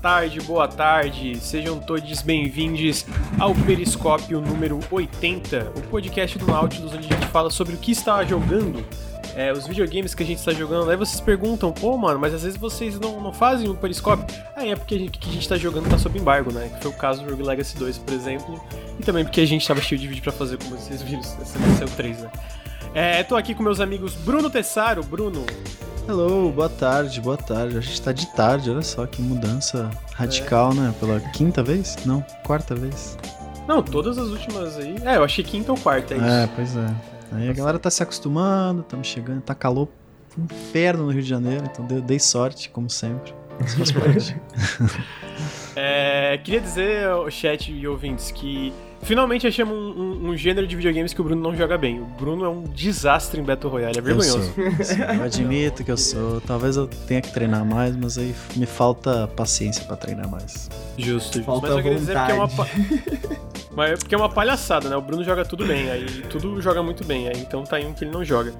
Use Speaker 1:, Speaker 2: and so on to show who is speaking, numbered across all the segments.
Speaker 1: tarde, boa tarde. Sejam todos bem-vindos ao Periscópio número 80, o podcast do Nautilus onde a gente fala sobre o que está jogando, é, os videogames que a gente está jogando. Aí vocês perguntam, pô, mano, mas às vezes vocês não, não fazem o Periscópio. Aí é porque a gente, que a gente tá jogando tá sob embargo, né? Que foi o caso do Rogue Legacy 2, por exemplo. E também porque a gente tava cheio de vídeo pra fazer, como vocês viram, esse é o 3, né? É, tô aqui com meus amigos Bruno Tessaro. Bruno,
Speaker 2: Hello, boa tarde, boa tarde. A gente tá de tarde, olha só que mudança radical, é. né? Pela quinta vez? Não, quarta vez.
Speaker 1: Não, todas as últimas aí. É, eu achei quinta ou quarta, é isso.
Speaker 2: É, pois é. Aí a galera tá se acostumando, estamos chegando, tá calor, um inferno no Rio de Janeiro, então dei, dei sorte, como sempre.
Speaker 1: é, queria dizer, chat e ouvintes, que Finalmente achamos um, um, um, gênero de videogames que o Bruno não joga bem. O Bruno é um desastre em Battle Royale, é vergonhoso.
Speaker 2: Eu, sou, eu admito que eu sou. Talvez eu tenha que treinar mais, mas aí me falta paciência para treinar mais.
Speaker 1: Justo.
Speaker 3: Falta mas eu queria dizer que é uma.
Speaker 1: mas é porque é uma palhaçada, né? O Bruno joga tudo bem, aí tudo joga muito bem, aí então tá aí um que ele não joga.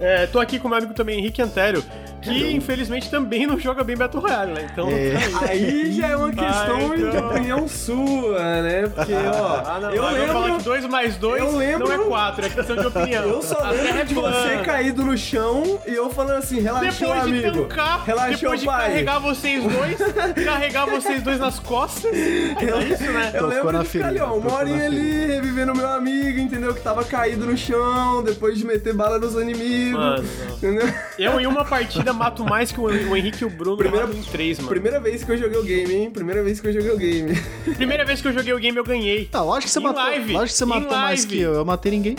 Speaker 1: É, tô aqui com o meu amigo também, Henrique Antério, que infelizmente também não joga bem Battle Royale, né? Então.
Speaker 3: É. Aí. aí. já é uma questão ah, então... de opinião sua, né? Porque, ó.
Speaker 1: Ah, não, eu lembro. falar que 2 mais 2 lembro... não é 4, é questão de opinião.
Speaker 3: Eu só lembro é de você caído no chão e eu falando assim, relaxou,
Speaker 1: depois
Speaker 3: amigo.
Speaker 1: De tancar, relaxou, depois de pai. carregar vocês dois, carregar vocês dois nas costas.
Speaker 3: É isso, né? Eu lembro de ficar ali, ó, uma horinha ali, revivendo meu amigo, entendeu? Que tava caído no chão, depois de meter bala nos inimigos. Mano,
Speaker 1: entendeu? Eu em uma partida ainda mato mais que o, Henrique e o Bruno primeira, em três, mano.
Speaker 3: Primeira vez que eu joguei o game, hein? Primeira vez que eu joguei o game.
Speaker 1: Primeira vez que eu joguei o game, eu ganhei.
Speaker 2: Tá, lógico que você em matou. Live. Lógico que você matou live. mais que eu. Eu matei ninguém.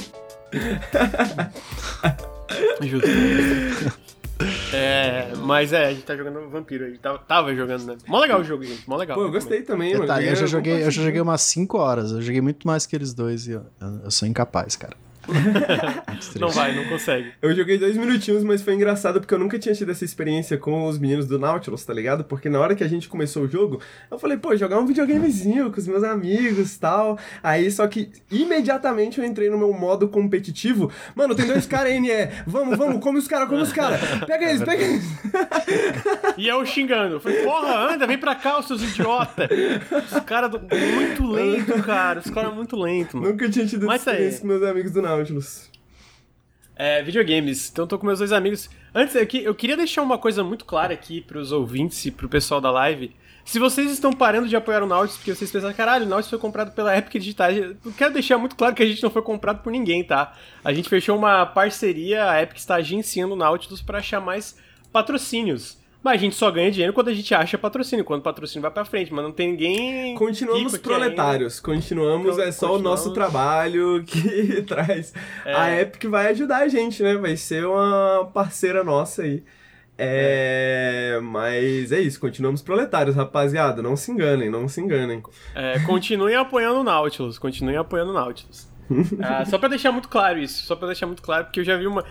Speaker 1: Justo. É, mas é, a gente tá jogando Vampiro, a gente tava, tava jogando, né? Mó legal o jogo, gente, mó legal.
Speaker 3: Pô, eu gostei também, mano.
Speaker 2: Tá, eu já joguei, eu já joguei umas 5 horas, eu joguei muito mais que eles dois e eu, eu sou incapaz, cara.
Speaker 1: Não vai, não consegue.
Speaker 3: Eu joguei dois minutinhos, mas foi engraçado porque eu nunca tinha tido essa experiência com os meninos do Nautilus, tá ligado? Porque na hora que a gente começou o jogo, eu falei, pô, jogar um videogamezinho com os meus amigos tal. Aí só que imediatamente eu entrei no meu modo competitivo. Mano, tem dois caras NE. Vamos, vamos, come os caras, come os caras. Pega eles, pega eles.
Speaker 1: E eu xingando. Eu falei, porra, anda, vem pra cá, os seus idiota. Os caras muito lento, cara. Os caras muito lento, mano.
Speaker 3: Nunca tinha tido essa tá experiência com meus amigos do Nautilus. Nautilus?
Speaker 1: É, videogames. Então tô com meus dois amigos. Antes, aqui, eu queria deixar uma coisa muito clara aqui pros ouvintes e pro pessoal da live. Se vocês estão parando de apoiar o Nautilus porque vocês pensam, caralho, o Nautilus foi comprado pela Epic Digitais, eu quero deixar muito claro que a gente não foi comprado por ninguém, tá? A gente fechou uma parceria, a Epic está agenciando o Nautilus para achar mais patrocínios. Mas a gente só ganha dinheiro quando a gente acha patrocínio, quando o patrocínio vai pra frente, mas não tem ninguém.
Speaker 3: Continuamos proletários, continuamos, é só continuamos... o nosso trabalho que traz. É. A Epic vai ajudar a gente, né? Vai ser uma parceira nossa aí. É, é, mas é isso, continuamos proletários, rapaziada. Não se enganem, não se enganem.
Speaker 1: É, continuem apoiando o Nautilus, continuem apoiando o Nautilus. ah, só pra deixar muito claro isso, só pra deixar muito claro, porque eu já vi uma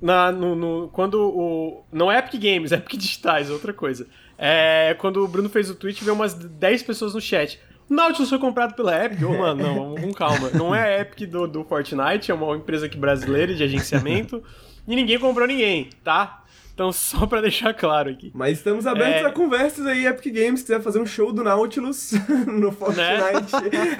Speaker 1: na, no, no, quando o. Não é Epic Games, é Epic Digitais, é outra coisa. É, quando o Bruno fez o tweet, veio umas 10 pessoas no chat. O Nautilus foi comprado pela Epic? oh, mano, não, com calma. Não é a Epic do, do Fortnite, é uma empresa aqui brasileira de agenciamento. e ninguém comprou ninguém, tá? Então, só pra deixar claro aqui.
Speaker 3: Mas estamos abertos é... a conversas aí, Epic Games, quiser fazer um show do Nautilus no Fortnite. Né?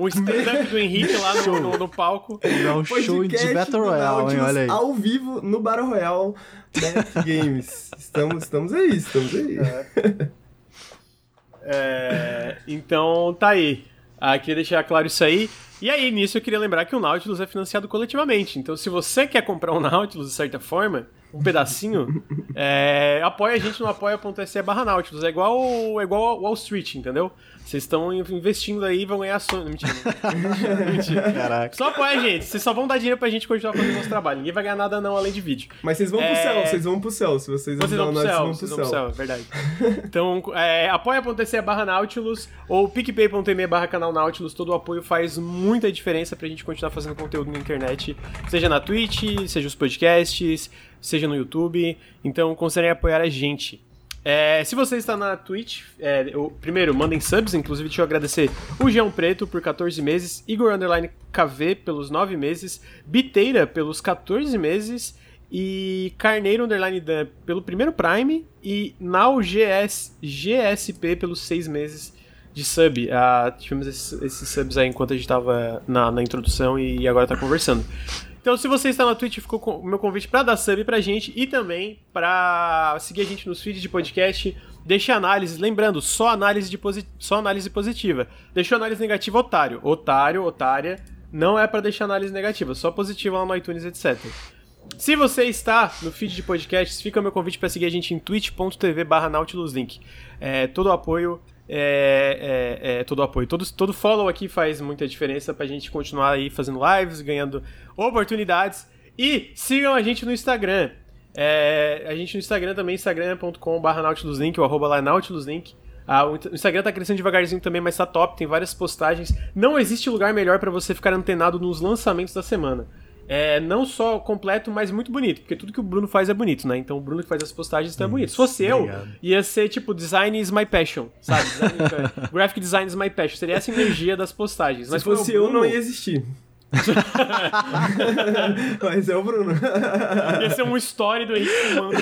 Speaker 1: o stand-up do Henrique lá no, no, no palco.
Speaker 2: É um show de Battle Royale, hein? Olha aí.
Speaker 3: Ao vivo no Battle Royale da Epic Games. Estamos, estamos aí, estamos aí.
Speaker 1: É. É, então, tá aí. Ah, queria deixar claro isso aí. E aí, nisso eu queria lembrar que o Nautilus é financiado coletivamente. Então, se você quer comprar um Nautilus de certa forma, um pedacinho, é, apoia a gente no apoia.se barra Nautilus. É igual, é igual Wall Street, entendeu? Vocês estão investindo aí e vão ganhar ações. Mentira. Mentira. Caraca. Só apoia a gente. Vocês só vão dar dinheiro pra gente continuar fazendo nosso trabalho. Ninguém vai ganhar nada não além de vídeo.
Speaker 3: Mas vocês vão é... pro céu, vocês vão pro céu. Se vocês,
Speaker 1: vocês vão pro céu, vão pro céu. Vão pro céu, é verdade. então, é, apoia.se barra Nautilus ou picpay.me barra canal Nautilus. Todo o apoio faz muita diferença pra gente continuar fazendo conteúdo na internet. Seja na Twitch, seja os podcasts, seja no YouTube. Então, considerem apoiar a gente. É, se você está na Twitch, é, eu, primeiro, mandem subs, inclusive deixa eu agradecer o Geão Preto por 14 meses, Igor Underline KV pelos 9 meses, Biteira pelos 14 meses e Carneiro Underline Dan pelo primeiro Prime e Now GS, GSP pelos seis meses de sub. Ah, tivemos esses, esses, subs aí enquanto a gente tava na, na introdução e agora tá conversando. Então, se você está na Twitch, ficou o meu convite para dar sub pra gente e também para seguir a gente nos feeds de podcast. Deixe análise, lembrando, só análise, de só análise positiva. Deixou análise negativa, otário. Otário, otária, não é para deixar análise negativa, só positiva lá no iTunes, etc. Se você está no feed de podcasts, fica o meu convite para seguir a gente em twitch.tv barra nautiluslink. É, todo o apoio é, é, é, todo o apoio. Todo, todo follow aqui faz muita diferença pra gente continuar aí fazendo lives, ganhando oportunidades. E sigam a gente no Instagram. É, a gente no Instagram também, instagram.com.br nautiluslink, o arroba lá nautiluslink. Ah, o Instagram tá crescendo devagarzinho também, mas tá top, tem várias postagens. Não existe lugar melhor para você ficar antenado nos lançamentos da semana é não só completo, mas muito bonito. Porque tudo que o Bruno faz é bonito, né? Então o Bruno que faz as postagens está é bonito. Se fosse eu, ia ser tipo design is my passion, sabe? Design, graphic design is my passion. Seria essa energia das postagens.
Speaker 3: Mas Se fosse Bruno, eu, não ia existir. Mas é o Bruno.
Speaker 1: Ia ser um story do Henrique fumando.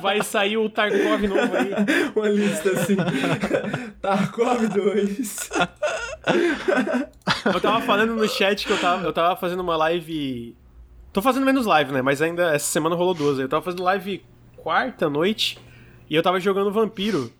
Speaker 1: Vai sair o Tarkov novo aí.
Speaker 3: Uma lista assim. Tarkov 2.
Speaker 1: Eu tava falando no chat que eu tava, eu tava fazendo uma live. Tô fazendo menos live, né? Mas ainda essa semana rolou duas. Eu tava fazendo live quarta noite e eu tava jogando Vampiro.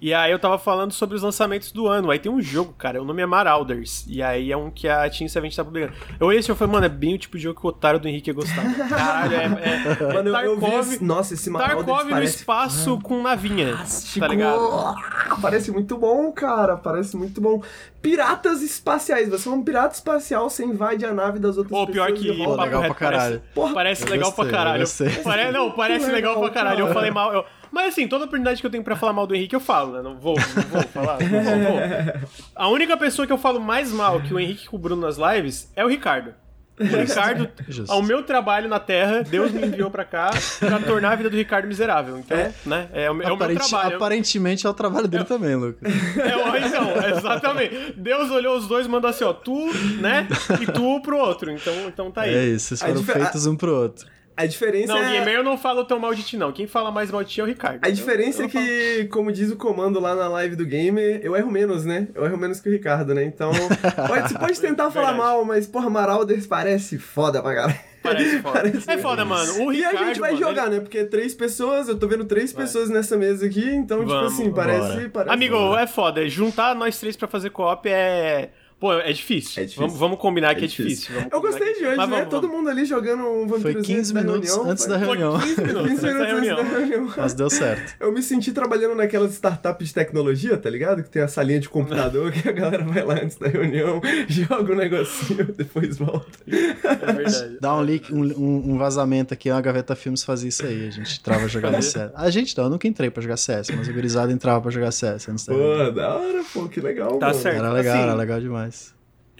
Speaker 1: E aí eu tava falando sobre os lançamentos do ano. Aí tem um jogo, cara, o nome é Marauders. E aí é um que a Team 7 tá publicando. Eu olhei esse e falei, mano, é bem o tipo de jogo que o otário do Henrique ia gostar. Caralho, é. é,
Speaker 3: mano, Tarkov, eu vi, Nossa, esse Marauders
Speaker 1: Tarkov no
Speaker 3: parece...
Speaker 1: espaço ah, com navinha. Tá ligado?
Speaker 3: Parece muito bom, cara. Parece muito bom. Piratas espaciais. Você é um pirata espacial, você invade a nave das outras
Speaker 1: Pô, pessoas. Pô, pior que.
Speaker 2: Pô, legal pra caralho.
Speaker 1: Parece, parece legal gostei, pra caralho. Pare... Não, parece legal, legal pra caralho. Eu falei mal. Eu... Mas assim, toda oportunidade que eu tenho pra falar mal do Henrique, eu falo, né? Não vou, não vou falar. Não vou, vou. A única pessoa que eu falo mais mal que o Henrique com o Bruno nas lives é o Ricardo. O Ricardo, Justo. ao meu trabalho na Terra, Deus me enviou pra cá pra tornar a vida do Ricardo miserável. Então, é, né? É o, é o meu trabalho.
Speaker 2: Aparentemente é o trabalho dele é, também, Lucas.
Speaker 1: É, então, exatamente. Deus olhou os dois e mandou assim, ó, tu, né? E tu pro outro. Então, então tá aí.
Speaker 2: É isso, vocês foram feitos um pro outro.
Speaker 3: A diferença
Speaker 1: não,
Speaker 3: é...
Speaker 1: gamer eu não falo tão mal de ti, não. Quem fala mais mal de ti é o Ricardo.
Speaker 3: A diferença é que, falo... como diz o comando lá na live do gamer, eu erro menos, né? Eu erro menos que o Ricardo, né? Então, pode, você pode tentar falar mal, mas, porra, Marauders parece foda pra galera.
Speaker 1: Parece foda. Parece é foda, mano. O Ricardo,
Speaker 3: e a gente vai
Speaker 1: mano,
Speaker 3: jogar, ele... né? Porque três pessoas, eu tô vendo três vai. pessoas nessa mesa aqui, então, tipo Vamos, tipo assim, parece, parece.
Speaker 1: Amigo, foda. é foda. Juntar nós três pra fazer co-op é Pô, é difícil. É difícil. Vamos, vamos combinar é que é difícil.
Speaker 3: difícil. Eu gostei de hoje, né? Vamos,
Speaker 2: Todo
Speaker 3: mundo ali jogando um
Speaker 2: vampiro Foi 15 minutos reunião, antes da reunião.
Speaker 1: Foi 15 minutos, 15 minutos antes da reunião.
Speaker 2: Mas deu certo.
Speaker 3: Eu me senti trabalhando naquelas startups de tecnologia, tá ligado? Que tem a salinha de computador que a galera vai lá antes da reunião, joga um negocinho, depois volta.
Speaker 1: É verdade.
Speaker 2: Dá um leak, um, um, vazamento aqui, a Gaveta Filmes fazia isso aí. A gente trava jogando CS. A gente não, eu nunca entrei pra jogar CS, mas o gurizado entrava pra jogar CS antes da
Speaker 3: Pô, da hora, pô, que legal.
Speaker 1: Tá
Speaker 3: mano.
Speaker 1: certo.
Speaker 2: Era legal, assim, era legal demais.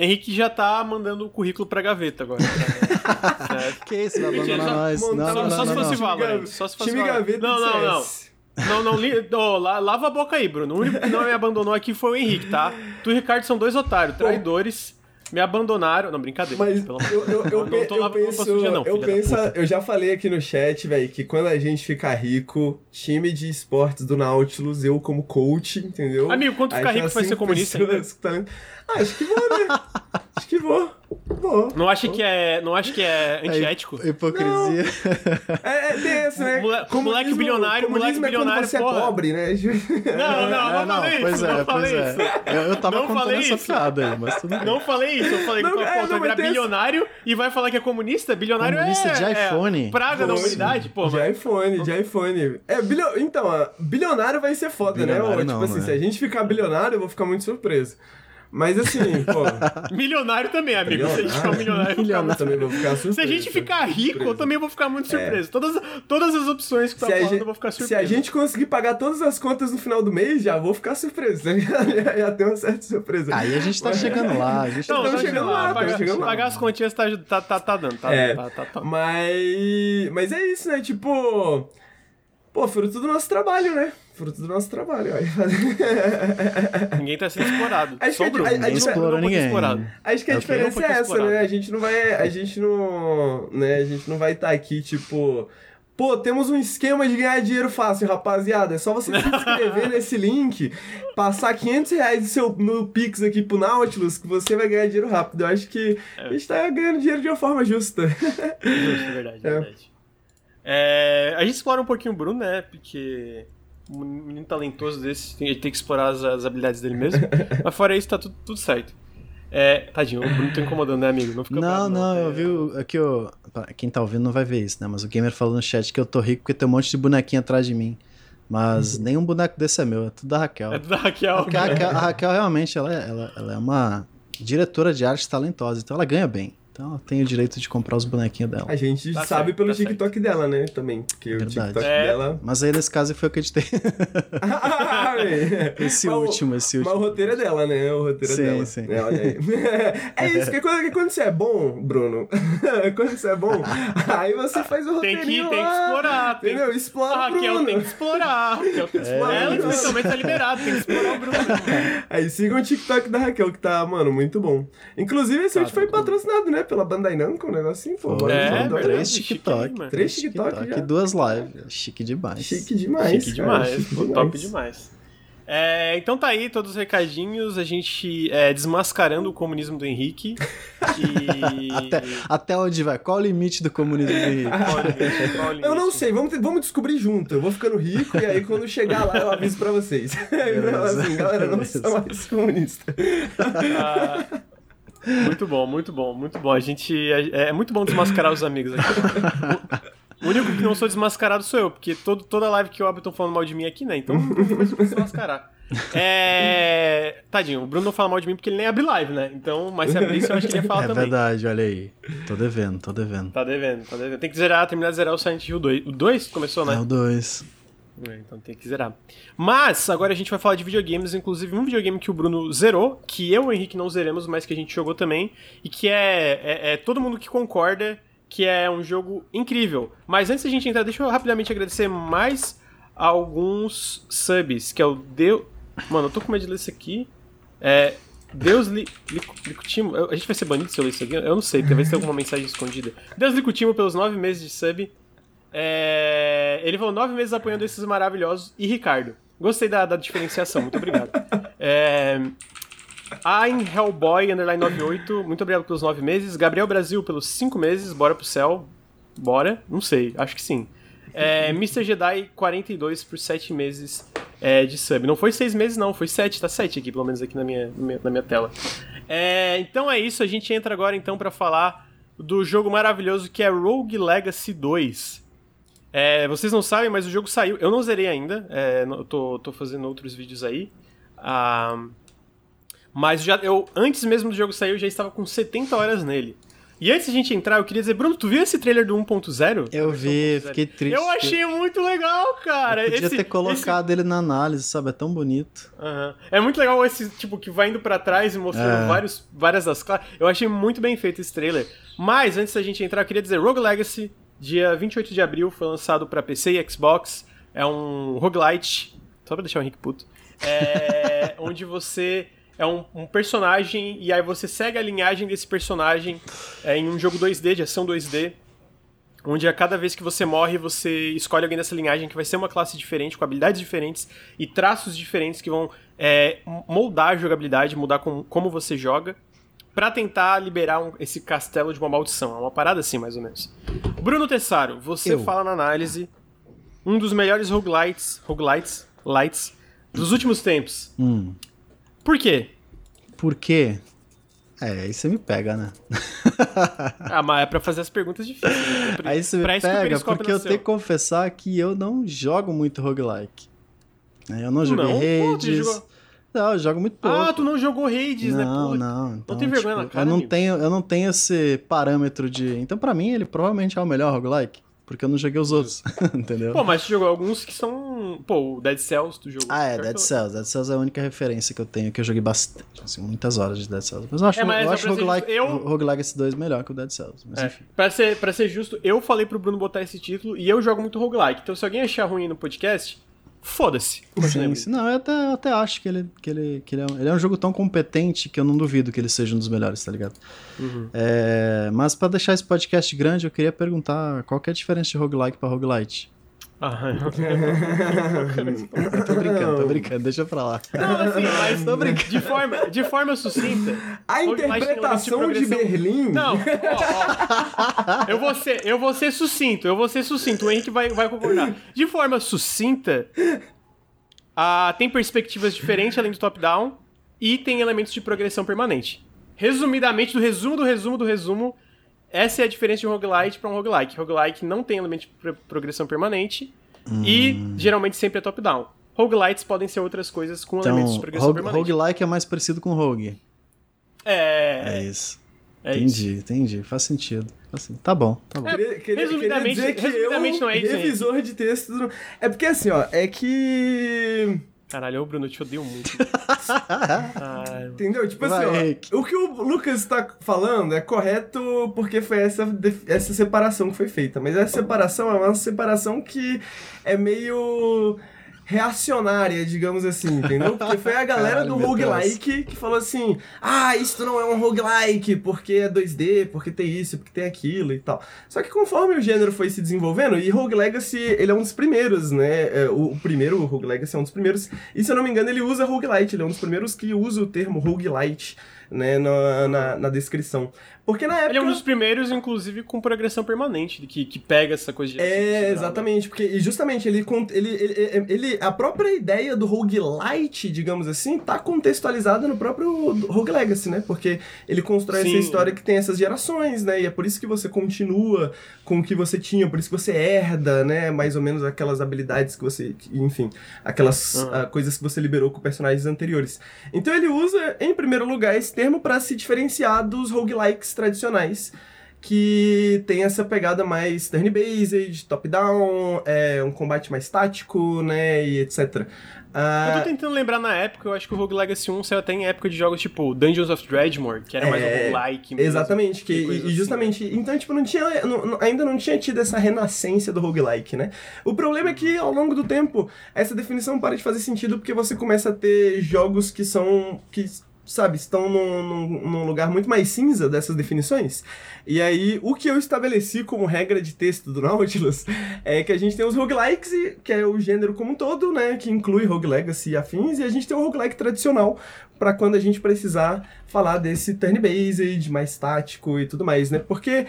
Speaker 1: Henrique já tá mandando o currículo pra gaveta agora.
Speaker 2: que isso, vai abandonar nós. Não,
Speaker 1: só,
Speaker 2: não,
Speaker 1: só
Speaker 2: não,
Speaker 1: se fosse Valorant. Só se fosse Time Gaveta Não, não, não. Não, não, li... oh, lava a boca aí, Bruno. O único que não me abandonou aqui foi o Henrique, tá? Tu e o Ricardo são dois otários, traidores. Me abandonaram. Não, brincadeira.
Speaker 3: Mas pelo eu, eu, eu, não, tô eu penso, suja, não, eu penso, eu já falei aqui no chat, velho, que quando a gente ficar rico, time de esportes do Nautilus, eu como coach, entendeu?
Speaker 1: Amigo, quando ficar rico vai ser comunista?
Speaker 3: Ah, acho que vou, né? acho que vou. Vou.
Speaker 1: Não acha que é, não acho que é antiético?
Speaker 2: É hipocrisia.
Speaker 3: É, é, isso, né?
Speaker 1: Mole, moleque bilionário, moleque é bilionário,
Speaker 3: você
Speaker 1: porra.
Speaker 3: é pobre, né?
Speaker 1: Não, não, não, não falei
Speaker 2: pois
Speaker 1: isso.
Speaker 2: É,
Speaker 1: não
Speaker 2: pois é. Eu, eu tava não contando essa isso. piada aí, mas tudo bem.
Speaker 1: Não falei isso. Eu falei não, que é, pô, tu virar bilionário e vai falar que é comunista? Bilionário
Speaker 2: comunista
Speaker 1: é...
Speaker 2: de iPhone.
Speaker 1: É praga da humanidade, pô.
Speaker 3: De iPhone, de iPhone. É, bilio... Então, bilionário vai ser foda, né?
Speaker 2: bilionário
Speaker 3: né?
Speaker 2: Não,
Speaker 3: tipo assim,
Speaker 2: né?
Speaker 3: se a gente ficar bilionário, eu vou ficar muito surpreso. Mas assim, pô.
Speaker 1: milionário também, amigo.
Speaker 3: Milionário?
Speaker 1: Se a gente ficar milionário,
Speaker 3: milionário também vou ficar surpreso.
Speaker 1: Se a gente ficar rico, surpreso. eu também vou ficar muito surpreso. É. Todas, todas as opções que tá falando, eu vou ficar surpreso.
Speaker 3: Se a gente conseguir pagar todas as contas no final do mês, já vou ficar surpreso. já, já tem uma certa surpresa.
Speaker 2: Aí a gente tá Mas... chegando lá. A gente
Speaker 1: não,
Speaker 2: tá
Speaker 1: chegando lá. lá pagar, chegando pagar lá. as continhas tá, tá, tá, tá dando. Tá,
Speaker 3: é,
Speaker 1: tá, tá, tá,
Speaker 3: Mas. Mas é isso, né? Tipo. Pô, fruto do nosso trabalho, né? Fruto do nosso trabalho.
Speaker 1: Ninguém tá sendo explorado.
Speaker 3: Acho
Speaker 1: Só
Speaker 3: que
Speaker 1: o Bruno.
Speaker 3: a- a- a
Speaker 2: Ninguém
Speaker 3: gente-
Speaker 2: explorou
Speaker 1: não foi
Speaker 2: ninguém.
Speaker 1: explorado.
Speaker 3: Acho que a
Speaker 2: É
Speaker 3: diferença
Speaker 1: que
Speaker 3: é essa,
Speaker 1: explorado.
Speaker 3: né? A gente não vai. A gente não. Né? A gente não vai estar aqui, tipo. Pô, temos um esquema de ganhar dinheiro fácil, rapaziada. É só você se inscrever nesse link, passar 500 reais no, seu, no Pix aqui pro Nautilus, que você vai ganhar dinheiro rápido. Eu acho que a gente tá ganhando dinheiro de uma forma justa.
Speaker 1: Justo, é verdade, é verdade. É, a gente explora um pouquinho o Bruno, né? Porque um menino talentoso desse, tem- ele tem que explorar as, as habilidades dele mesmo. Mas fora isso, tá tudo, tudo certo. É, tadinho, o Bruno tá incomodando, né, amigo? Não fica
Speaker 2: Não,
Speaker 1: bravo,
Speaker 2: não, eu
Speaker 1: É,
Speaker 2: vi o- aqui o. Quem tá ouvindo não vai ver isso, né? Mas o gamer falou no chat que eu tô rico porque tem um monte de bonequinho atrás de mim. Mas nenhum boneco desse é meu, é tudo da Raquel.
Speaker 1: É da Raquel.
Speaker 2: A Raquel, a Raquel realmente ela, é- ela, ela é uma diretora de arte talentosa, então ela ganha bem. Então ela tem o direito de comprar os bonequinhos dela.
Speaker 3: A gente
Speaker 1: Tá
Speaker 3: sabe
Speaker 1: certo,
Speaker 3: pelo
Speaker 1: tá certo.
Speaker 3: TikTok dela, né? Também. Porque
Speaker 2: Verdade.
Speaker 3: o TikTok
Speaker 1: É.
Speaker 3: dela.
Speaker 2: Mas aí nesse caso foi o que eu editei. Esse
Speaker 3: Mas
Speaker 2: último, esse
Speaker 3: Mas o
Speaker 2: último.
Speaker 3: roteiro é dela, né? O roteiro
Speaker 2: Sim,
Speaker 3: é dela.
Speaker 2: sim.
Speaker 3: É, olha aí. é isso, que quando, que quando você é bom, Bruno, quando você é bom, aí você faz o
Speaker 1: Tem
Speaker 3: roteirinho
Speaker 1: que, tem que
Speaker 3: lá,
Speaker 1: explorar. Tem,
Speaker 3: Entendeu? Explora
Speaker 1: a
Speaker 3: o
Speaker 1: Raquel tem que explorar. Raquel tem que explorar.
Speaker 3: É,
Speaker 1: Ela,
Speaker 3: Bruno.
Speaker 1: especialmente, tá liberado. Tem que explorar o Bruno.
Speaker 3: Aí sigam o TikTok da Raquel, que tá, mano, muito bom. Inclusive, esse
Speaker 1: Tá,
Speaker 3: vídeo foi patrocinado, né? Pela Bandai Namco, um negocinho, pô.
Speaker 2: Foi,
Speaker 1: É, verdade.
Speaker 2: Três TikTok.
Speaker 3: Três TikTok já.
Speaker 2: e duas lives. Chique demais.
Speaker 3: Chique demais.
Speaker 1: Chique
Speaker 3: cara,
Speaker 1: demais,
Speaker 3: chique
Speaker 1: pô, top demais. É, então tá aí todos os recadinhos, a gente é, desmascarando o comunismo do Henrique. E...
Speaker 2: Até, até onde vai? Qual o limite do comunismo do Henrique?
Speaker 1: Qual o limite? Qual o
Speaker 3: Eu não sei, vamos, vamos descobrir junto. Eu vou ficando rico e aí quando chegar lá eu aviso pra vocês. Falo assim, galera, não
Speaker 2: Beleza.
Speaker 3: sou mais comunista.
Speaker 1: Ah, muito bom, muito bom, muito bom. A gente. É, é muito bom desmascarar os amigos aqui. O único que não sou desmascarado sou eu, porque todo, toda live que eu abro estão falando mal de mim aqui, né? Então não tem mais o que desmascarar. É. Tadinho, o Bruno não fala mal de mim porque ele nem abre live, né? Então, mas se abrisse, eu acho que ele ia falar
Speaker 2: É
Speaker 1: também.
Speaker 2: verdade, olha aí. Tô devendo, tô devendo.
Speaker 1: Tá devendo, tá devendo. Tem que zerar, terminar de zerar o Silent Hill 2. O 2 começou, né?
Speaker 2: É o 2.
Speaker 1: É, então tem que zerar. Mas agora a gente vai falar de videogames, inclusive um videogame que o Bruno zerou, que eu e o Henrique não zeramos, mas que a gente jogou também, e que é, é, é todo mundo que concorda que é um jogo incrível. Mas antes da gente entrar, deixa eu rapidamente agradecer mais alguns subs, que é o Deus. Mano, eu tô com medo de ler isso aqui. É. Deus li, Licu- Licutimo. A gente vai ser banido se eu ler isso aqui? Eu não sei, talvez tenha alguma mensagem escondida. Deus Licutimo pelos nove meses de sub. É, ele falou nove meses apoiando esses maravilhosos. E Ricardo. Gostei da, da diferenciação, muito obrigado. É, I'm Hellboy, underline 98, muito obrigado pelos nove meses. Gabriel Brasil pelos cinco meses, bora pro céu. Bora? Não sei, acho que sim. É, Mr. Jedi 42 por sete meses é, de sub. Não foi seis meses, não, foi sete, tá sete aqui, pelo menos aqui na minha, na minha, tela. É, então é isso, a gente entra agora então pra falar do jogo maravilhoso que é Rogue Legacy 2. É, vocês não sabem, mas o jogo saiu. Eu não zerei ainda. É, eu tô, tô fazendo outros vídeos aí. Ah, mas já, eu, antes mesmo do jogo sair, eu já estava com 70 horas nele. E antes da gente entrar, eu queria dizer, Bruno, tu viu esse trailer do 1.0?
Speaker 2: Eu vi, fiquei triste.
Speaker 1: Eu achei muito legal, cara.
Speaker 2: Eu podia
Speaker 1: Esse-
Speaker 2: ter colocado ele na análise, sabe? É tão bonito.
Speaker 1: Aham. É muito legal esse, tipo, que vai indo pra trás e mostrando
Speaker 2: É.
Speaker 1: vários, várias das classes. Eu achei muito bem feito esse trailer. Mas, antes da gente entrar, eu queria dizer, Rogue Legacy, dia 28 de abril, foi lançado pra PC e Xbox. É um roguelite, só pra deixar o Henrique puto, é, onde você é um, um personagem e aí você segue a linhagem desse personagem é, em um jogo 2D, de ação 2D, onde a cada vez que você morre, você escolhe alguém dessa linhagem que vai ser uma classe diferente, com habilidades diferentes e traços diferentes que vão é, moldar a jogabilidade, mudar com- como você joga, pra tentar liberar um- esse castelo de uma maldição. É uma parada assim, mais ou menos. Bruno Tessaro, você
Speaker 2: Eu.
Speaker 1: fala na análise um dos melhores roguelites, roguelites, lights dos últimos tempos.
Speaker 2: Hum.
Speaker 1: Por quê?
Speaker 2: Por quê? É, aí você me pega, né?
Speaker 1: Ah, mas é pra fazer as perguntas difíceis. né? Pra-
Speaker 2: Aí você me pega, porque eu tenho que confessar que eu não jogo muito roguelike. Eu não joguei
Speaker 1: Não? Pô,
Speaker 2: Hades.
Speaker 1: jogou-
Speaker 2: Não, eu jogo muito pouco.
Speaker 1: Ah, tu não jogou Hades, né?
Speaker 2: não,
Speaker 1: Pô,
Speaker 2: não. Então,
Speaker 1: tem vergonha
Speaker 2: tipo,
Speaker 1: na cara,
Speaker 2: eu não
Speaker 1: amigo?
Speaker 2: tenho, eu não tenho esse parâmetro de. Então, pra mim, ele provavelmente é o melhor roguelike. Porque eu não joguei os outros. Entendeu?
Speaker 1: Pô, mas tu jogou alguns que são. Pô, o Dead Cells tu jogou.
Speaker 2: ah, é, Dead Cells. Dead Cells é a única referência que eu tenho, que eu joguei bastante. Assim, muitas horas de Dead Cells. Mas eu acho,
Speaker 1: É, mas
Speaker 2: eu
Speaker 1: só
Speaker 2: acho roguelike,
Speaker 1: eu-
Speaker 2: roguelike esse 2 melhor que o Dead Cells. Mas
Speaker 1: É,
Speaker 2: enfim.
Speaker 1: pra, ser, pra ser justo, eu falei pro Bruno botar esse título e eu jogo muito roguelike. Então se alguém achar ruim no podcast, foda-se.
Speaker 2: Não, eu até, eu até acho que, ele, que, ele, que ele, é um, ele é um jogo tão competente que eu não duvido que ele seja um dos melhores, tá ligado?
Speaker 1: Uhum.
Speaker 2: É, mas pra deixar esse podcast grande, eu queria perguntar qual que é a diferença de roguelike pra roguelite?
Speaker 1: Ah,
Speaker 2: tô brincando, tô brincando, deixa pra lá.
Speaker 1: Não, assim, mas tô brincando. De forma, de forma sucinta.
Speaker 3: A interpretação de, de, Berlim.
Speaker 1: Não, ó, ó. Eu vou ser, eu vou ser sucinto, eu vou ser sucinto. O Henrique vai, vai concordar. De forma sucinta, ah, tem perspectivas diferentes além do top-down e tem elementos de progressão permanente. Resumidamente, do resumo do resumo do resumo, essa é a diferença de um roguelite para um roguelike. Roguelike não tem elemento de progressão permanente hum. e geralmente sempre é top-down. Roguelites podem ser outras coisas com
Speaker 2: então,
Speaker 1: elementos de progressão
Speaker 2: rogue,
Speaker 1: permanente.
Speaker 2: Roguelike é mais parecido com rogue.
Speaker 1: É.
Speaker 2: É isso. É entendi, isso. entendi. Faz sentido. Assim, tá bom, tá bom.
Speaker 3: É, queria, queria, resumidamente, queria dizer que resumidamente eu, não é isso, revisor de texto... É porque assim, ó, é que
Speaker 1: Caralho, o Bruno, eu te odeio muito.
Speaker 3: Entendeu? Tipo assim, ó, o que o Lucas tá falando é correto porque foi essa, essa separação que foi feita. Mas essa separação é uma separação que é meio reacionária, digamos assim, entendeu? Porque foi a galera Caralho, do roguelike que falou assim: ah, isso não é um roguelike porque é 2D, porque tem isso, porque tem aquilo e tal. Só que conforme o gênero foi se desenvolvendo, e Rogue Legacy, ele é um dos primeiros, né? É, o, primeiro, o Rogue Legacy é um dos primeiros, e se eu não me engano, ele usa roguelite, ele é um dos primeiros que usa o termo roguelite né, na, na, na, descrição. Porque na época.
Speaker 1: Ele é um dos primeiros, inclusive, com progressão permanente, que, que pega essa coisa de.
Speaker 3: É, exatamente, porque e justamente ele, ele, ele, ele. A própria ideia do roguelite, digamos assim, tá contextualizada no próprio Rogue Legacy, né? Porque ele constrói Sim. essa história que tem essas gerações, né? E é por isso que você continua com o que você tinha, por isso que você herda, né? Mais ou menos aquelas habilidades que você. Enfim, aquelas uhum. uh, coisas que você liberou com personagens anteriores. Então ele usa, em primeiro lugar, esse termo para se diferenciar dos roguelikes tradicionais, que tem essa pegada mais turn-based, top-down, é, um combate mais tático, né, e etc.
Speaker 1: Uh... Eu tô tentando lembrar na época, eu acho que o Rogue Legacy 1 saiu até em época de jogos tipo Dungeons of Dreadmore, que era é... mais um roguelike.
Speaker 3: Mesmo, exatamente, que, e, assim. justamente, então, tipo, não tinha, não, ainda não tinha tido essa renascença do roguelike, né? O problema é que, ao longo do tempo, essa definição para de fazer sentido porque você começa a ter jogos que são, que sabe, estão num, num, num, lugar muito mais cinza dessas definições. E aí, o que eu estabeleci como regra de texto do Nautilus é que a gente tem os roguelikes, que é o gênero como um todo, né, que inclui rogue legacy e afins, e a gente tem o roguelike tradicional, para quando a gente precisar falar desse turn-based, mais tático e tudo mais, né? Porque,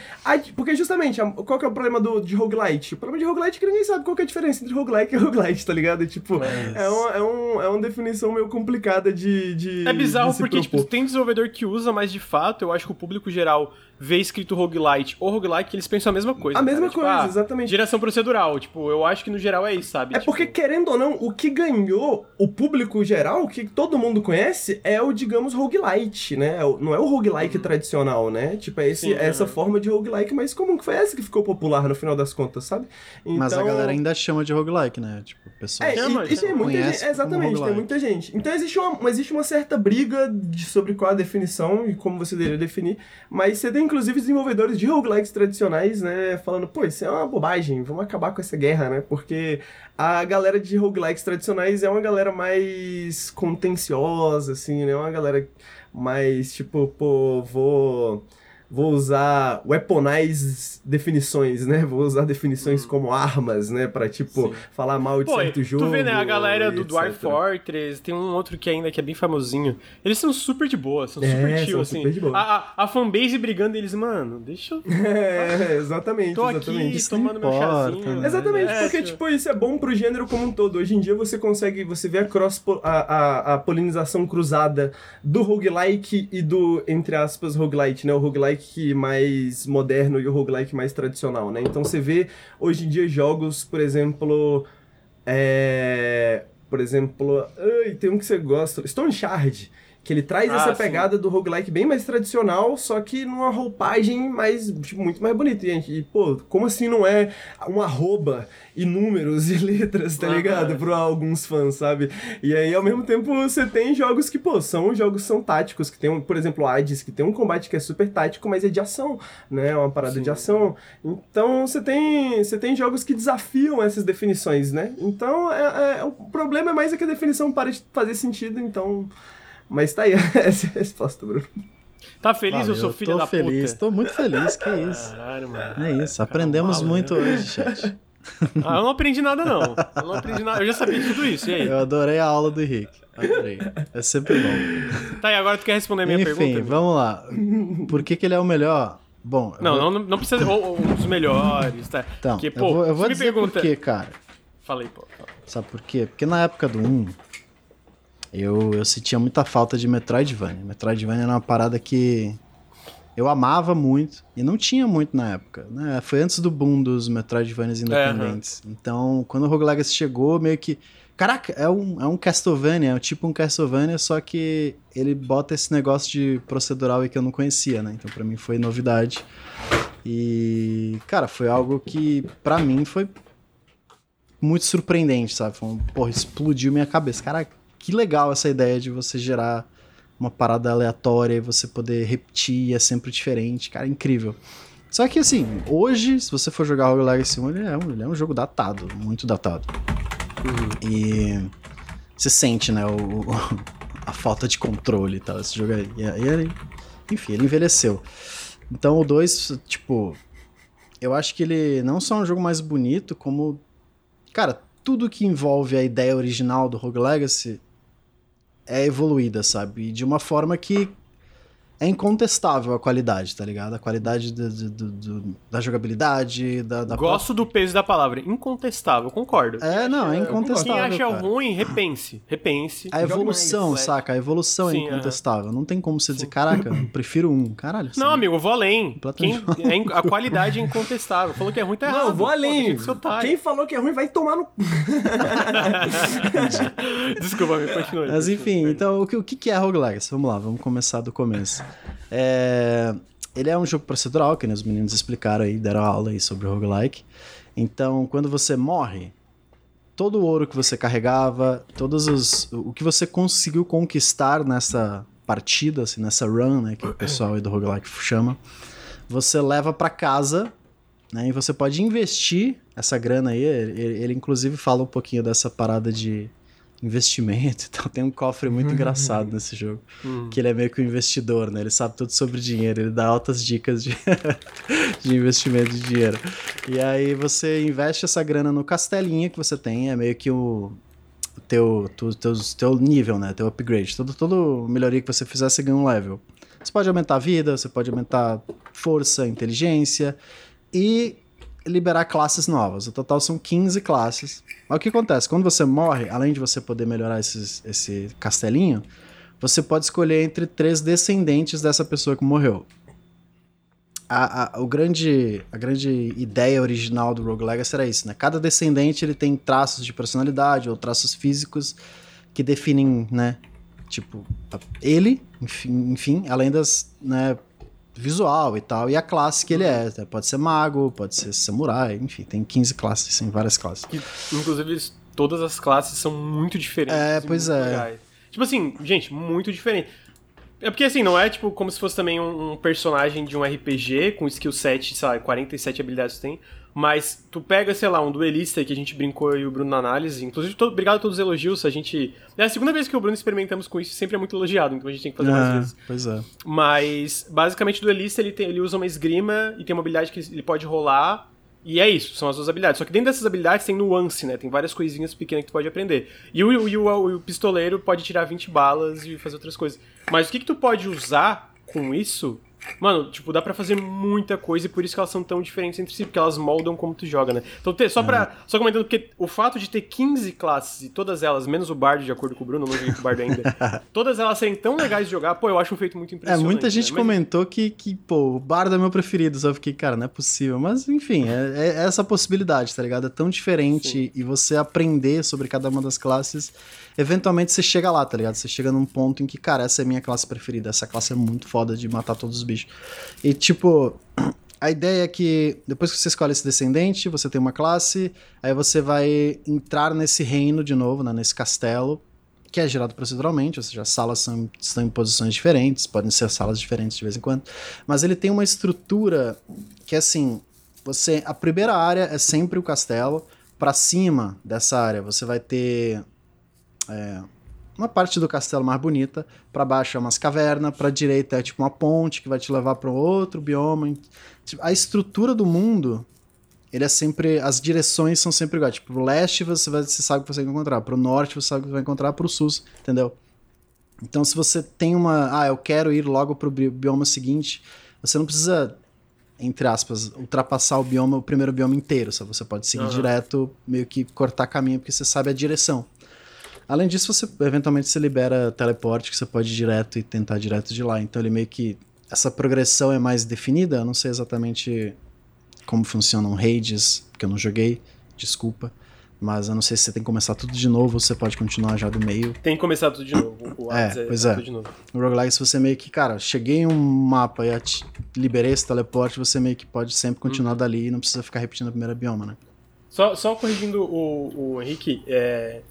Speaker 3: porque justamente, qual que é o problema do, de roguelite? O problema de roguelite é que ninguém sabe qual que é a diferença entre roguelike e roguelite, tá ligado? Tipo, Mas... é, uma, é, um, é uma definição meio complicada de, de
Speaker 1: É bizarro de porque, tipo, propor. tipo, tem desenvolvedor que usa, mas de fato, eu acho que o público geral vê escrito roguelite ou roguelike, eles pensam a mesma coisa.
Speaker 3: A
Speaker 1: cara.
Speaker 3: mesma tipo, coisa, ah, exatamente.
Speaker 1: Direção procedural, tipo, eu acho que no geral é isso, sabe?
Speaker 3: É
Speaker 1: tipo...
Speaker 3: porque, querendo ou não, o que ganhou o público geral, o que todo mundo conhece, é o, digamos, roguelite, né? É não é o roguelike uhum. tradicional, né? Tipo, é esse, Sim, essa uhum. forma de roguelike mais comum, que foi essa que ficou popular no final das contas, sabe?
Speaker 2: Então... Mas a então galera ainda chama de roguelike, né? Tipo, o pessoal
Speaker 3: é, chama, e, e tem muita gente, exatamente, tem muita gente. Então existe uma, existe uma certa briga de, sobre qual a definição e como você deveria definir, mas você tem inclusive desenvolvedores de roguelikes tradicionais, né, falando, pô, isso é uma bobagem, vamos acabar com essa guerra, né? Porque a galera de roguelikes tradicionais é uma galera mais contenciosa, assim, né? Uma galera mais, tipo, pô, vou vou usar weaponize definições, né? Vou usar definições hum. como armas, né? Pra, tipo, Sim. falar mal de Pô, certo jogo.
Speaker 1: Tu vê, né? A galera do Dwarf Fortress, tem um outro que ainda que é bem famosinho. Eles são super de boa, são é, super chill, são assim. Super de boa. A, a, a fanbase brigando eles, mano, deixa eu...
Speaker 3: É, exatamente,
Speaker 1: Tô
Speaker 3: exatamente.
Speaker 1: aqui tomando meu chazinho.
Speaker 3: Né? Exatamente, é, porque, tipo... tipo, isso é bom pro gênero como um todo. Hoje em dia você consegue, você vê a cross, a, a, a polinização cruzada do roguelike e do, entre aspas, roguelite, né? O roguelike roguelike mais moderno e o roguelike mais tradicional, né? Então você vê hoje em dia jogos, por exemplo. É, por exemplo, ai, tem um que você gosta, Stone Shard Que ele traz
Speaker 1: Ah,
Speaker 3: essa
Speaker 1: sim.
Speaker 3: pegada do roguelike bem mais tradicional, só que numa roupagem mais, tipo, muito mais bonita. E, e, pô, como assim não é um arroba e números e letras, tá
Speaker 1: Aham.
Speaker 3: ligado? Pra alguns fãs, sabe? E aí, ao mesmo tempo, você tem jogos que, pô, são jogos que são táticos, que tem, um, por exemplo, Hades, que tem um combate que é super tático, mas é de ação, né? É uma parada
Speaker 1: Sim.
Speaker 3: de ação. Então, você tem, você tem jogos que desafiam essas definições, né? Então, é, é- o problema é mais é que a definição para de fazer sentido, então... Mas tá aí, essa é a resposta, Bruno.
Speaker 1: Tá feliz,
Speaker 2: Valeu,
Speaker 1: eu sou filho
Speaker 2: tô
Speaker 1: da
Speaker 2: feliz,
Speaker 1: puta?
Speaker 2: tô muito feliz, que isso.
Speaker 1: Caralho, mano.
Speaker 2: É isso, aprendemos
Speaker 1: Calma,
Speaker 2: muito
Speaker 1: né?
Speaker 2: hoje, chat.
Speaker 1: Ah, eu não aprendi nada, não. Eu não aprendi nada. Eu já sabia de tudo isso. E aí?
Speaker 2: Eu adorei a aula do Henrique. Adorei. É sempre bom.
Speaker 1: Tá, e agora tu quer responder a minha
Speaker 2: Enfim,
Speaker 1: pergunta?
Speaker 2: vamos lá. Por que, que ele é o melhor? Bom, eu
Speaker 1: Não,
Speaker 2: vou-
Speaker 1: não, não precisa. Ou, um dos melhores, tá?
Speaker 2: Então,
Speaker 1: Porque,
Speaker 2: eu
Speaker 1: pô,
Speaker 2: vou, eu vou
Speaker 1: você me
Speaker 2: dizer
Speaker 1: pergunta.
Speaker 2: por quê, cara.
Speaker 1: Falei, pô. fala.
Speaker 2: Sabe por quê? Porque na época do 1, eu, eu sentia muita falta de Metroidvania. Metroidvania era uma parada que eu amava muito e não tinha muito na época. Né? Foi antes do boom dos Metroidvanias independentes. Então, quando o Rogue Legacy chegou, meio que. Caraca, é um, é um Castlevania, é tipo um Castlevania, só que ele bota esse negócio de procedural aí que eu não conhecia, né? Então, pra mim foi novidade. E, cara, foi algo que, pra mim, foi muito surpreendente, sabe? Foi um, porra, explodiu minha cabeça. Cara, que legal essa ideia de você gerar uma parada aleatória e você poder repetir, é sempre diferente. Cara, incrível. Só que assim, hoje, se você for jogar Rogue Legacy 1, ele é um, ele é um jogo datado, muito datado. E você sente, né, o, a falta de controle e tal, esse jogo aí. E, e ele, enfim, ele envelheceu. Então o 2, tipo, eu acho que ele não só é um jogo mais bonito, como cara, tudo que envolve a ideia original do Rogue Legacy é evoluída, sabe? E de uma forma que é incontestável a qualidade, tá ligado? A qualidade do- do- do- do- da jogabilidade, da, da
Speaker 1: Gosto do peso da palavra. Incontestável, concordo.
Speaker 2: É, não, é
Speaker 1: Quem
Speaker 2: incontestável.
Speaker 1: acha
Speaker 2: cara.
Speaker 1: ruim, repense. Repense.
Speaker 2: A evolução,
Speaker 1: mais,
Speaker 2: saca? A evolução
Speaker 1: Sim,
Speaker 2: é incontestável. Não tem como você dizer, caraca, eu prefiro um. Caralho.
Speaker 1: Não,
Speaker 2: sabe?
Speaker 1: amigo, eu vou além. Quem, é a qualidade é incontestável. Falou que é ruim, tá errado.
Speaker 3: Não, vou
Speaker 1: Pô,
Speaker 3: além.
Speaker 1: ser otário.
Speaker 3: Quem falou que é ruim vai tomar no.
Speaker 1: Desculpa, me continua.
Speaker 2: Mas enfim, então o que, o que é Rogue Legacy? Vamos lá, vamos começar do começo. É, ele é um jogo procedural, que né, os meninos explicaram aí, deram aula aí sobre roguelike. Então, quando você morre, todo o ouro que você carregava, todos os o que você conseguiu conquistar nessa partida, assim, nessa run, né, que o pessoal aí do roguelike chama, você leva pra casa, né, e você pode investir essa grana aí. Ele, ele, inclusive fala um pouquinho dessa parada de investimento, então tem um cofre muito engraçado nesse jogo,
Speaker 1: Hum.
Speaker 2: que ele é meio que um investidor, né? Ele sabe tudo sobre dinheiro, ele dá altas dicas de, de investimento de dinheiro. E aí você investe essa grana no castelinho que você tem, é meio que o teu, tu, teus, teu nível, né? Teu upgrade. Todo, todo melhoria que você fizer, você ganha um level. Você pode aumentar a vida, você pode aumentar força, inteligência e liberar classes novas. O total são 15 classes. Mas o que acontece? Quando você morre, além de você poder melhorar esses, esse castelinho, você pode escolher entre três descendentes dessa pessoa que morreu. A, a, o grande, a grande ideia original do Rogue Legacy era isso, né? Cada descendente ele tem traços de personalidade ou traços físicos que definem, né? Tipo, ele, enfim, enfim além das, né? Visual e tal, e a classe que ele é. né? Pode ser mago, pode ser samurai, enfim, tem 15 classes, tem várias classes.
Speaker 1: Que, inclusive, todas as classes são muito diferentes.
Speaker 2: É,
Speaker 1: e
Speaker 2: pois é.
Speaker 1: legais. Tipo assim, gente, muito diferente. É porque assim, não é tipo como se fosse também um, um personagem de um RPG com skill set, sei lá, 47 habilidades que tem. Mas tu pega, sei lá, um duelista que a gente brincou e o Bruno na análise. Inclusive, todo, obrigado a todos os elogios. A gente. É a segunda vez que o Bruno experimentamos com isso, sempre é muito elogiado, então a gente tem que fazer mais
Speaker 2: Ah,
Speaker 1: vezes.
Speaker 2: pois é.
Speaker 1: Mas, basicamente, o duelista ele, tem- ele usa uma esgrima e tem uma habilidade que ele pode rolar. E é isso, são as duas habilidades. Só que dentro dessas habilidades tem nuance, né? Tem várias coisinhas pequenas que tu pode aprender. E o, e o, o pistoleiro pode tirar 20 balas e fazer outras coisas. Mas o que, que tu pode usar com isso Mano, tipo, dá pra fazer muita coisa e por isso que elas são tão diferentes entre si, porque elas moldam como tu joga, né? Então, ter, só pra. Só comentando, porque o fato de ter 15 classes e todas elas, menos o Bard, de acordo com o Bruno, não joguei com o Bard ainda, todas elas serem tão legais de jogar, pô, eu acho um feito muito
Speaker 2: É,
Speaker 1: impressionante.
Speaker 2: muita gente
Speaker 1: né? Mas-
Speaker 2: comentou que, que, pô, o Bardo é meu preferido. Só fiquei, cara, não é possível. Mas, enfim, é, é essa possibilidade, tá ligado? É tão diferente e você aprender sobre cada uma das classes, eventualmente você chega lá, tá ligado? Você chega num ponto em que, cara, essa é minha classe preferida. Essa classe é muito foda de matar todos os bichos. E, tipo, a ideia é que depois que você escolhe esse descendente, você tem uma classe, aí você vai entrar nesse reino de novo, né, nesse castelo, que é gerado proceduralmente, ou seja, as salas são, estão em posições diferentes, podem ser salas diferentes de vez em quando, mas ele tem uma estrutura que, assim, você a primeira área é sempre o castelo, para cima dessa área você vai ter é, uma parte do castelo mais bonita, para baixo é umas cavernas, para direita é tipo uma ponte que vai te levar para outro bioma. A estrutura do mundo, ele é sempre. As direções são sempre iguais. Tipo, pro leste você, vai, você sabe o que você vai encontrar, pro norte você sabe o que você vai encontrar, pro sul, entendeu? Então, se você tem uma. Ah, eu quero ir logo pro bi- bioma seguinte, você não precisa, entre aspas, ultrapassar o bioma, o primeiro bioma inteiro. Só você pode seguir
Speaker 1: Aham.
Speaker 2: direto, meio que cortar caminho, porque você sabe a direção. Além disso, você eventualmente se libera teleporte, que você pode ir direto e tentar direto de lá. Então ele meio que. Essa progressão é mais definida. Eu não sei exatamente como funcionam raids, porque eu não joguei, desculpa. Mas eu não sei se você tem que começar tudo de novo ou você pode continuar já do meio.
Speaker 1: Tem que começar tudo de novo. O
Speaker 2: É,
Speaker 1: Hades
Speaker 2: pois é.
Speaker 1: tudo de novo.
Speaker 2: No roguelike, se você meio que, cara, cheguei em um mapa e liberei esse teleporte, você meio que pode sempre continuar dali e não precisa ficar repetindo a primeira bioma, né?
Speaker 1: Só, só corrigindo o, o Henrique, é,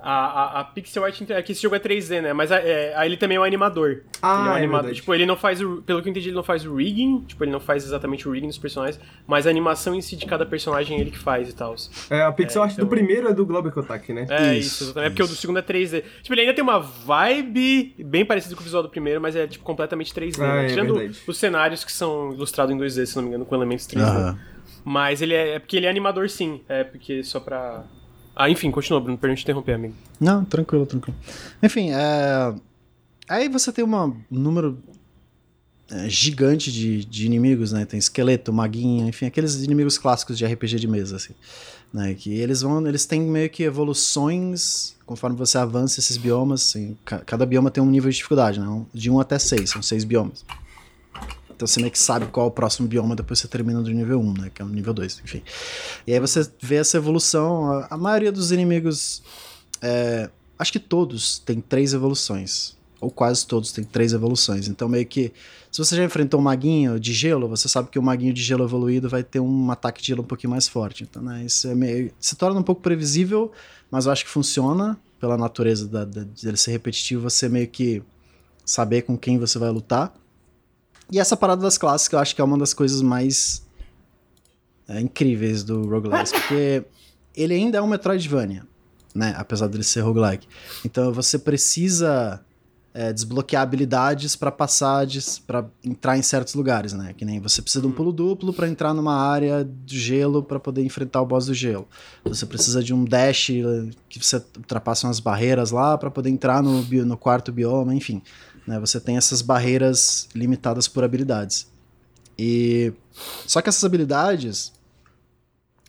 Speaker 1: a, a, a Pixel Art, é que esse jogo é 3D, né? Mas a- é, ele também é um animador.
Speaker 3: Ah,
Speaker 1: ele é um
Speaker 3: é
Speaker 1: animador. tipo, ele não faz o. Pelo que eu entendi, ele não faz o rigging. Tipo, ele não faz exatamente o rigging dos personagens. Mas a animação em si de cada personagem é ele que faz e tal.
Speaker 3: É, a pixel
Speaker 1: É,
Speaker 3: art
Speaker 1: então-
Speaker 3: do primeiro é do Globo Kotak, né?
Speaker 1: É
Speaker 2: Isso,
Speaker 1: isso, exatamente. É porque o do
Speaker 2: isso.
Speaker 1: segundo é 3D. Tipo, ele ainda tem uma vibe bem parecida com o visual do primeiro, mas é tipo completamente 3D.
Speaker 3: Ah,
Speaker 1: né?
Speaker 3: é
Speaker 1: Tirando os cenários que são ilustrados em 2D, se não me engano, com elementos 3D.
Speaker 2: Aham.
Speaker 1: Mas ele é, é porque ele é animador sim. É porque só pra. Ah, enfim, continua, Bruno, pra gente interromper, amigo.
Speaker 2: Não, tranquilo, tranquilo. Enfim, é... aí você tem uma- um número é, gigante de, de inimigos, né? Tem esqueleto, maguinha, enfim, aqueles inimigos clássicos de RPG de mesa, assim. Né? Que eles vão, eles têm meio que evoluções conforme você avança esses biomas, assim, ca- cada bioma tem um nível de dificuldade, né? Um- De 1 até 6, são 6 biomas. Então você meio que sabe qual é o próximo bioma depois você termina do nível 1, né? Que é o nível 2, enfim. E aí você vê essa evolução. A, a maioria dos inimigos. é, acho que todos têm três evoluções. Ou quase todos têm três evoluções. Então, meio que. Se você já enfrentou um maguinho de gelo, você sabe que o maguinho de gelo evoluído vai ter um ataque de gelo um pouquinho mais forte. Então, né, isso é meio, se torna um pouco previsível, mas eu acho que funciona pela natureza da, da, dele ser repetitivo, você meio que saber com quem você vai lutar. E essa parada das classes, que eu acho que é uma das coisas mais é, incríveis do roguelike, porque ele ainda é um Metroidvania, né? Apesar dele ser roguelike. Então você precisa é, desbloquear habilidades para passar, para entrar em certos lugares, né? Que nem você precisa de um pulo duplo para entrar numa área de gelo para poder enfrentar o boss do gelo. Você precisa de um dash eh, que você ultrapassa umas barreiras lá para poder entrar no, no quarto bioma, enfim. Né? Você tem essas barreiras limitadas por habilidades. E só que essas habilidades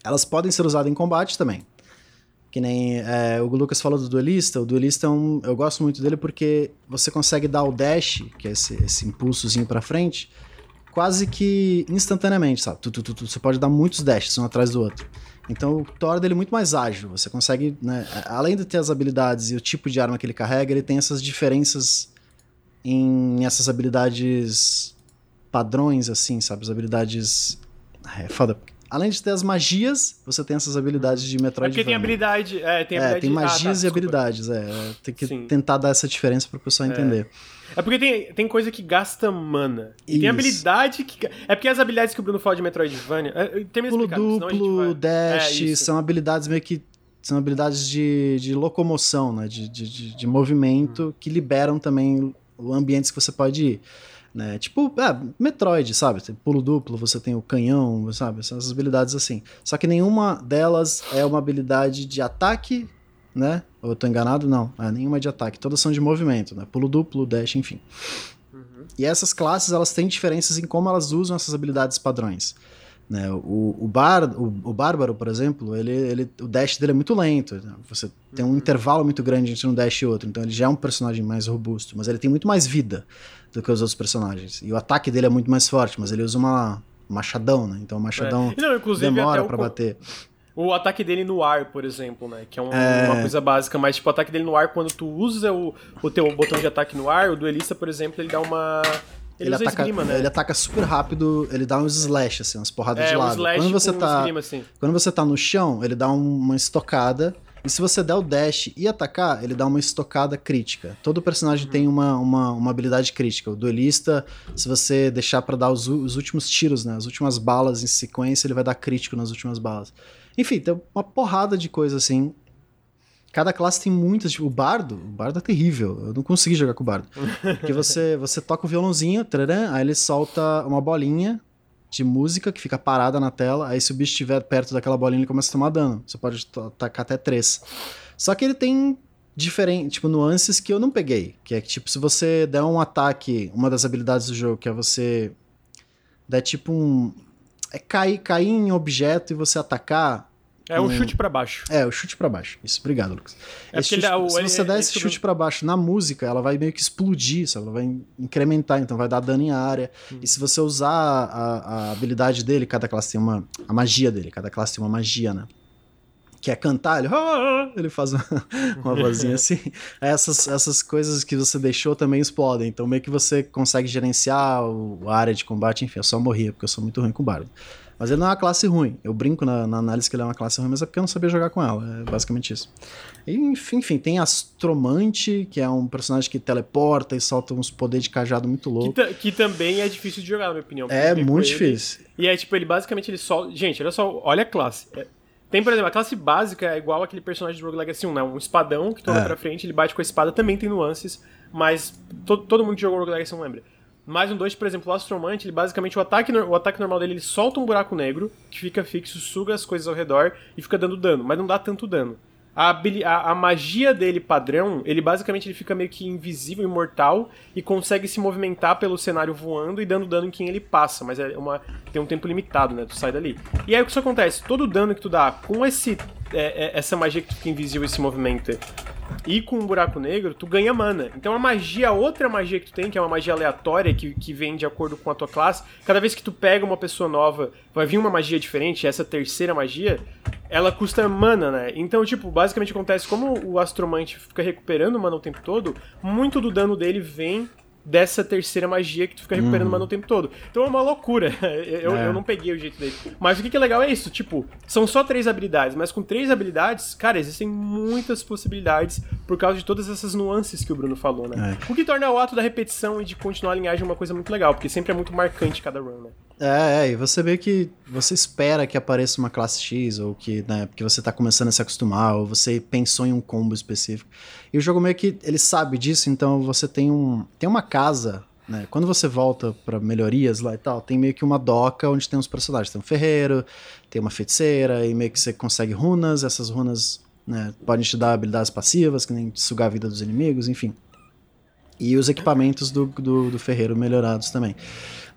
Speaker 2: elas podem ser usadas em combate também. Que nem é, o Lucas falou do duelista. O duelista é um, eu gosto muito dele porque você consegue dar o dash, que é esse, esse impulsozinho pra frente, quase que instantaneamente, sabe? Tu, tu, tu, você pode dar muitos dashes um atrás do outro. Então torna ele muito mais ágil. Você consegue, né, além de ter as habilidades e o tipo de arma que ele carrega, ele tem essas diferenças em essas habilidades padrões, assim, sabe? As habilidades. É foda. Além de ter as magias, você tem essas habilidades de
Speaker 1: É
Speaker 2: Metroid.
Speaker 1: porque tem habilidade. É, tem
Speaker 2: É,
Speaker 1: habilidade.
Speaker 2: tem
Speaker 1: ah, tá,
Speaker 2: magias e habilidades, é. Tem que
Speaker 1: Sim.
Speaker 2: tentar dar essa diferença pro pessoal entender.
Speaker 1: É porque tem, tem coisa que gasta mana. E tem
Speaker 2: Isso.
Speaker 1: habilidade que. É porque as habilidades que o Bruno fala de Metroidvania. É, tem me
Speaker 2: Pulo duplo,
Speaker 1: vai-
Speaker 2: dash,
Speaker 1: É,
Speaker 2: são habilidades meio que. São habilidades de, de locomoção, né? De, de, de, movimento
Speaker 1: Uhum.
Speaker 2: que liberam também ambientes que você pode ir. Né? Tipo, é, Metroid, sabe? Tem pulo duplo, você tem o canhão, sabe? Essas habilidades assim. Só que nenhuma delas é uma habilidade de ataque, né? Ou eu tô enganado? Não, é nenhuma é de ataque. Todas são de movimento, né? Pulo duplo, dash, enfim.
Speaker 1: Uhum.
Speaker 2: E essas classes elas têm diferenças em como elas usam essas habilidades padrões. Né? O, o, bar, o, o Bárbaro, por exemplo, ele, ele, o dash dele é muito lento. Né? Você tem um intervalo muito grande entre um dash e outro. Então ele já é um personagem mais robusto. Mas ele tem muito mais vida do que os outros personagens. E o ataque dele é muito mais forte, mas ele usa uma machadão, né? Então o machadão
Speaker 1: É. Não,
Speaker 2: demora
Speaker 1: co-
Speaker 2: bater.
Speaker 1: O ataque dele no ar, por exemplo, né? Que é, um-
Speaker 2: É.
Speaker 1: uma coisa básica, mas tipo, o ataque dele no ar, quando tu usa o, o teu botão de ataque no ar, o duelista, por exemplo, ele dá uma. Ele, usa
Speaker 2: ataca,
Speaker 1: esgrima, né?
Speaker 2: ele ataca super rápido, ele dá uns slash, assim, umas porradas
Speaker 1: é,
Speaker 2: de
Speaker 1: um
Speaker 2: lado.
Speaker 1: slash
Speaker 2: Quando você tá.
Speaker 1: esgrima, assim.
Speaker 2: Quando você tá no chão, ele dá um- uma estocada. E se você der o dash e atacar, ele dá uma estocada crítica. Todo personagem
Speaker 1: Uhum.
Speaker 2: tem uma, uma, uma habilidade crítica. O duelista, se você deixar pra dar os, os últimos tiros, né? As últimas balas em sequência, ele vai dar crítico nas últimas balas. Enfim, tem uma porrada de coisa assim. Cada classe tem muitas. Tipo, o bardo, o bardo é terrível. Eu não consegui jogar com o bardo. Porque você, você toca o violãozinho, tararam, aí ele solta uma bolinha de música que fica parada na tela. Aí se o bicho estiver perto daquela bolinha, ele começa a tomar dano. Você pode atacar até três. Só que ele tem diferente, tipo, nuances que eu não peguei. Que é que, tipo, se você der um ataque, uma das habilidades do jogo, que é você der tipo um. É cair, cair em objeto e você atacar.
Speaker 1: É um chute pra baixo.
Speaker 2: É, o chute pra baixo. Isso, obrigado, Lucas.
Speaker 1: É
Speaker 2: Esse chute-
Speaker 1: dá o-
Speaker 2: se
Speaker 1: ele-
Speaker 2: você der
Speaker 1: ele
Speaker 2: esse chute pra baixo na música, ela vai meio que explodir, sabe? Ela vai incrementar, então vai dar dano em área.
Speaker 1: Hum.
Speaker 2: E se você usar a, a habilidade dele, cada classe tem uma. A magia dele, cada classe tem uma magia, né? Que é cantar, ele, "Ah", ele faz uma, uma vozinha assim. Essas, essas coisas que você deixou também explodem. Então meio que você consegue gerenciar o, a área de combate. Enfim, eu só morria, porque eu sou muito ruim com o bardo. Mas ele não é uma classe ruim. Eu brinco na, na análise que ele é uma classe ruim, mas é porque eu não sabia jogar com ela. É basicamente isso. E, enfim, enfim, tem Astromante, que é um personagem que teleporta e solta uns poderes de cajado muito
Speaker 1: Que,
Speaker 2: louco.
Speaker 1: ta- que também é difícil de jogar, na minha opinião.
Speaker 2: É muito
Speaker 1: ele,
Speaker 2: difícil.
Speaker 1: E é tipo, ele basicamente ele só. Gente, olha só, olha a classe. É- Tem, por exemplo, a classe básica é igual aquele personagem de Rogue Legacy 1, né? Um espadão que tu olha
Speaker 2: É.
Speaker 1: pra frente, ele bate com a espada, também tem nuances, mas to- todo mundo que jogou Rogue Legacy 1 lembra. Mais um 2, por exemplo, o Astromante, ele basicamente, o ataque, o ataque normal dele, ele solta um buraco negro, que fica fixo, suga as coisas ao redor e fica dando dano, mas não dá tanto dano. A, a- a magia dele padrão, ele basicamente ele fica meio que invisível, imortal, e consegue se movimentar pelo cenário voando e dando dano em quem ele passa, mas é uma, tem um tempo limitado, né? Tu sai dali. E aí o que isso acontece? Todo dano que tu dá com esse, é, é, essa magia que tu fica invisível e se movimenta, e com um buraco negro, tu ganha mana. Então a magia, outra magia que tu tem, que é uma magia aleatória, que, que vem de acordo com a tua classe, cada vez que tu pega uma pessoa nova, vai vir uma magia diferente, essa terceira magia, ela custa mana, né? Então, tipo, basicamente acontece, como o astromante fica recuperando mana o tempo todo, muito do dano dele vem dessa terceira magia que tu fica recuperando mana o tempo todo. Então é uma loucura. Eu,
Speaker 2: É.
Speaker 1: eu não peguei o jeito dele. Mas o que que é legal é isso, tipo, são só três habilidades, mas com três habilidades, cara, existem muitas possibilidades por causa de todas essas nuances que o Bruno falou, né? O que torna o ato da repetição e de continuar a linhagem uma coisa muito legal, porque sempre é muito marcante cada run, né?
Speaker 2: É, é, e você vê que você espera que apareça uma classe X, ou que, né, porque você tá começando a se acostumar, ou você pensou em um combo específico. E o jogo meio que ele sabe disso, então você tem um. Tem uma casa, né? Quando você volta pra melhorias lá e tal, tem meio que uma doca onde tem uns personagens. Tem um ferreiro, tem uma feiticeira, e meio que você consegue runas, essas runas. Né, podem te dar habilidades passivas, que nem sugar a vida dos inimigos, enfim. E os equipamentos do, do, do ferreiro melhorados também.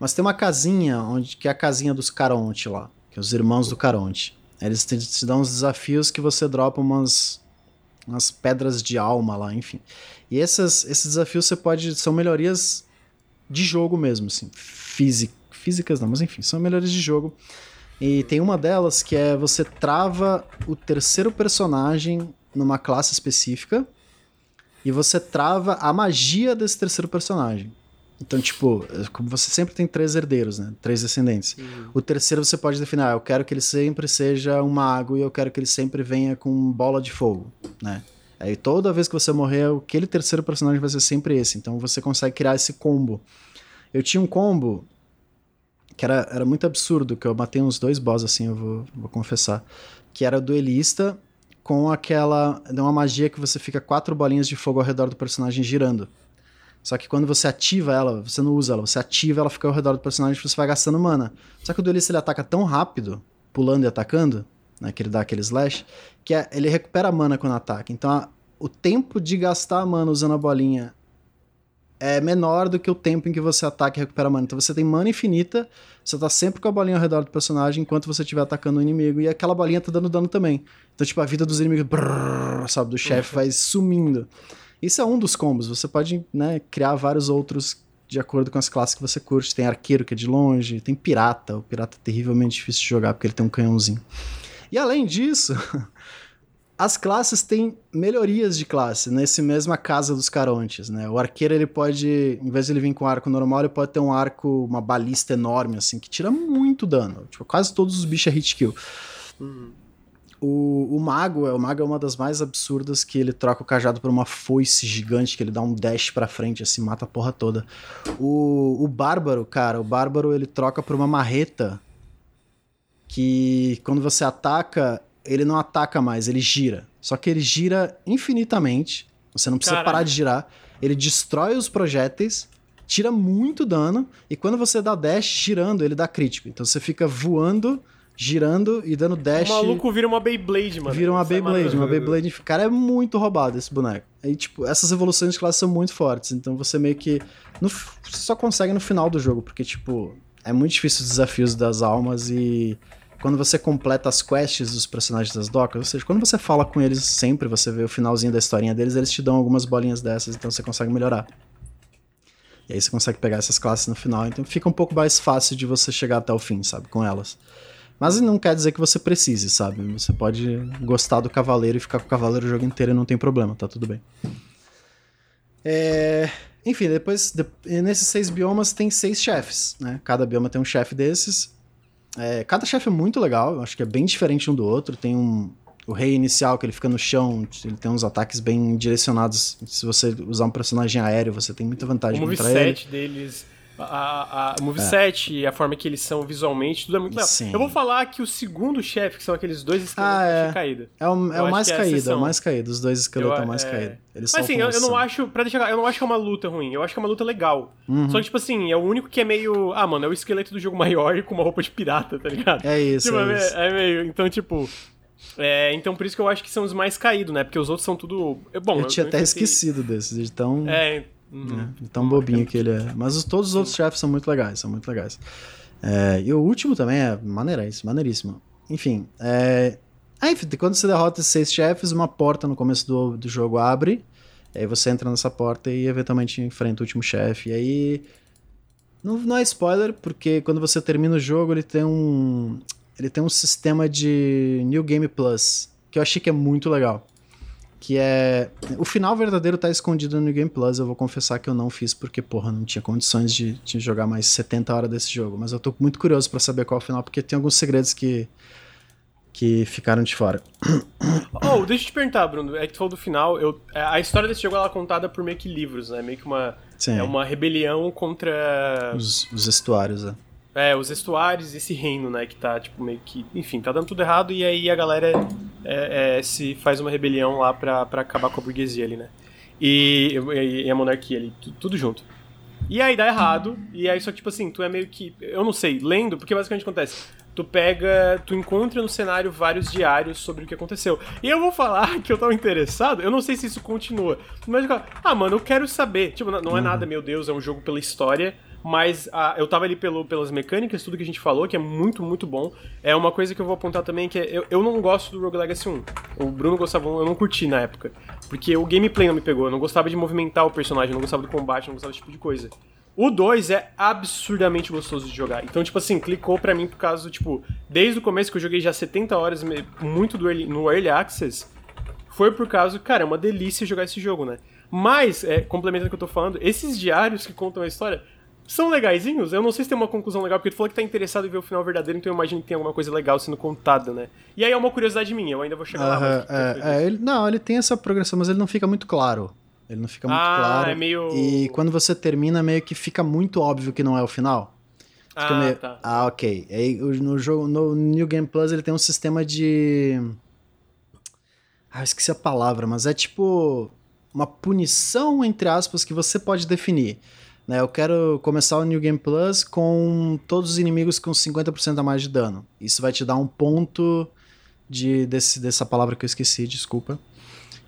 Speaker 2: Mas tem uma casinha, onde que é a casinha dos Caronte lá, que é os irmãos do Caronte. Eles te, te dão uns desafios que você dropa umas, umas pedras de alma lá, enfim. E essas, esses desafios você pode. são melhorias de jogo mesmo, assim. Físic, físicas não, mas enfim, são melhorias de jogo. E tem uma delas que é você trava o terceiro personagem numa classe específica e você trava a magia desse terceiro personagem. Então, tipo, como você sempre tem três herdeiros, né? Três descendentes. O terceiro você pode definir, ah, eu quero que ele sempre seja um mago e eu quero que ele sempre venha com bola de fogo, né? Aí toda vez que você morrer, aquele terceiro personagem vai ser sempre esse. Então você consegue criar esse combo. Eu tinha um combo que era, era muito absurdo, que eu matei uns dois boss assim, eu vou, vou confessar. Que era duelista com aquela. de uma magia que você fica quatro bolinhas de fogo ao redor do personagem girando. Só que quando você ativa ela, você não usa ela, você ativa ela fica ao redor do personagem e você vai gastando mana. Só que o duelista ele ataca tão rápido, pulando e atacando, né, que ele dá aquele slash, que é- ele recupera mana quando ataca. Então a- o tempo de gastar a mana usando a bolinha é menor do que o tempo em que você ataca e recupera mana. Então você tem mana infinita, você tá sempre com a bolinha ao redor do personagem enquanto você estiver atacando o inimigo, e aquela bolinha tá dando dano também. Então, tipo, a vida dos inimigos, brrr, sabe, do chefe vai sumindo. Isso é um dos combos. Você pode né, criar vários outros de acordo com as classes que você curte. Tem arqueiro, que é de longe, tem pirata. O pirata é terrivelmente difícil de jogar porque ele tem um canhãozinho. E além disso, as classes têm melhorias de classe nesse mesma casa dos carontes, né? O arqueiro, ele pode, em vez de ele vir com arco normal, ele pode ter um arco, uma balista enorme, assim, que tira muito dano. Tipo, quase todos os bichos é hit kill. Uhum. O, o mago, é, o mago é uma das mais absurdas que ele troca o cajado por uma foice gigante, que ele dá um dash pra frente, assim, mata a porra toda. O, o bárbaro, cara, o bárbaro ele troca por uma marreta que quando você ataca, ele não ataca mais, ele gira. Só que ele gira infinitamente, você não precisa parar de girar. Ele destrói os projéteis, tira muito dano, e quando você dá dash girando, ele dá crítico. Então você fica voando girando e dando dash.
Speaker 1: O maluco vira uma Beyblade, mano.
Speaker 2: Vira uma Beyblade, uma Beyblade. Cara, é muito roubado esse boneco. Aí, tipo, essas evoluções de classe são muito fortes. Então você meio que. No, só consegue no final do jogo, porque, tipo, é muito difícil os desafios das almas e. Quando você completa as quests dos personagens das docas, ou seja, quando você fala com eles sempre, você vê o finalzinho da historinha deles, eles te dão algumas bolinhas dessas, então você consegue melhorar. E aí você consegue pegar essas classes no final, então fica um pouco mais fácil de você chegar até o fim, sabe, com elas. Mas não quer dizer que você precise, sabe? Você pode gostar do cavaleiro e ficar com o cavaleiro o jogo inteiro e não tem problema, tá tudo bem. É... Enfim, depois, de... nesses seis biomas tem seis chefes, né? Cada bioma tem um chefe desses. É... Cada chefe é muito legal, acho que é bem diferente um do outro. Tem um, o rei inicial, que ele fica no chão, ele tem uns ataques bem direcionados. Se você usar um personagem aéreo, você tem muita vantagem
Speaker 1: o contra ele. O deles a, a moveset é. e a forma que eles são visualmente, tudo é muito legal. Sim. Eu vou falar que o segundo chefe, que são aqueles dois esqueletos, ah, é. caído.
Speaker 2: É o, é o mais é caído, é o mais caído. Os dois esqueletos é o mais é... caído.
Speaker 1: Eles Mas assim, eu, eu, não acho, pra deixar eu não acho que é uma luta ruim, eu acho que é uma luta legal. Uhum. Só que, tipo assim, é o único que é meio. Ah, mano, é o esqueleto do jogo maior com uma roupa de pirata, tá ligado?
Speaker 2: É isso. Tipo,
Speaker 1: é,
Speaker 2: isso.
Speaker 1: é meio. Então, tipo. É, então por isso que eu acho que são os mais caídos, né? Porque os outros são tudo. Bom,
Speaker 2: eu, eu tinha até esquecido desses, então.
Speaker 1: É,
Speaker 2: Uhum. É, tão bobinho que ele é. Mas os, todos os outros chefes são muito legais, são muito legais. É, e o último também é maneiríssimo, maneiríssimo. Enfim, é... Aí, quando você derrota esses seis chefes, uma porta no começo do, do jogo abre, aí você entra nessa porta e eventualmente enfrenta o último chefe. E aí... Não, não é spoiler, porque quando você termina o jogo, ele tem um... Ele tem um sistema de New Game Plus, que eu achei que é muito legal que é... O final verdadeiro tá escondido no Game Plus, eu vou confessar que eu não fiz porque, porra, não tinha condições de, de jogar mais 70 horas desse jogo, mas eu tô muito curioso para saber qual é o final, porque tem alguns segredos que que ficaram de fora.
Speaker 1: Oh, deixa eu te perguntar, Bruno, é que tu falou do final, eu, a história desse jogo ela é contada por meio que livros, né, meio que uma, Sim. é uma rebelião contra...
Speaker 2: Os, os estuários, né.
Speaker 1: É, os estuários, esse reino, né, que tá, tipo, meio que. Enfim, tá dando tudo errado e aí a galera é, é, se faz uma rebelião lá pra, pra acabar com a burguesia ali, né? E, e, e a monarquia ali, tudo junto. E aí dá errado, e aí só tipo assim, tu é meio que. Eu não sei, lendo, porque basicamente acontece. Tu pega. Tu encontra no cenário vários diários sobre o que aconteceu. E eu vou falar que eu tava interessado, eu não sei se isso continua. Mas eu ah, mano, eu quero saber. Tipo, não é uhum. nada, meu Deus, é um jogo pela história mas ah, eu tava ali pelo, pelas mecânicas, tudo que a gente falou, que é muito, muito bom. É uma coisa que eu vou apontar também, que é, eu, eu não gosto do Rogue Legacy 1. O Bruno gostava, eu não curti na época. Porque o gameplay não me pegou, eu não gostava de movimentar o personagem, eu não gostava do combate, eu não gostava desse tipo de coisa. O 2 é absurdamente gostoso de jogar. Então, tipo assim, clicou pra mim por causa tipo, desde o começo que eu joguei já 70 horas, muito early, no Early Access, foi por causa, cara, é uma delícia jogar esse jogo, né? Mas, é, complementando o que eu tô falando, esses diários que contam a história, são legaisinhos. Eu não sei se tem uma conclusão legal, porque tu falou que tá interessado em ver o final verdadeiro, então eu imagino que tem alguma coisa legal sendo contada, né? E aí é uma curiosidade minha, eu ainda vou chegar uh -huh, lá.
Speaker 2: É, é, ele, não, ele tem essa progressão, mas ele não fica muito claro. Ele não fica muito
Speaker 1: ah,
Speaker 2: claro.
Speaker 1: É meio...
Speaker 2: E quando você termina, meio que fica muito óbvio que não é o final.
Speaker 1: Fica
Speaker 2: ah,
Speaker 1: meio... tá.
Speaker 2: Ah, ok. Aí, no jogo, no New Game Plus, ele tem um sistema de. Ah, eu esqueci a palavra, mas é tipo uma punição, entre aspas, que você pode definir. Né? Eu quero começar o New Game Plus com todos os inimigos com 50% a mais de dano. Isso vai te dar um ponto de desse, dessa palavra que eu esqueci, desculpa.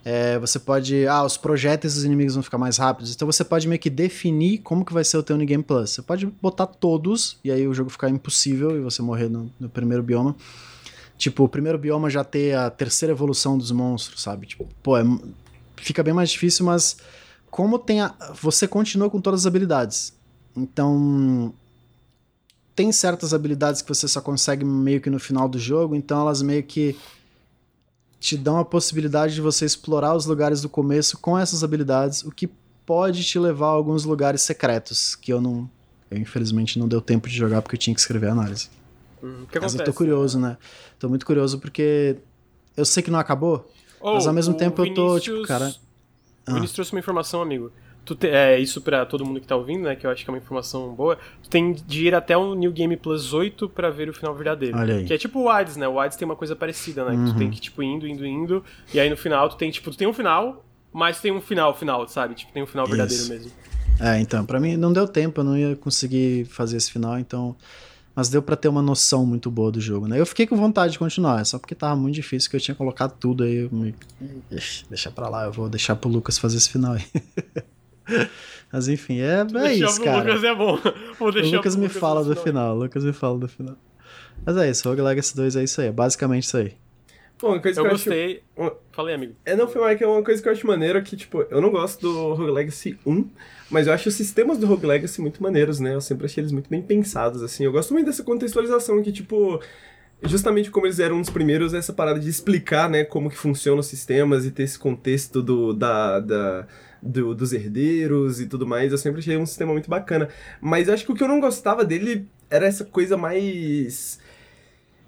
Speaker 2: É, você pode. Ah, os projéteis dos inimigos vão ficar mais rápidos. Então você pode meio que definir como que vai ser o teu Game Plus. Você pode botar todos, e aí o jogo ficar impossível e você morrer no, no primeiro bioma. Tipo, o primeiro bioma já ter a terceira evolução dos monstros, sabe? Tipo, pô, é, fica bem mais difícil, mas como tem a, você continua com todas as habilidades. Então, tem certas habilidades que você só consegue meio que no final do jogo, então elas meio que te dão a possibilidade de você explorar os lugares do começo com essas habilidades, o que pode te levar a alguns lugares secretos que eu não, eu infelizmente não deu tempo de jogar porque eu tinha que escrever a análise.
Speaker 1: Hum, que
Speaker 2: mas eu tô curioso, né? Tô muito curioso porque eu sei que não acabou, oh, mas ao mesmo tempo Vinícius... eu tô tipo, cara,
Speaker 1: o Vinícius ah. trouxe uma informação, amigo tu te, é, isso para todo mundo que tá ouvindo, né, que eu acho que é uma informação boa, tu tem de ir até o New Game Plus 8 para ver o final verdadeiro.
Speaker 2: Olha aí.
Speaker 1: Que é tipo o WADS, né? O WADS tem uma coisa parecida, né? Uhum. Que tu tem uhum. que, tipo, indo, indo, indo, e aí no final tu tem, tipo, tu tem um final, mas tem um final, final, sabe? Tipo, tem um final verdadeiro isso. mesmo.
Speaker 2: É, então, para mim não deu tempo, eu não ia conseguir fazer esse final, então mas deu para ter uma noção muito boa do jogo, né? Eu fiquei com vontade de continuar, só porque tava muito difícil que eu tinha colocado tudo aí, me... deixa pra lá, eu vou deixar pro Lucas fazer esse final aí. Mas enfim, é, é isso, cara.
Speaker 1: O Lucas é bom. Vou deixar
Speaker 2: o Lucas me Lucas fala do final. O Lucas me fala do final. Mas é isso, Rogue Legacy 2 é isso aí. É basicamente isso aí.
Speaker 3: Pô, uma coisa
Speaker 1: eu
Speaker 3: que
Speaker 1: eu gostei. Falei, amigo.
Speaker 3: É, não, foi mais que é uma coisa que eu acho maneiro que, tipo, eu não gosto do Rogue Legacy 1, mas eu acho os sistemas do Rogue Legacy muito maneiros, né? Eu sempre achei eles muito bem pensados, assim. Eu gosto muito dessa contextualização que, tipo, justamente como eles eram os primeiros, essa parada de explicar, né, como que funcionam os sistemas e ter esse contexto do, da, da do, dos herdeiros e tudo mais, eu sempre achei um sistema muito bacana. Mas acho que o que eu não gostava dele era essa coisa mais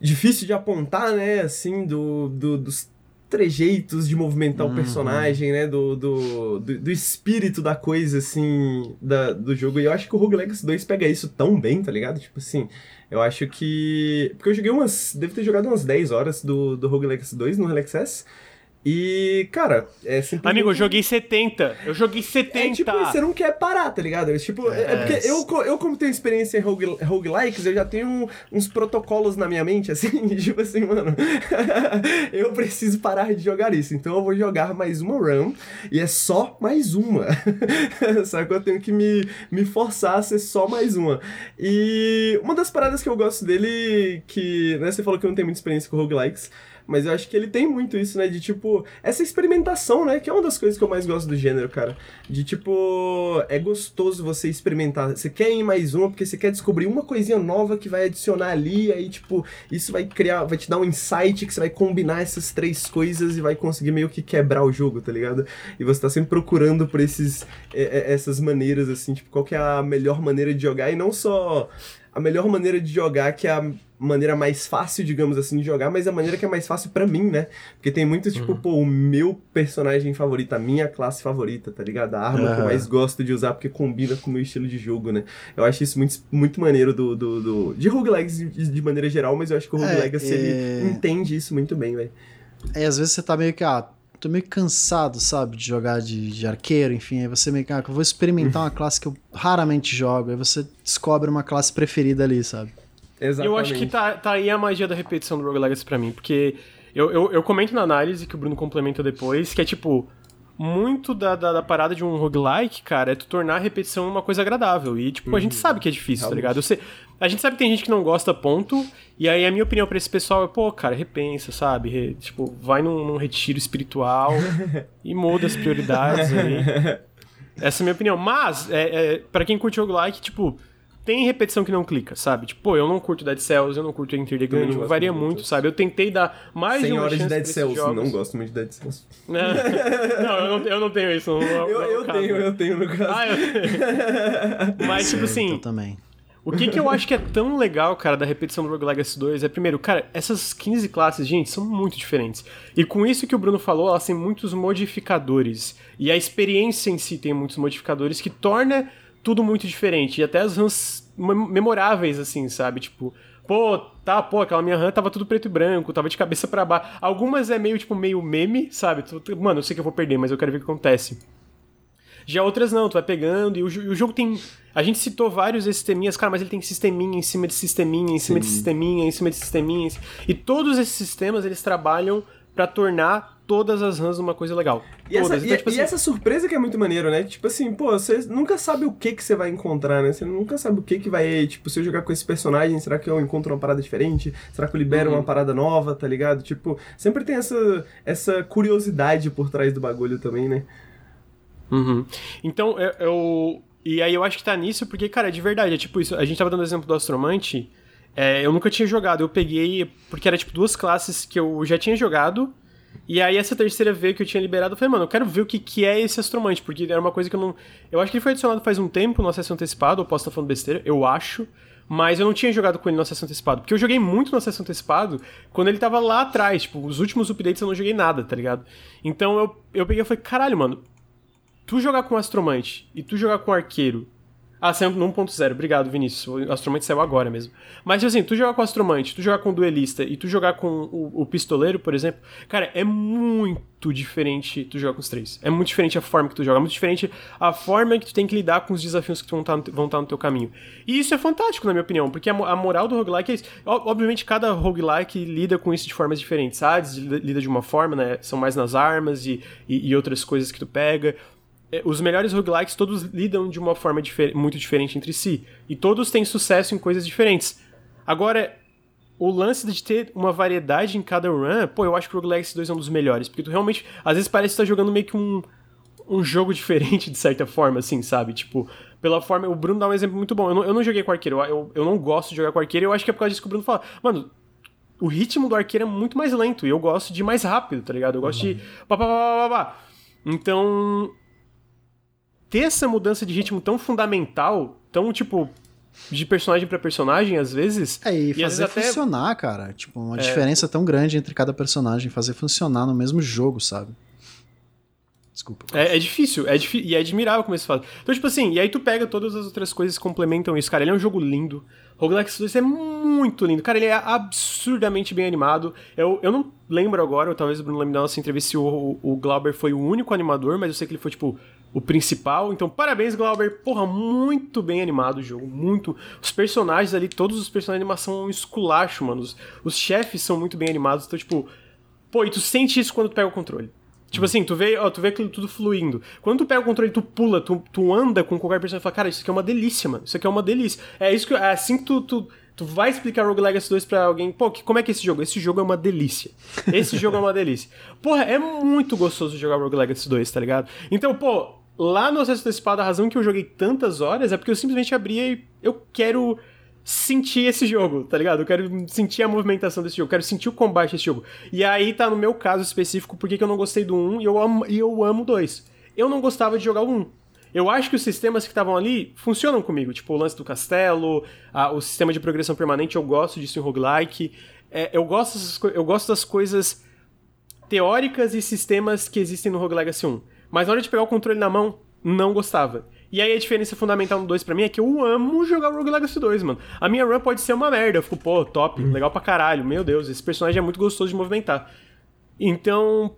Speaker 3: difícil de apontar, né, assim, do, do dos trejeitos de movimentar uhum. o personagem, né? Do, do, do, do, espírito da coisa, assim, da, do jogo. E eu acho que o Rogue Legacy 2 pega isso tão bem, tá ligado? Tipo assim, eu acho que. Porque eu joguei umas. Devo ter jogado umas 10 horas do, do Rogue Legacy 2 no Relax S. E, cara, é simplesmente...
Speaker 1: Amigo, eu joguei 70. Eu joguei 70. É
Speaker 3: tipo, você não quer parar, tá ligado? É, tipo, é, é porque eu, eu, como tenho experiência em rogue, roguelikes, eu já tenho uns protocolos na minha mente, assim, tipo assim, mano, eu preciso parar de jogar isso. Então eu vou jogar mais uma run, e é só mais uma. Sabe que eu tenho que me, me forçar a ser só mais uma. E uma das paradas que eu gosto dele, que, né, você falou que eu não tenho muita experiência com roguelikes, mas eu acho que ele tem muito isso, né? De tipo, essa experimentação, né? Que é uma das coisas que eu mais gosto do gênero, cara. De tipo, é gostoso você experimentar. Você quer ir mais uma porque você quer descobrir uma coisinha nova que vai adicionar ali, aí, tipo, isso vai criar, vai te dar um insight que você vai combinar essas três coisas e vai conseguir meio que quebrar o jogo, tá ligado? E você tá sempre procurando por esses, é, é, essas maneiras, assim, tipo, qual que é a melhor maneira de jogar e não só a melhor maneira de jogar, que é a maneira mais fácil, digamos assim, de jogar, mas a maneira que é mais fácil para mim, né? Porque tem muito, tipo, uhum. pô, o meu personagem favorito, a minha classe favorita, tá ligado? A arma uhum. que eu mais gosto de usar porque combina com o meu estilo de jogo, né? Eu acho isso muito, muito maneiro do, do, do de roguelikes de, de maneira geral, mas eu acho que o Rogue é, Legacy, é... ele entende isso muito bem, velho.
Speaker 2: É, às vezes você tá meio que, ah, tô meio cansado, sabe, de jogar de, de arqueiro, enfim, aí você meio que, ah, eu vou experimentar uma classe que eu raramente jogo, aí você descobre uma classe preferida ali, sabe?
Speaker 1: Exatamente. Eu acho que tá, tá aí a magia da repetição do Rogue Legacy pra mim, porque eu, eu, eu comento na análise que o Bruno complementa depois, que é tipo, muito da, da, da, parada de um roguelike, cara, é tu tornar a repetição uma coisa agradável. E, tipo, a gente uhum. sabe que é difícil, Realmente. tá ligado? Sei, a gente sabe que tem gente que não gosta, ponto. E aí a minha opinião para esse pessoal é, pô, cara, repensa, sabe? Re, tipo, vai num, num, retiro espiritual e muda as prioridades aí. Essa é a minha opinião. Mas, é, é, para quem curte roguelike, tipo, tem repetição que não clica, sabe? Tipo, pô, eu não curto Dead Cells, eu não curto Enter the Gungeon, varia muito, muito, sabe? Eu tentei dar mais de uma
Speaker 3: horas
Speaker 1: de
Speaker 3: Dead Cells, jogos. não gosto muito de Dead Cells.
Speaker 1: não, eu não, eu não tenho isso. Não,
Speaker 3: eu, eu tenho, eu tenho no caso. Ah, eu
Speaker 1: tenho. Mas, tipo assim...
Speaker 2: Eu também.
Speaker 1: O que, que eu acho que é tão legal, cara, da repetição do Rogue Legacy 2 é, primeiro, cara, essas 15 classes, gente, são muito diferentes. E com isso que o Bruno falou, elas têm muitos modificadores. E a experiência em si tem muitos modificadores que torna tudo muito diferente. E até as runs memoráveis, assim, sabe? Tipo, pô, tá, pô, aquela minha run tava tudo preto e branco, tava de cabeça para baixo. Algumas é meio, tipo, meio meme, sabe? Mano, eu sei que eu vou perder, mas eu quero ver o que acontece. Já outras não, tu vai pegando, e o, e o jogo tem. A gente citou vários sisteminhas, cara, mas ele tem sisteminha em cima de sisteminha, em cima Sim. de sisteminha, em cima de sisteminha. E todos esses sistemas eles trabalham para tornar todas as runs numa coisa legal.
Speaker 3: E, essa,
Speaker 1: então,
Speaker 3: e,
Speaker 1: tipo
Speaker 3: e
Speaker 1: assim,
Speaker 3: essa surpresa que é muito maneiro, né? Tipo assim, pô, você nunca sabe o que que você vai encontrar, né? Você nunca sabe o que que vai, tipo, se eu jogar com esse personagem, será que eu encontro uma parada diferente? Será que eu libero
Speaker 1: Uhum.
Speaker 3: uma parada nova, tá ligado? Tipo, sempre tem essa, essa curiosidade por trás do bagulho também, né?
Speaker 1: Uhum. Então, eu, eu- E aí eu acho que tá nisso, porque, cara, de verdade, é tipo isso. A gente tava dando o exemplo do Astromante. é, eu nunca tinha jogado. Eu peguei. Porque era tipo duas classes que eu já tinha jogado. E aí essa terceira veio que eu tinha liberado. Eu falei, mano, eu quero ver o que, que é esse Astromante. Porque era uma coisa que eu não. Eu acho que ele foi adicionado faz um tempo no acesso antecipado. Eu posso estar falando besteira, eu acho. Mas eu não tinha jogado com ele no acesso antecipado. Porque eu joguei muito no acesso antecipado quando ele tava lá atrás. Tipo, os últimos updates eu não joguei nada, tá ligado? Então eu, eu peguei e falei, caralho, mano, tu jogar com Astromante e tu jogar com Arqueiro. Ah, saiu no 1.0. Obrigado, Vinícius. O Astromante saiu agora mesmo. Mas assim, tu jogar com Astromante, tu jogar com Duelista e tu jogar com o, o Pistoleiro, por exemplo, cara, é muito diferente tu jogar com os três. É muito diferente a forma que tu joga, é muito diferente a forma que tu tem que lidar com os desafios que vão estar no, te- vão estar no teu caminho. E isso é fantástico, na minha opinião, porque a, a moral do roguelike é isso. O- Obviamente, cada roguelike lida com isso de formas diferentes. Hades lida, de uma forma, né? São mais nas armas e, e, e outras coisas que tu pega os melhores roguelikes todos lidam de uma forma difer- muito diferente entre si. E todos têm sucesso em coisas diferentes. Agora, o lance de ter uma variedade em cada run, pô, eu acho que o Roguelike 2 é um dos melhores. Porque tu realmente, às vezes parece que tá jogando meio que um, um jogo diferente, de certa forma, assim, sabe? Tipo, pela forma. O Bruno dá um exemplo muito bom. Eu não, eu não joguei com arqueiro, eu, eu, não gosto de jogar com arqueiro, eu acho que é por causa disso que o Bruno fala. Mano, o ritmo do arqueiro é muito mais lento, e eu gosto de mais rápido, tá ligado? Eu gosto de. Pá, pá, pá, pá, pá, pá. Então. Ter essa mudança de ritmo tão fundamental, tão tipo. De personagem pra personagem, às vezes.
Speaker 2: É, e
Speaker 1: às
Speaker 2: fazer
Speaker 1: até-
Speaker 2: funcionar, cara. Tipo, uma
Speaker 1: É.
Speaker 2: diferença tão grande entre cada personagem, fazer funcionar no mesmo jogo, sabe? Desculpa.
Speaker 1: É, é difícil, é difí- e é admirável como eles fazem. Então, tipo assim, e aí tu pega todas as outras coisas que complementam isso. Cara, ele é um jogo lindo. Roguelike 2 é muito lindo. Cara, ele é absurdamente bem animado. Eu, eu não lembro agora, ou talvez o Bruno lembre da nossa entrevista se o, o, o Glauber foi o único animador, mas eu sei que ele foi, tipo, o principal. Então, parabéns, Glauber. Porra, muito bem animado o jogo. Muito. Os personagens ali, todos os personagens de animação são um esculacho, mano. Os, os chefes são muito bem animados. Então, tipo, pô, e tu sente isso quando tu pega o controle. Tipo assim, tu vê, ó, tu vê aquilo tudo fluindo. Quando tu pega o controle, tu pula, tu, tu anda com qualquer personagem e fala, cara, isso aqui é uma delícia, mano. Isso aqui é uma delícia. É isso que é assim que tu, tu, tu vai explicar Rogue Legacy 2 pra alguém, pô, que, como é que é esse jogo? Esse jogo é uma delícia. Esse jogo é uma delícia. Porra, é muito gostoso jogar Rogue Legacy 2, tá ligado? Então, pô, lá no Acesso Antecipado, a razão que eu joguei tantas horas é porque eu simplesmente abria e eu quero sentir esse jogo, tá ligado? Eu quero sentir a movimentação desse jogo, eu quero sentir o combate desse jogo. E aí tá no meu caso específico porque que eu não gostei do 1 e eu amo, e eu amo o 2. Eu não gostava de jogar o 1. Eu acho que os sistemas que estavam ali funcionam comigo, tipo o lance do castelo, a- o sistema de progressão permanente, eu gosto disso em roguelike. É, eu, gosto eu gosto das coisas teóricas e sistemas que existem no Rogue Legacy 1. Mas na hora de pegar o controle na mão, não gostava. E aí a diferença fundamental no 2 pra mim é que eu amo jogar Rogue Legacy 2, mano. A minha run pode ser uma merda. Eu fico, pô, top, legal pra caralho. Meu Deus, esse personagem é muito gostoso de movimentar. Então.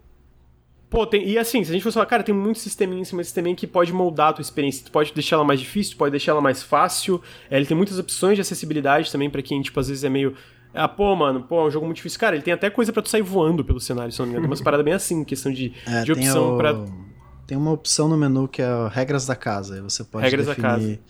Speaker 1: Pô, tem, e assim, se a gente fosse falar, cara, tem muito sisteminha em cima desse sisteminha que pode moldar a tua experiência. Tu pode deixar ela mais difícil, tu pode deixar ela mais fácil. É, ele tem muitas opções de acessibilidade também pra quem, tipo, às vezes é meio. Ah, pô, mano, pô, é um jogo muito difícil. Cara, ele tem até coisa pra tu sair voando pelo cenário, se não me engano. Tem umas paradas bem assim, questão de,
Speaker 2: É,
Speaker 1: de opção
Speaker 2: o-
Speaker 1: pra.
Speaker 2: Tem uma opção no menu que é regras da casa. Você pode
Speaker 1: Regras da
Speaker 2: definir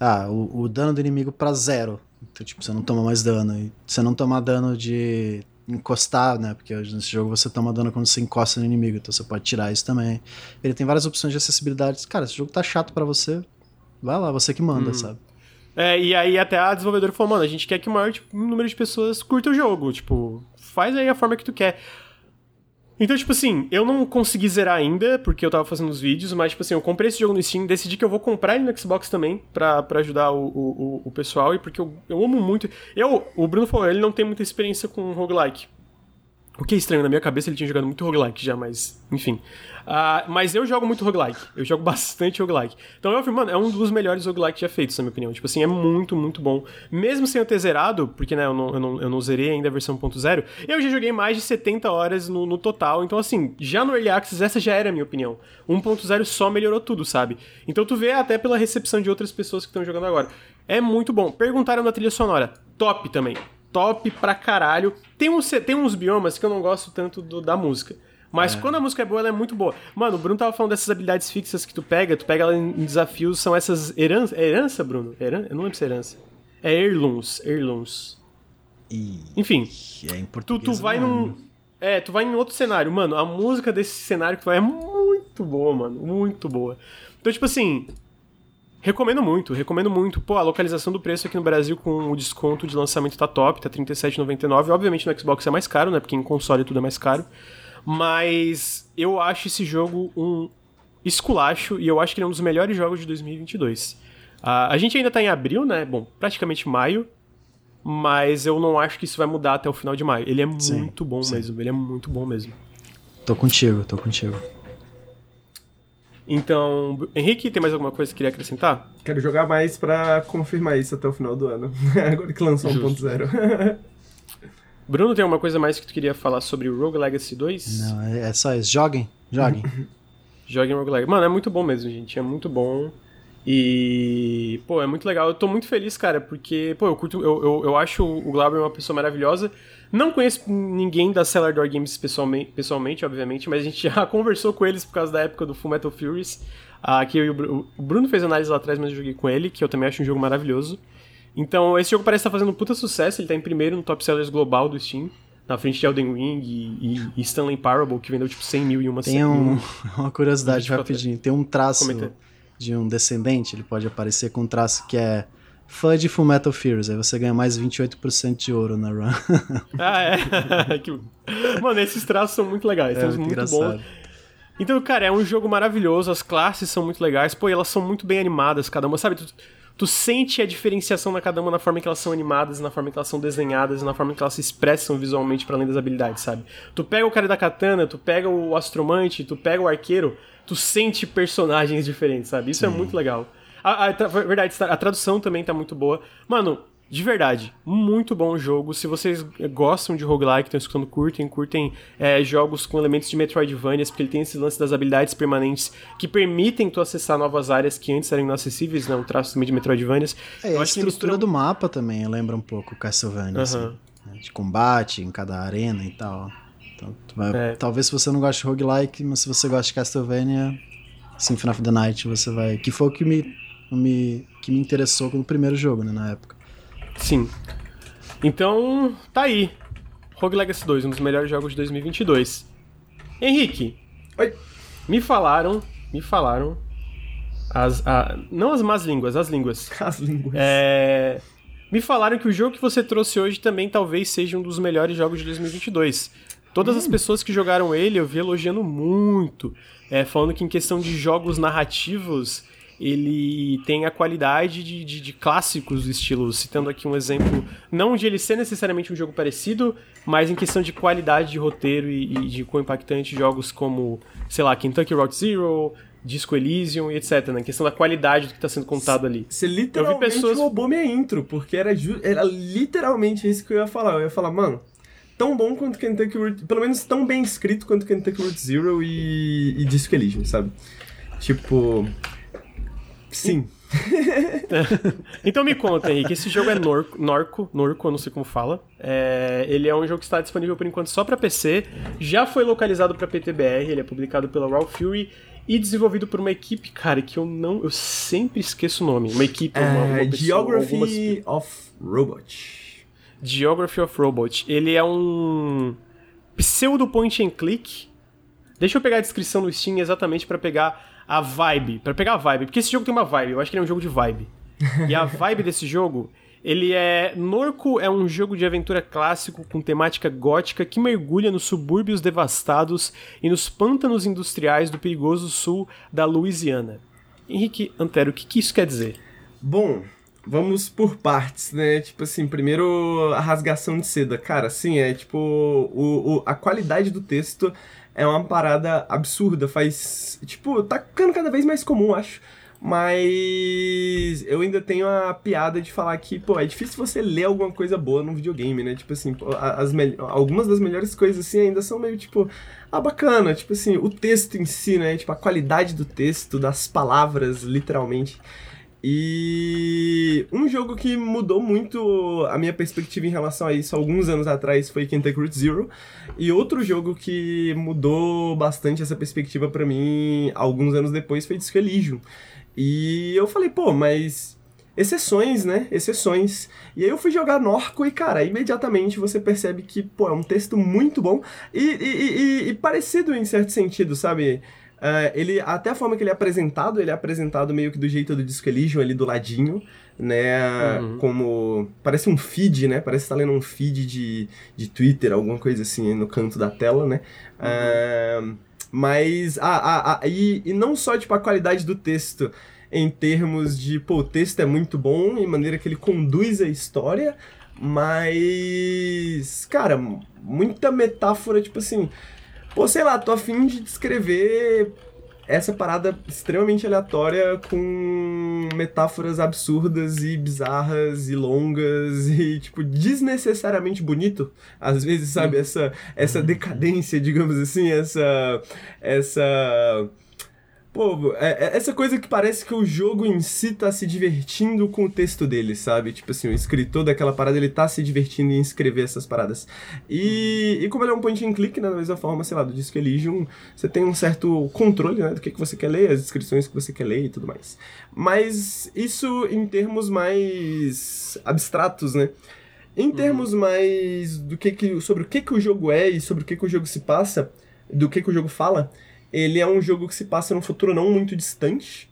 Speaker 2: Ah, o, o dano do inimigo pra zero. Então, tipo, você não toma mais dano. E você não tomar dano de encostar, né? Porque nesse jogo você toma dano quando você encosta no inimigo. Então você pode tirar isso também. Ele tem várias opções de acessibilidade. Cara, esse jogo tá chato pra você. Vai lá, você que manda,
Speaker 1: Uhum.
Speaker 2: sabe?
Speaker 1: É, e aí até a desenvolvedora falou, mano, a gente quer que o maior tipo, número de pessoas curta o jogo. Tipo, faz aí a forma que tu quer. Então, tipo assim, eu não consegui zerar ainda, porque eu tava fazendo os vídeos, mas, tipo assim, eu comprei esse jogo no Steam, decidi que eu vou comprar ele no Xbox também, pra, ajudar o, o, o- o pessoal, e porque eu, eu amo muito. Eu, o Bruno falou, ele não tem muita experiência com roguelike. O que é estranho, na minha cabeça ele tinha jogado muito roguelike já, mas enfim. Ah, mas eu jogo muito roguelike. Eu jogo bastante roguelike. Então eu falei, mano, é um dos melhores roguelike já feitos, na minha opinião. Tipo assim, é muito, muito bom. Mesmo sem eu ter zerado, porque né, eu, não, eu, não, eu não zerei ainda a versão 1.0, eu já joguei mais de 70 horas no, no total. Então, assim, já no Early Access, essa já era a minha opinião. 1.0 só melhorou tudo, sabe? Então tu vê até pela recepção de outras pessoas que estão jogando agora. É muito bom. Perguntaram na trilha sonora. Top também top pra caralho. Tem uns, tem uns biomas que eu não gosto tanto do- da música. Mas quando a música é boa, ela é muito boa. Mano, o Bruno tava falando dessas habilidades fixas que tu pega, tu pega ela em desafios, são essas herança. É herança, Bruno? Heran... Eu não lembro se é herança. É heirlooms, heirlooms.
Speaker 2: E
Speaker 1: Enfim,
Speaker 2: é em
Speaker 1: tu, tu vai
Speaker 2: não.
Speaker 1: num. É, tu vai em outro cenário. Mano, a música desse cenário que tu vai é muito boa, mano. Muito boa. Então, tipo assim. Recomendo muito, recomendo muito. Pô, a localização do preço aqui no Brasil com o desconto de lançamento tá top, tá R$ 37,99. Obviamente no Xbox é mais caro, né? Porque em console tudo é mais caro. Mas eu acho esse jogo um esculacho e eu acho que ele é um dos melhores jogos de 2022. Ah, a gente ainda tá em abril, né? Bom, praticamente maio. Mas eu não acho que isso vai mudar até o final de maio. Ele é
Speaker 2: Sim,
Speaker 1: muito bom
Speaker 2: sim.
Speaker 1: mesmo, ele é muito bom mesmo.
Speaker 2: Tô contigo, tô contigo.
Speaker 1: Então, Henrique, tem mais alguma coisa que queria acrescentar?
Speaker 3: Quero jogar mais pra confirmar isso até o final do ano. Agora que lançou
Speaker 1: Justo.
Speaker 3: 1.0.
Speaker 1: Bruno, tem alguma coisa mais que tu queria falar sobre o Rogue Legacy 2?
Speaker 2: Não, é é só isso. Joguem, joguem.
Speaker 1: Joguem Rogue Legacy. Mano, é muito bom mesmo, gente. É muito bom. E, pô, é muito legal. Eu tô muito feliz, cara, porque, pô, eu curto. Eu, eu, eu acho o Glauber uma pessoa maravilhosa. Não conheço ninguém da Cellar Door Games pessoalmente, pessoalmente, obviamente, mas a gente já conversou com eles por causa da época do Full Metal Furies. Que eu o, Bru- o Bruno fez análise lá atrás, mas eu joguei com ele, que eu também acho um jogo maravilhoso. Então, esse jogo parece estar fazendo um puta sucesso. Ele tá em primeiro no top sellers global do Steam. Na frente de Elden Ring e, e- e Stanley Parable, que vendeu tipo 100 mil em uma
Speaker 2: Tem um, uma curiosidade
Speaker 1: 24
Speaker 2: rapidinho. Tem um traço
Speaker 1: Comenta.
Speaker 2: de um descendente, ele pode aparecer com um traço que é fã de Full Metal Furious. Aí você ganha mais 28% de ouro na run.
Speaker 1: Ah, é. Que- Mano, esses traços são muito legais,
Speaker 2: É
Speaker 1: são
Speaker 2: muito
Speaker 1: muito
Speaker 2: engraçado.
Speaker 1: bons. Então, cara, é um jogo maravilhoso, as classes são muito legais, pô, e elas são muito bem animadas, cada uma, sabe? Tu, tu sente a diferenciação na cada uma na forma que elas são animadas, na forma que elas são desenhadas na forma que elas se expressam visualmente para além das habilidades, sabe? Tu pega o cara da katana, tu pega o astromante, tu pega o arqueiro, tu sente personagens diferentes, sabe? Isso é muito legal. A, a, tra- verdade, a tradução também tá muito boa. Mano, de verdade, muito bom jogo. Se vocês gostam de roguelike, estão escutando, curtem, curtem é, jogos com elementos de Metroidvanias, porque ele tem esse lance das habilidades permanentes que permitem tu acessar novas áreas que antes eram inacessíveis, né? Um traço também de Metroidvanias.
Speaker 2: É,
Speaker 1: Eu
Speaker 2: a
Speaker 1: acho que
Speaker 2: estrutura
Speaker 1: mistura-
Speaker 2: do mapa também lembra um pouco Castlevania, assim,
Speaker 1: Aham.
Speaker 2: né, de combate em cada arena e tal. Então, vai-
Speaker 1: É.
Speaker 2: Talvez se você não gosta de roguelike, mas se você gosta de Castlevania, Symphony of the Night, você vai... Que foi o que me, me, que me interessou no primeiro jogo, né, na época.
Speaker 1: Sim. Então, tá aí. Rogue Legacy 2, um dos melhores jogos de 2022. Henrique,
Speaker 3: Oi.
Speaker 1: me falaram, me falaram, as, a- não as más línguas, as línguas.
Speaker 3: As línguas.
Speaker 1: É, me falaram que o jogo que você trouxe hoje também talvez seja um dos melhores jogos de 2022. Todas as pessoas que jogaram ele eu vi elogiando muito, é, falando que em questão de jogos narrativos ele tem a qualidade de, de- de clássicos do estilo. Citando aqui um exemplo, não de ele ser necessariamente um jogo parecido, mas em questão de qualidade de roteiro e, e de quão impactante jogos como, sei lá, Kentucky Route Zero, Disco Elysium e etc. Né? Em questão da qualidade do que está sendo contado ali.
Speaker 3: Você literalmente
Speaker 1: pessoas-
Speaker 3: roubou minha intro, porque era, era literalmente isso que eu ia falar. Eu ia falar, mano, tão bom quanto Kentucky Route... Pelo menos tão bem escrito quanto Kentucky Route Zero e, e Disco Elysium, sabe? Tipo... Sim.
Speaker 1: Então me conta, Henrique, esse jogo é Norco, Norco, Norco, eu não sei como fala. É, ele é um jogo que está disponível por enquanto só para PC, já foi localizado para PTBR, ele é publicado pela Raw Fury e desenvolvido por uma equipe, cara, que eu não, eu sempre esqueço o nome. Uma equipe, uma, uma pessoa, algumas-
Speaker 3: Geography of Robot.
Speaker 1: Geography of Robot. Ele é um pseudo point and click. Deixa eu pegar a descrição no Steam exatamente pra pegar a vibe, Pra pegar a vibe, porque esse jogo tem uma vibe, eu acho que ele é um jogo de vibe. E a vibe desse jogo, ele é Norco é um jogo de aventura clássico com temática gótica que mergulha nos subúrbios devastados e nos pântanos industriais do perigoso sul da Louisiana. Henrique Antero, o que, que isso quer dizer?
Speaker 3: Bom, vamos por partes, né? Tipo assim, primeiro a rasgação de seda. Cara, assim, é tipo. O, o- a qualidade do texto é uma parada absurda. Faz. Tipo, tá ficando cada vez mais comum, acho. Mas eu ainda tenho a piada de falar que, pô, é difícil você ler alguma coisa boa num videogame, né? Tipo assim, as algumas das melhores coisas assim ainda são meio tipo, ah, bacana, tipo assim, o texto em si, né? Tipo, a qualidade do texto, das palavras, literalmente. E um jogo que mudou muito a minha perspectiva em relação a isso alguns anos atrás foi Kentucky Route Zero. E outro jogo que mudou bastante essa perspectiva para mim alguns anos depois foi Disco Elysium. E eu falei, pô, mas exceções, né? Exceções. E aí eu fui jogar Norco e, cara, imediatamente você percebe que, pô, é um texto muito bom e, e, e, e parecido em certo sentido, sabe? Uh, ele, até a forma que ele é apresentado, ele é apresentado meio que do jeito do Disco Elysium ali do ladinho, né? Uhum. Como. Parece um feed, né? Parece estar tá lendo um feed de, de Twitter, alguma coisa assim no canto da tela, né? Uhum. Uh, mas. Ah, ah, ah, e, e não só tipo, a qualidade do texto em termos de, pô, o texto é muito bom, em maneira que ele conduz a história, mas. Cara, muita metáfora, tipo assim Pô, sei lá, tô afim de descrever essa parada extremamente aleatória com metáforas absurdas e bizarras e longas e, tipo, desnecessariamente bonito. Às vezes, sabe, essa, essa decadência, digamos assim, essa. essa Pô, é, é, essa coisa que parece que o jogo em si tá se divertindo com o texto dele, sabe? Tipo assim, o escritor daquela parada, ele tá se divertindo em escrever essas paradas. E, e como ele é um point and click, né, da mesma forma, sei lá, do Disco Elysium, você tem um certo controle, né, do que, que você quer ler, as descrições que você quer ler e tudo mais. Mas isso em termos mais abstratos, né? Em uhum. termos uhum. mais do que, que sobre o que, que o jogo é e sobre o que, que o jogo se passa, do que, que o jogo fala, ele é um jogo que se passa num futuro não muito distante.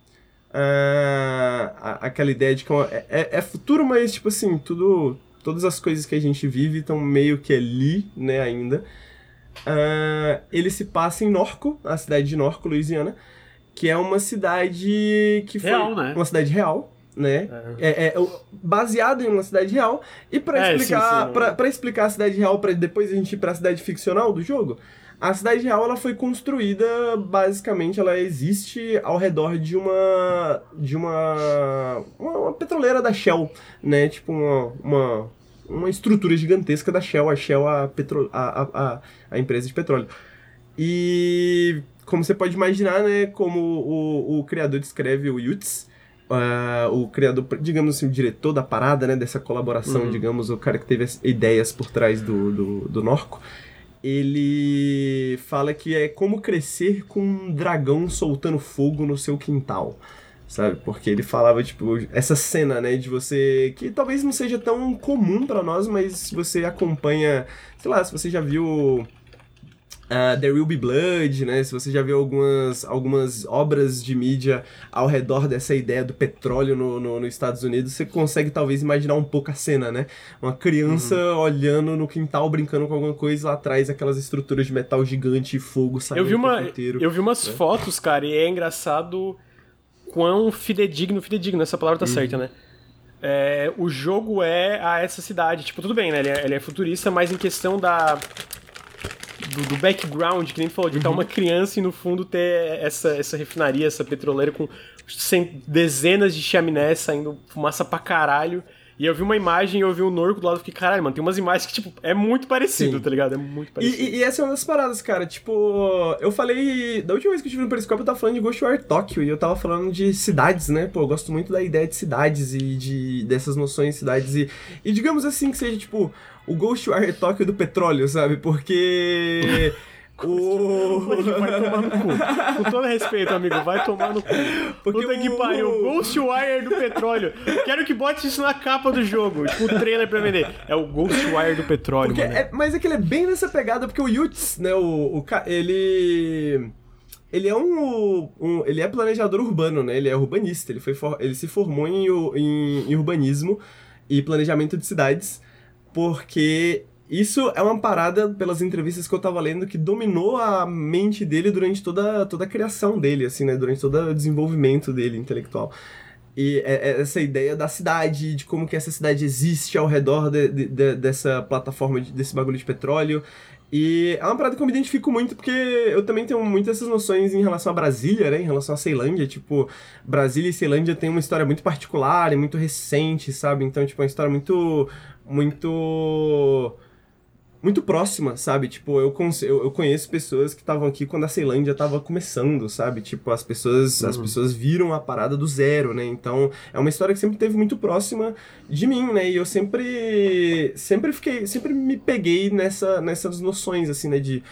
Speaker 3: Uh, aquela ideia de que é, é, é, futuro, mas, tipo assim, tudo, todas as coisas que a gente vive estão meio que ali, né, ainda. Uh, ele se passa em Norco, a cidade de Norco, Louisiana, que é uma cidade que foi...
Speaker 1: Real, né?
Speaker 3: Uma cidade real, né? É. É, é baseado em uma cidade real. E para é, explicar. Pra, explicar a cidade real, para depois a gente ir pra cidade ficcional do jogo, a cidade real ela foi construída basicamente ela existe ao redor de uma de uma uma, uma petroleira da Shell, né? Tipo uma, uma, uma estrutura gigantesca da Shell, a Shell a, petro, a, a, a empresa de petróleo. E como você pode imaginar, né, como o, o criador descreve o Yutz, Uh, o criador, digamos assim, o diretor da parada, né, dessa colaboração, uhum. digamos, o cara que teve as ideias por trás do, do, do Norco, ele fala que é como crescer com um dragão soltando fogo no seu quintal. Sabe? Porque ele falava, tipo, essa cena, né, de você. que talvez não seja tão comum para nós, mas se você acompanha. Sei lá, se você já viu Uh, There Will Be Blood, né? Se você já viu algumas, algumas obras de mídia ao redor dessa ideia do petróleo no, no, nos Estados Unidos, você consegue talvez imaginar um pouco a cena, né? Uma criança uhum. olhando no quintal, brincando com alguma coisa, lá atrás aquelas estruturas de metal gigante e fogo saindo
Speaker 1: eu vi uma, inteiro. Eu vi umas né? fotos, cara, e é engraçado quão fidedigno, fidedigno, essa palavra tá uhum. certa, né? É, o jogo é a essa cidade. Tipo, tudo bem, né? Ele é, ele é futurista, mas em questão da do, do, background, que nem falou, de estar uhum. uma criança e no fundo ter essa, essa refinaria, essa petroleira com dezenas de chaminés saindo fumaça pra caralho. E eu vi uma imagem e eu vi um Norco do lado e fiquei, caralho, mano, tem umas imagens que, tipo, é muito parecido, Sim. tá ligado? É muito parecido.
Speaker 3: E, e, essa é uma das paradas, cara. Tipo, eu falei. Da última vez que eu estive no Periscope, eu tava falando de Ghostwire Tokyo e eu tava falando de cidades, né? Pô, eu gosto muito da ideia de cidades e de dessas noções de cidades. E, e digamos assim, que seja, tipo, o Ghostwire Tokyo do petróleo, sabe? Porque.
Speaker 1: O... Vai tomar no cu. Com todo respeito, amigo, vai tomar no cu. Porque Puta o... que pariu. Ghostwire do petróleo. Quero que bote isso na capa do jogo. Tipo, o trailer pra vender. É o Ghostwire do petróleo,
Speaker 3: mano. É, mas é que ele é bem nessa pegada, porque o Yutz, né, o, o ele... Ele é um, um, Ele é planejador urbano, né? Ele é urbanista. Ele, foi for, ele se formou em, em, em urbanismo e planejamento de cidades porque isso é uma parada, pelas entrevistas que eu tava lendo, que dominou a mente dele durante toda, toda a criação dele, assim, né? Durante todo o desenvolvimento dele intelectual. E é, é essa ideia da cidade, de como que essa cidade existe ao redor de, de, de, dessa plataforma, desse bagulho de petróleo. E é uma parada que eu me identifico muito, porque eu também tenho muitas essas noções em relação a Brasília, né? Em relação a Ceilândia. Tipo, Brasília e Ceilândia tem uma história muito particular e muito recente, sabe? Então, tipo, é uma história muito muito muito próxima, sabe? Tipo, eu, eu, eu conheço pessoas que estavam aqui quando a Ceilândia tava começando, sabe? Tipo, as pessoas, uhum. as pessoas viram a parada do zero, né? Então, é uma história que sempre teve muito próxima de mim, né? E eu sempre sempre fiquei, sempre me peguei nessa nessas noções assim, né, de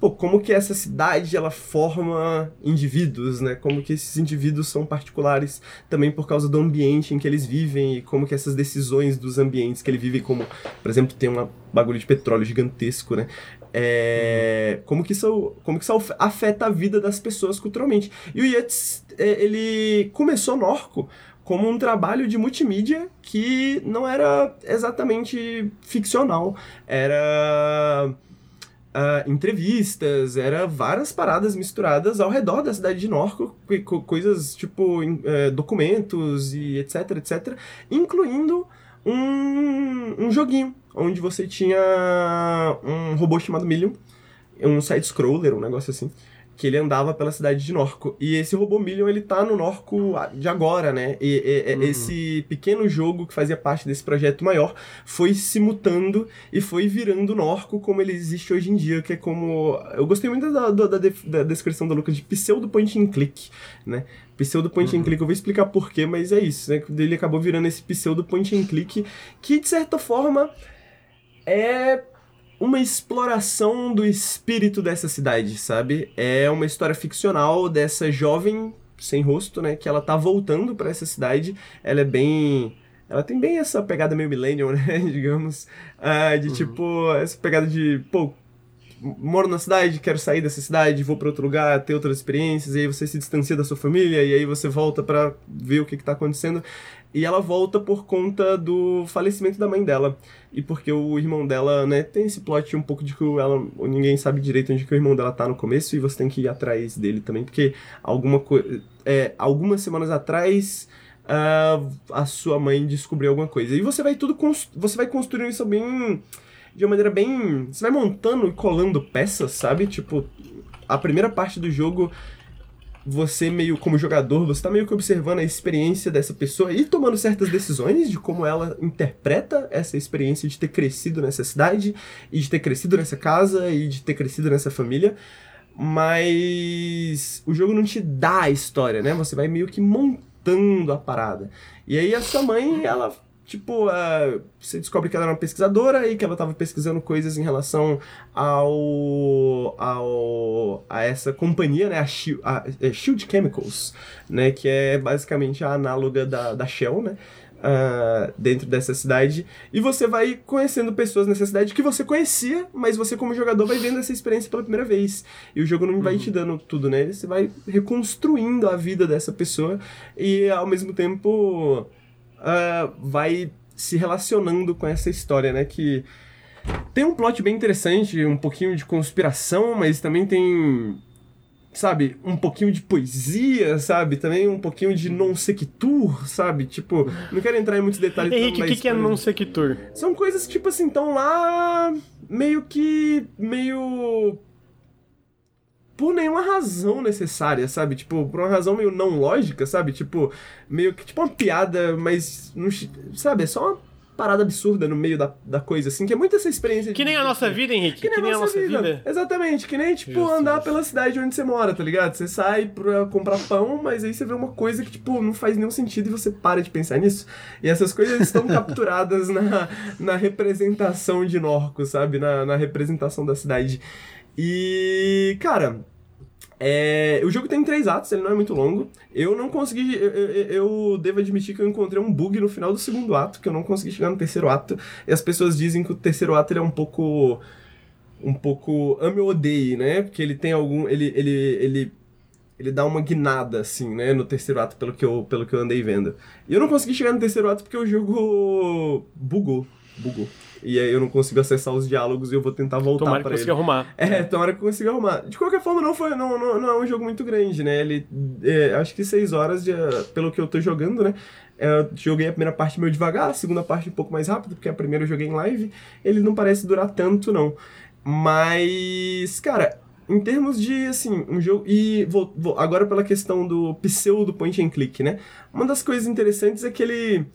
Speaker 3: pô, como que essa cidade ela forma indivíduos, né? Como que esses indivíduos são particulares também por causa do ambiente em que eles vivem e como que essas decisões dos ambientes que ele vive, como, por exemplo, tem um bagulho de petróleo gigantesco, né? É, como que isso como que isso afeta a vida das pessoas culturalmente. E o Yates, é, ele começou no Orco como um trabalho de multimídia que não era exatamente ficcional, era uh, entrevistas, era várias paradas misturadas ao redor da cidade de Norco, coisas tipo uh, documentos e etc, etc, incluindo um, um joguinho, onde você tinha um robô chamado Million, um side-scroller, um negócio assim, que ele andava pela cidade de Norco. E esse robô Million, ele tá no Norco de agora, né? E, e uhum. esse pequeno jogo que fazia parte desse projeto maior foi se mutando e foi virando Norco como ele existe hoje em dia, que é como... Eu gostei muito da, da, da, da descrição do Lucas de pseudo point and click, né? Pseudo point uhum. and click, eu vou explicar porquê, mas é isso, né? Ele acabou virando esse pseudo point and click que, de certa forma, é uma exploração do espírito dessa cidade, sabe? É uma história ficcional dessa jovem sem rosto, né? Que ela tá voltando para essa cidade. Ela é bem. Ela tem bem essa pegada meio millennial, né? Digamos. Uh, de uhum. tipo, essa pegada de, pô, moro na cidade, quero sair dessa cidade, vou para outro lugar, ter outras experiências, e aí você se distancia da sua família, e aí você volta para ver o que, que tá acontecendo. E ela volta por conta do falecimento da mãe dela. E porque o irmão dela, né, tem esse plot um pouco de que ela, ninguém sabe direito onde que o irmão dela tá no começo e você tem que ir atrás dele também, porque alguma. É, algumas semanas atrás. Uh, a sua mãe descobriu alguma coisa. E você vai tudo. Você vai construindo isso bem. De uma maneira bem. Você vai montando e colando peças, sabe? Tipo, a primeira parte do jogo você meio como jogador, você tá meio que observando a experiência dessa pessoa e tomando certas decisões de como ela interpreta essa experiência de ter crescido nessa cidade e de ter crescido nessa casa e de ter crescido nessa família. Mas o jogo não te dá a história, né? Você vai meio que montando a parada. E aí a sua mãe, ela Tipo, uh, você descobre que ela era uma pesquisadora e que ela estava pesquisando coisas em relação ao, ao a essa companhia, né, a Shield, a, a Shield Chemicals, né, que é basicamente a análoga da, da Shell, né, uh, dentro dessa cidade. E você vai conhecendo pessoas nessa cidade que você conhecia, mas você como jogador vai vendo essa experiência pela primeira vez. E o jogo não uhum. vai te dando tudo, né, você vai reconstruindo a vida dessa pessoa e ao mesmo tempo uh, vai se relacionando com essa história, né? Que tem um plot bem interessante, um pouquinho de conspiração, mas também tem, sabe, um pouquinho de poesia, sabe? Também um pouquinho de non sequitur, sabe? Tipo, não quero entrar em muitos detalhes.
Speaker 1: Henrique, o que, que é non sequitur?
Speaker 3: São coisas tipo assim, estão lá meio que meio por nenhuma razão necessária, sabe? Tipo, por uma razão meio não lógica, sabe? Tipo, meio que tipo uma piada, mas não, sabe, é só uma parada absurda no meio da, da coisa, assim, que é muito essa experiência.
Speaker 1: Que nem a nossa vida, Henrique.
Speaker 3: Que nem, que nem a nossa, vida. vida. Exatamente, que nem, tipo, Justo, andar pela cidade onde você mora, tá ligado? Você sai pra comprar pão, mas aí você vê uma coisa que, tipo, não faz nenhum sentido e você para de pensar nisso. E essas coisas estão capturadas na, na representação de Norco, sabe? Na, na representação da cidade. E, cara, é, o jogo tem três atos, ele não é muito longo. Eu não consegui. Eu, eu, eu, devo admitir que eu encontrei um bug no final do segundo ato, que eu não consegui chegar no terceiro ato. E as pessoas dizem que o terceiro ato é um pouco. Um pouco. Ame ou odeie, né? Porque ele tem algum. Ele, ele, ele, ele dá uma guinada, assim, né? No terceiro ato, pelo que, eu, pelo que eu andei vendo. E eu não consegui chegar no terceiro ato porque o jogo. bugou. Bugou. E aí eu não consigo acessar os diálogos e eu vou tentar voltar pra ele.
Speaker 1: Tomara que arrumar.
Speaker 3: É, tomara que consiga arrumar. De qualquer forma, não, foi, não, não, não é um jogo muito grande, né? Ele, é, acho que seis horas, de, pelo que eu tô jogando, né? Eu joguei a primeira parte meio devagar, a segunda parte um pouco mais rápido, porque a primeira eu joguei em live. Ele não parece durar tanto, não. Mas, cara, em termos de, assim, um jogo. E vou, vou, agora pela questão do pseudo point and click, né? Uma das coisas interessantes é que ele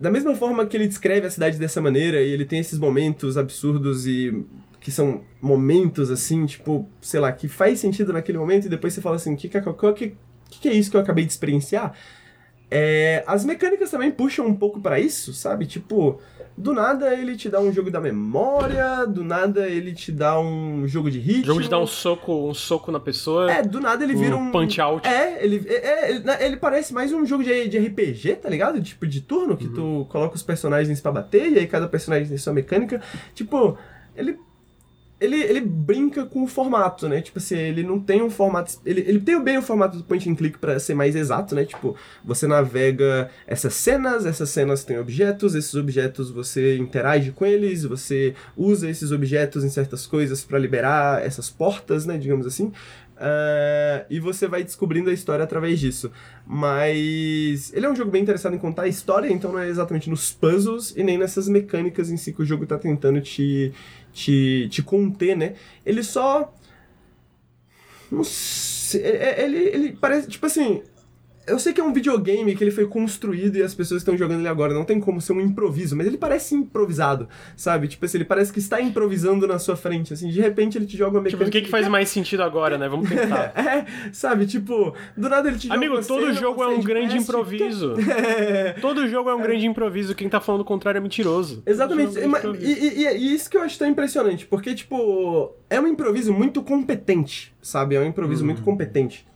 Speaker 3: da mesma forma que ele descreve a cidade dessa maneira e ele tem esses momentos absurdos e que são momentos assim, tipo, sei lá, que faz sentido naquele momento e depois você fala assim, que que, que, que é isso que eu acabei de experienciar? É, as mecânicas também puxam um pouco para isso, sabe? Tipo, do nada ele te dá um jogo da memória, do nada ele te dá um jogo de ritmo.
Speaker 1: Jogo de dar um soco, um soco na pessoa.
Speaker 3: É, do nada ele vira um.
Speaker 1: Punch out.
Speaker 3: É, ele, é, ele, ele, parece mais um jogo de, de RPG, tá ligado? Tipo de turno, que uhum. tu coloca os personagens para bater, e aí cada personagem tem sua mecânica. Tipo, ele ele, ele brinca com o formato, né? Tipo assim, ele não tem um formato. Ele, ele tem bem o formato do point and click para ser mais exato, né? Tipo, você navega essas cenas, essas cenas têm objetos, esses objetos você interage com eles, você usa esses objetos em certas coisas para liberar essas portas, né? Digamos assim. Uh, e você vai descobrindo a história através disso. Mas ele é um jogo bem interessado em contar a história, então não é exatamente nos puzzles e nem nessas mecânicas em si que o jogo tá tentando te, te, te conter, né? Ele só. Não sei. É, é, ele, ele parece. Tipo assim, eu sei que é um videogame que ele foi construído e as pessoas estão jogando ele agora. Não tem como ser um improviso, mas ele parece improvisado, sabe? Tipo assim, ele parece que está improvisando na sua frente. Assim, de repente ele te joga uma mecânica.
Speaker 1: Tipo, o que, que faz mais sentido agora, né? Vamos tentar.
Speaker 3: é, sabe? Tipo, do nada ele te joga
Speaker 1: Amigo, todo cena, jogo é um grande improviso. é. Todo jogo é um é. grande improviso. Quem tá falando o contrário é mentiroso.
Speaker 3: Exatamente. É um e, e, e, e, isso que eu acho tão impressionante, porque, tipo, é um improviso muito competente, sabe? É um improviso hum. muito competente.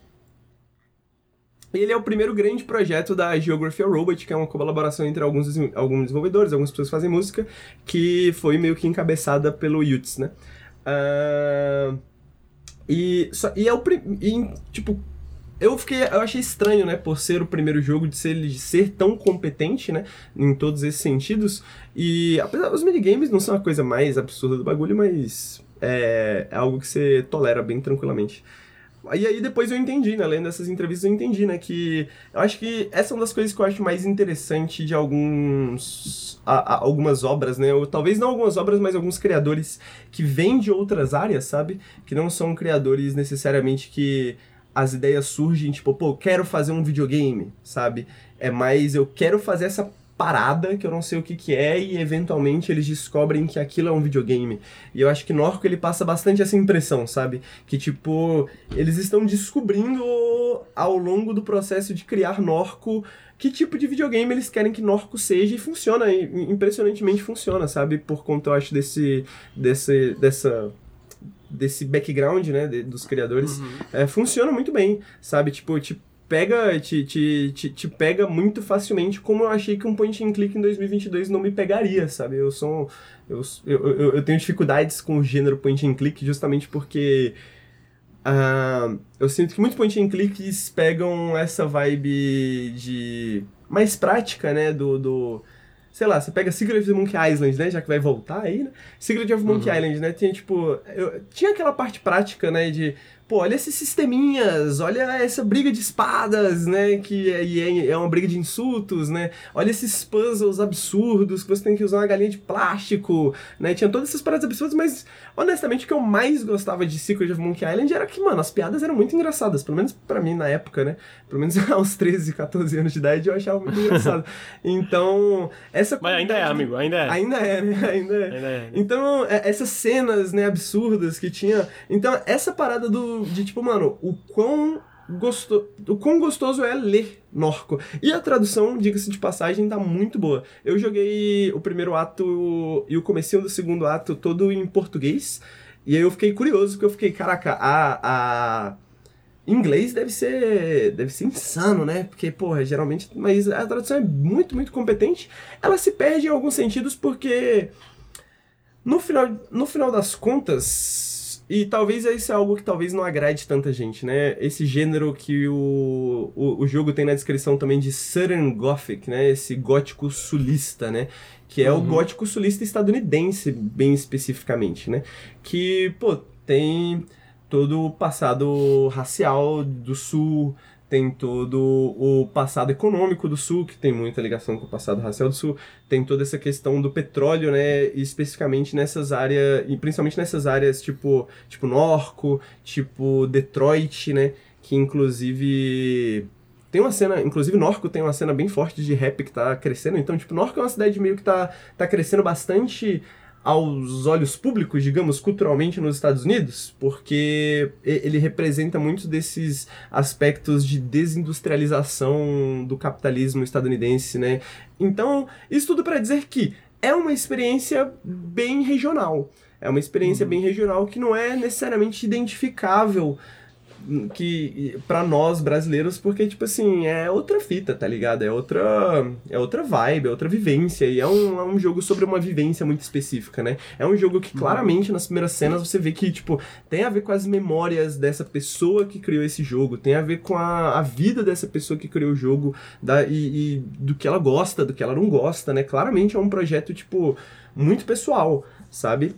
Speaker 3: Ele é o primeiro grande projeto da Geography Robot, que é uma colaboração entre alguns, alguns desenvolvedores, algumas pessoas fazem música, que foi meio que encabeçada pelo Yuts, né? Uh, e, só, e é o e, tipo, eu fiquei, eu achei estranho, né, por ser o primeiro jogo de ser, de ser tão competente, né, em todos esses sentidos. E apesar dos minigames não são a coisa mais absurda do bagulho, mas é, é algo que você tolera bem tranquilamente. E aí depois eu entendi, né? Lendo essas entrevistas eu entendi, né? Que eu acho que essa é uma das coisas que eu acho mais interessante de alguns... A, a, algumas obras, né? Ou talvez não algumas obras, mas alguns criadores que vêm de outras áreas, sabe? Que não são criadores necessariamente que as ideias surgem, tipo, pô, quero fazer um videogame, sabe? É mais eu quero fazer essa parada que eu não sei o que que é e eventualmente eles descobrem que aquilo é um videogame. E eu acho que Norco ele passa bastante essa impressão, sabe? Que tipo, eles estão descobrindo ao longo do processo de criar Norco que tipo de videogame eles querem que Norco seja e funciona, impressionantemente funciona, sabe? Por conta, eu acho, desse, desse, dessa desse background, né, de, dos criadores, uhum. é, funciona muito bem, sabe? Tipo, tipo pega, te, te, te, te, pega muito facilmente, como eu achei que um point and click em 2022 não me pegaria, sabe? Eu sou. Eu, eu, eu, tenho dificuldades com o gênero point and click justamente porque. Uh, eu sinto que muitos point and clicks pegam essa vibe de. mais prática, né? Do. do sei lá, você pega Secret of Monkey Island, né? Já que vai voltar aí, né? Secret of Monkey uhum. Island, né? Tinha, tipo... Eu, tinha aquela parte prática, né? De pô, olha esses sisteminhas, olha essa briga de espadas, né, que é, é uma briga de insultos, né, olha esses puzzles absurdos que você tem que usar uma galinha de plástico, né, tinha todas essas paradas absurdas, mas honestamente o que eu mais gostava de Secret of Monkey Island era que, mano, as piadas eram muito engraçadas, pelo menos para mim na época, né, pelo menos aos 13, 14 anos de idade eu achava muito engraçado. Então, essa...
Speaker 1: Mas ainda é, amigo, ainda é.
Speaker 3: Ainda é, né, ainda é. Ainda é. Então, é, essas cenas, né, absurdas que tinha, então essa parada do de tipo, mano, o quão, gosto, o quão gostoso é ler Norco. E a tradução, diga-se de passagem, tá muito boa. Eu joguei o primeiro ato e o comecinho do segundo ato todo em português. E aí eu fiquei curioso, porque eu fiquei, caraca, a. a inglês deve ser deve ser insano, né? Porque, porra, geralmente, mas a tradução é muito, muito competente. Ela se perde em alguns sentidos porque no final, no final das contas, e talvez isso é algo que talvez não agrade tanta gente, né? Esse gênero que o, o, o, jogo tem na descrição também de Southern Gothic, né? Esse gótico sulista, né? Que é uhum. o gótico sulista estadunidense, bem especificamente, né? Que, pô, tem todo o passado racial do sul, tem todo o passado econômico do Sul, que tem muita ligação com o passado racial do Sul, tem toda essa questão do petróleo, né, especificamente nessas áreas, e principalmente nessas áreas tipo, tipo Norco, tipo Detroit, né, que inclusive tem uma cena, inclusive Norco tem uma cena bem forte de rap que tá crescendo. Então, tipo, Norco é uma cidade meio que tá, tá crescendo bastante aos olhos públicos, digamos, culturalmente nos Estados Unidos, porque ele representa muitos desses aspectos de desindustrialização do capitalismo estadunidense, né? Então, isso tudo para dizer que é uma experiência bem regional. É uma experiência uhum. bem regional que não é necessariamente identificável que para nós brasileiros, porque tipo assim, é outra fita, tá ligado? É outra é outra vibe, é outra vivência e é um, é um jogo sobre uma vivência muito específica, né? É um jogo que uhum. claramente nas primeiras cenas você vê que tipo tem a ver com as memórias dessa pessoa que criou esse jogo, tem a ver com a, a vida dessa pessoa que criou o jogo da, e, e do que ela gosta, do que ela não gosta, né? Claramente é um projeto tipo muito pessoal, sabe?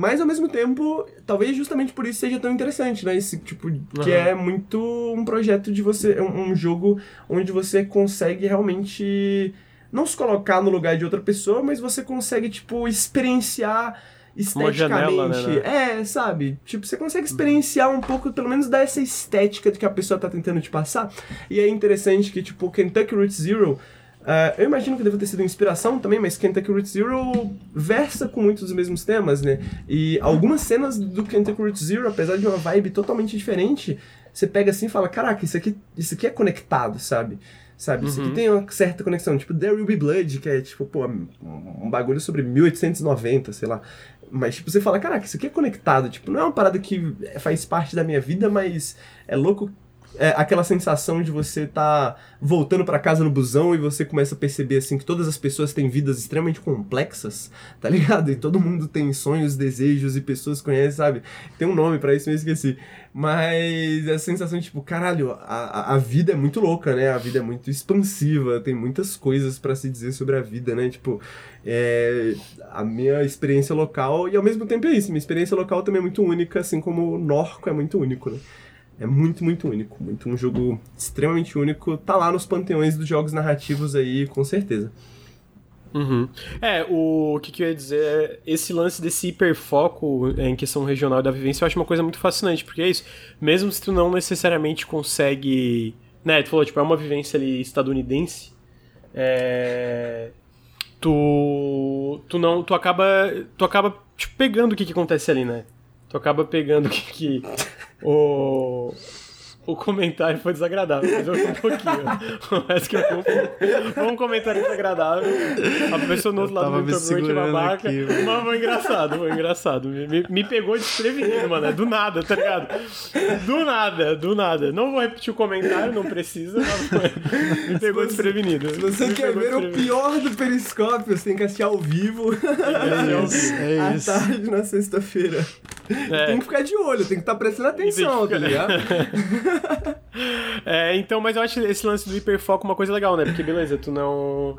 Speaker 3: Mas ao mesmo tempo, talvez justamente por isso seja tão interessante, né? Esse tipo, uhum. que é muito um projeto de você, um, um jogo onde você consegue realmente não se colocar no lugar de outra pessoa, mas você consegue, tipo, experienciar esteticamente. Janela, né, né? É, sabe? Tipo, você consegue experienciar um pouco, pelo menos dessa estética que a pessoa tá tentando te passar. E é interessante que, tipo, Kentucky Route Zero Uh, eu imagino que deve ter sido inspiração também, mas Kentucky Route Zero versa com muitos dos mesmos temas, né? E algumas cenas do Kentucky Route Zero, apesar de uma vibe totalmente diferente, você pega assim e fala, caraca, isso aqui, isso aqui é conectado, sabe? Sabe? Isso aqui uhum. tem uma certa conexão. Tipo, There Will Be Blood, que é tipo, pô, um bagulho sobre 1890, sei lá. Mas, tipo, você fala, caraca, isso aqui é conectado. Tipo, não é uma parada que faz parte da minha vida, mas é louco é, aquela sensação de você tá voltando para casa no busão e você começa a perceber assim que todas as pessoas têm vidas extremamente complexas, tá ligado? E todo mundo tem sonhos, desejos e pessoas conhecem, sabe? Tem um nome para isso, eu esqueci. Mas a sensação de tipo, caralho, a, a vida é muito louca, né? A vida é muito expansiva, tem muitas coisas para se dizer sobre a vida, né? Tipo, é, a minha experiência local, e ao mesmo tempo é isso, minha experiência local também é muito única, assim como o Norco é muito único, né? É muito, muito único. Muito um jogo extremamente único. Tá lá nos panteões dos jogos narrativos aí, com certeza.
Speaker 1: Uhum. É, o, que, que eu ia dizer é esse lance desse hiperfoco em questão regional da vivência eu acho uma coisa muito fascinante, porque é isso, mesmo se tu não necessariamente consegue. Né, tu falou, tipo, é uma vivência ali estadunidense. É, tu. Tu não. Tu acaba. Tu acaba tipo, pegando o que, que acontece ali, né? Tu acaba pegando o que, que o, o comentário foi desagradável, mas eu um pouquinho. Mas que eu foi um comentário desagradável. A pessoa no outro lado do microfone babaca. Aqui, mas foi engraçado, foi engraçado. Me, me pegou desprevenido, mano. É do nada, tá ligado? Do nada, do nada. Não vou repetir o comentário, não precisa, mas me pegou desprevenido.
Speaker 3: Se você
Speaker 1: me
Speaker 3: quer ver o pior do Periscópio, você tem que assistir ao vivo.
Speaker 1: É isso, é
Speaker 3: isso. À tarde, na sexta-feira. É. Tem que ficar de olho, tem que estar tá prestando atenção, tá ligado?
Speaker 1: é, então, mas eu acho esse lance do hiperfoco uma coisa legal, né? Porque, beleza, tu não.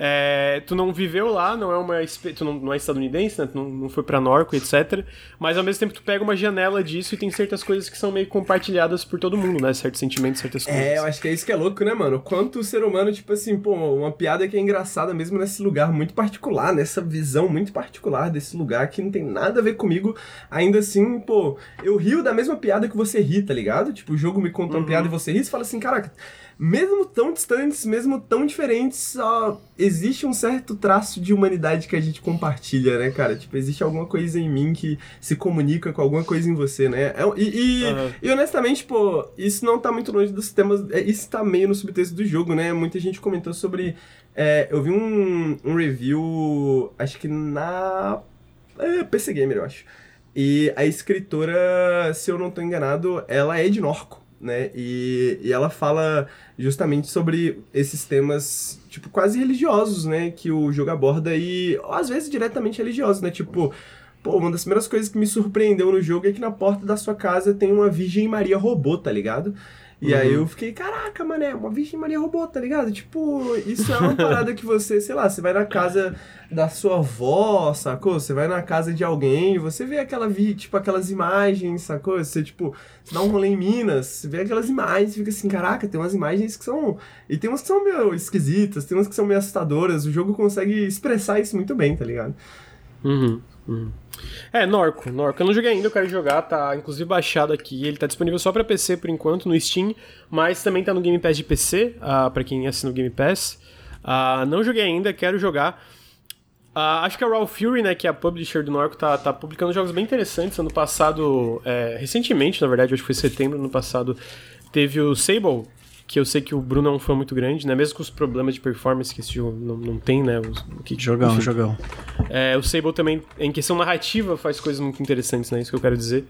Speaker 1: É, tu não viveu lá, não é uma tu não, não é estadunidense, né? Tu não, não foi pra Norco, etc. Mas ao mesmo tempo tu pega uma janela disso e tem certas coisas que são meio compartilhadas por todo mundo, né? Certos sentimentos, certas coisas.
Speaker 3: É, eu acho que é isso que é louco, né, mano? Quanto o ser humano, tipo assim, pô, uma piada que é engraçada mesmo nesse lugar muito particular, nessa visão muito particular desse lugar que não tem nada a ver comigo. Ainda assim, pô, eu rio da mesma piada que você ri, tá ligado? Tipo, o jogo me conta uma uhum. piada e você ri, você fala assim, caraca mesmo tão distantes, mesmo tão diferentes, só existe um certo traço de humanidade que a gente compartilha, né, cara? Tipo, existe alguma coisa em mim que se comunica com alguma coisa em você, né? É, e, e, uhum. e, honestamente, pô, isso não tá muito longe dos temas. É, isso tá meio no subtexto do jogo, né? Muita gente comentou sobre. É, eu vi um, um review, acho que na. É, PC Gamer, eu acho. E a escritora, se eu não tô enganado, ela é de Norco né? E, e ela fala justamente sobre esses temas, tipo, quase religiosos, né? Que o jogo aborda e, às vezes, diretamente religiosos, né? Tipo, pô, uma das primeiras coisas que me surpreendeu no jogo é que na porta da sua casa tem uma Virgem Maria robô, tá ligado? E uhum. aí eu fiquei, caraca, mané, uma Virgem Maria robô, tá ligado? Tipo, isso é uma parada que você, sei lá, você vai na casa da sua avó, sacou? Você vai na casa de alguém, você vê aquela, tipo, aquelas imagens, sacou? Você, tipo, você dá um rolê em Minas, você vê aquelas imagens fica assim, caraca, tem umas imagens que são... E tem umas que são meio esquisitas, tem umas que são meio assustadoras, o jogo consegue expressar isso muito bem, tá ligado?
Speaker 1: Uhum. Hum. É, Norco, Norco. Eu não joguei ainda, eu quero jogar, tá inclusive baixado aqui. Ele tá disponível só pra PC por enquanto, no Steam, mas também tá no Game Pass de PC, uh, ah, pra quem assina o Game Pass. Uh, não joguei ainda, quero jogar. Uh, acho que a Raw Fury, né, que é a publisher do Norco, tá, tá publicando jogos bem interessantes. Ano passado, é, recentemente, na verdade, acho que foi setembro ano passado, teve o Sable, que eu sei que o Bruno é um fã muito grande, né? Mesmo com os problemas de performance que esse jogo não, não tem, né? Os,
Speaker 2: que, jogão, enfim. jogão.
Speaker 1: É, o Sable também, em questão narrativa, faz coisas muito interessantes, né? Isso que eu quero dizer.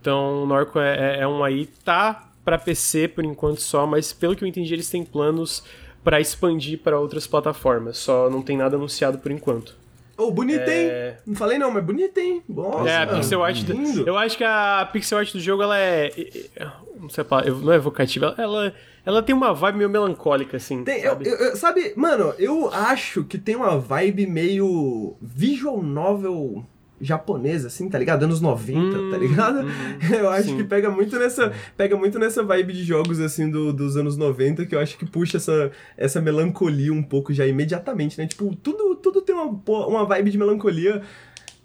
Speaker 1: Então, o Norco é, é, é um aí, tá para PC por enquanto só, mas pelo que eu entendi, eles têm planos para expandir para outras plataformas. Só não tem nada anunciado por enquanto.
Speaker 3: Oh, bonito, hein? É... Não falei não, mas bonito, hein? Nossa,
Speaker 1: é, a pixel art. Do... Eu acho que a pixel art do jogo, ela é. Não sei não é evocativa, ela, ela tem uma vibe meio melancólica, assim.
Speaker 3: Tem, sabe? Eu, eu, sabe, mano, eu acho que tem uma vibe meio visual novel japonesa, assim, tá ligado? Anos 90, tá hum, tá ligado? Hum, eu acho sim. que pega muito nessa pega muito nessa vibe de jogos, assim, do, dos anos 90, que eu acho que puxa essa, essa melancolia um pouco já imediatamente, né? Tipo, tudo, tudo tem uma, uma vibe de melancolia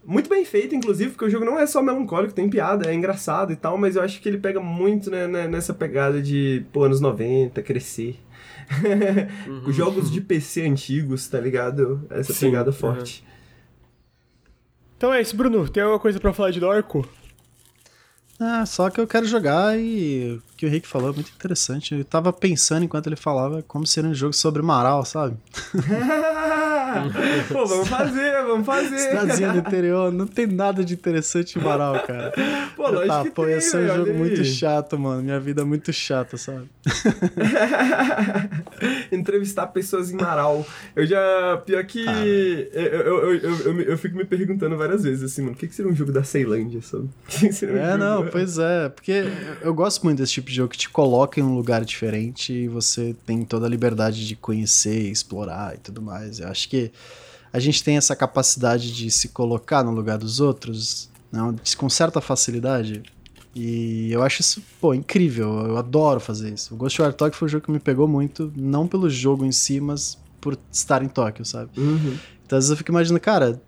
Speaker 3: muito bem feita, inclusive, porque o jogo não é só melancólico, tem piada, é engraçado e tal, mas eu acho que ele pega muito né, né nessa pegada de, pô, anos 90, crescer. Uhum. Jogos de PC antigos, tá ligado? Essa Sim, pegada forte. Uhum.
Speaker 1: Então é isso, Bruno. Tem alguma coisa para falar de Dorco?
Speaker 2: Ah, só que eu quero jogar e o que o Rick falou é muito interessante. Eu tava pensando enquanto ele falava como seria um jogo sobre Maral, sabe?
Speaker 3: Pô, vamos fazer, vamos fazer.
Speaker 2: Cidadezinha do interior, não tem nada de interessante em Maral, cara.
Speaker 3: Pô, lógico tá, que
Speaker 2: pô,
Speaker 3: tem,
Speaker 2: ia ser um jogo muito chato, mano. Minha vida é muito chata, sabe?
Speaker 3: Entrevistar pessoas em Maral. Eu já. Pior que. Ah, eu, eu, eu, eu, eu, fico me perguntando várias vezes, assim, mano, o que, que seria um jogo da Ceilândia, sabe?
Speaker 2: Um é, não, pois é. Porque eu gosto muito desse tipo de jogo que te coloca em um lugar diferente e você tem toda a liberdade de conhecer, explorar e tudo mais. Eu acho que a gente tem essa capacidade de se colocar no lugar dos outros não, com certa facilidade. E eu acho isso, pô, incrível. Eu adoro fazer isso. O Ghost War Tokyo foi um jogo que me pegou muito, não pelo jogo em si, mas por estar em Tóquio, sabe?
Speaker 3: Uhum.
Speaker 2: Então, às vezes eu fico imaginando, cara,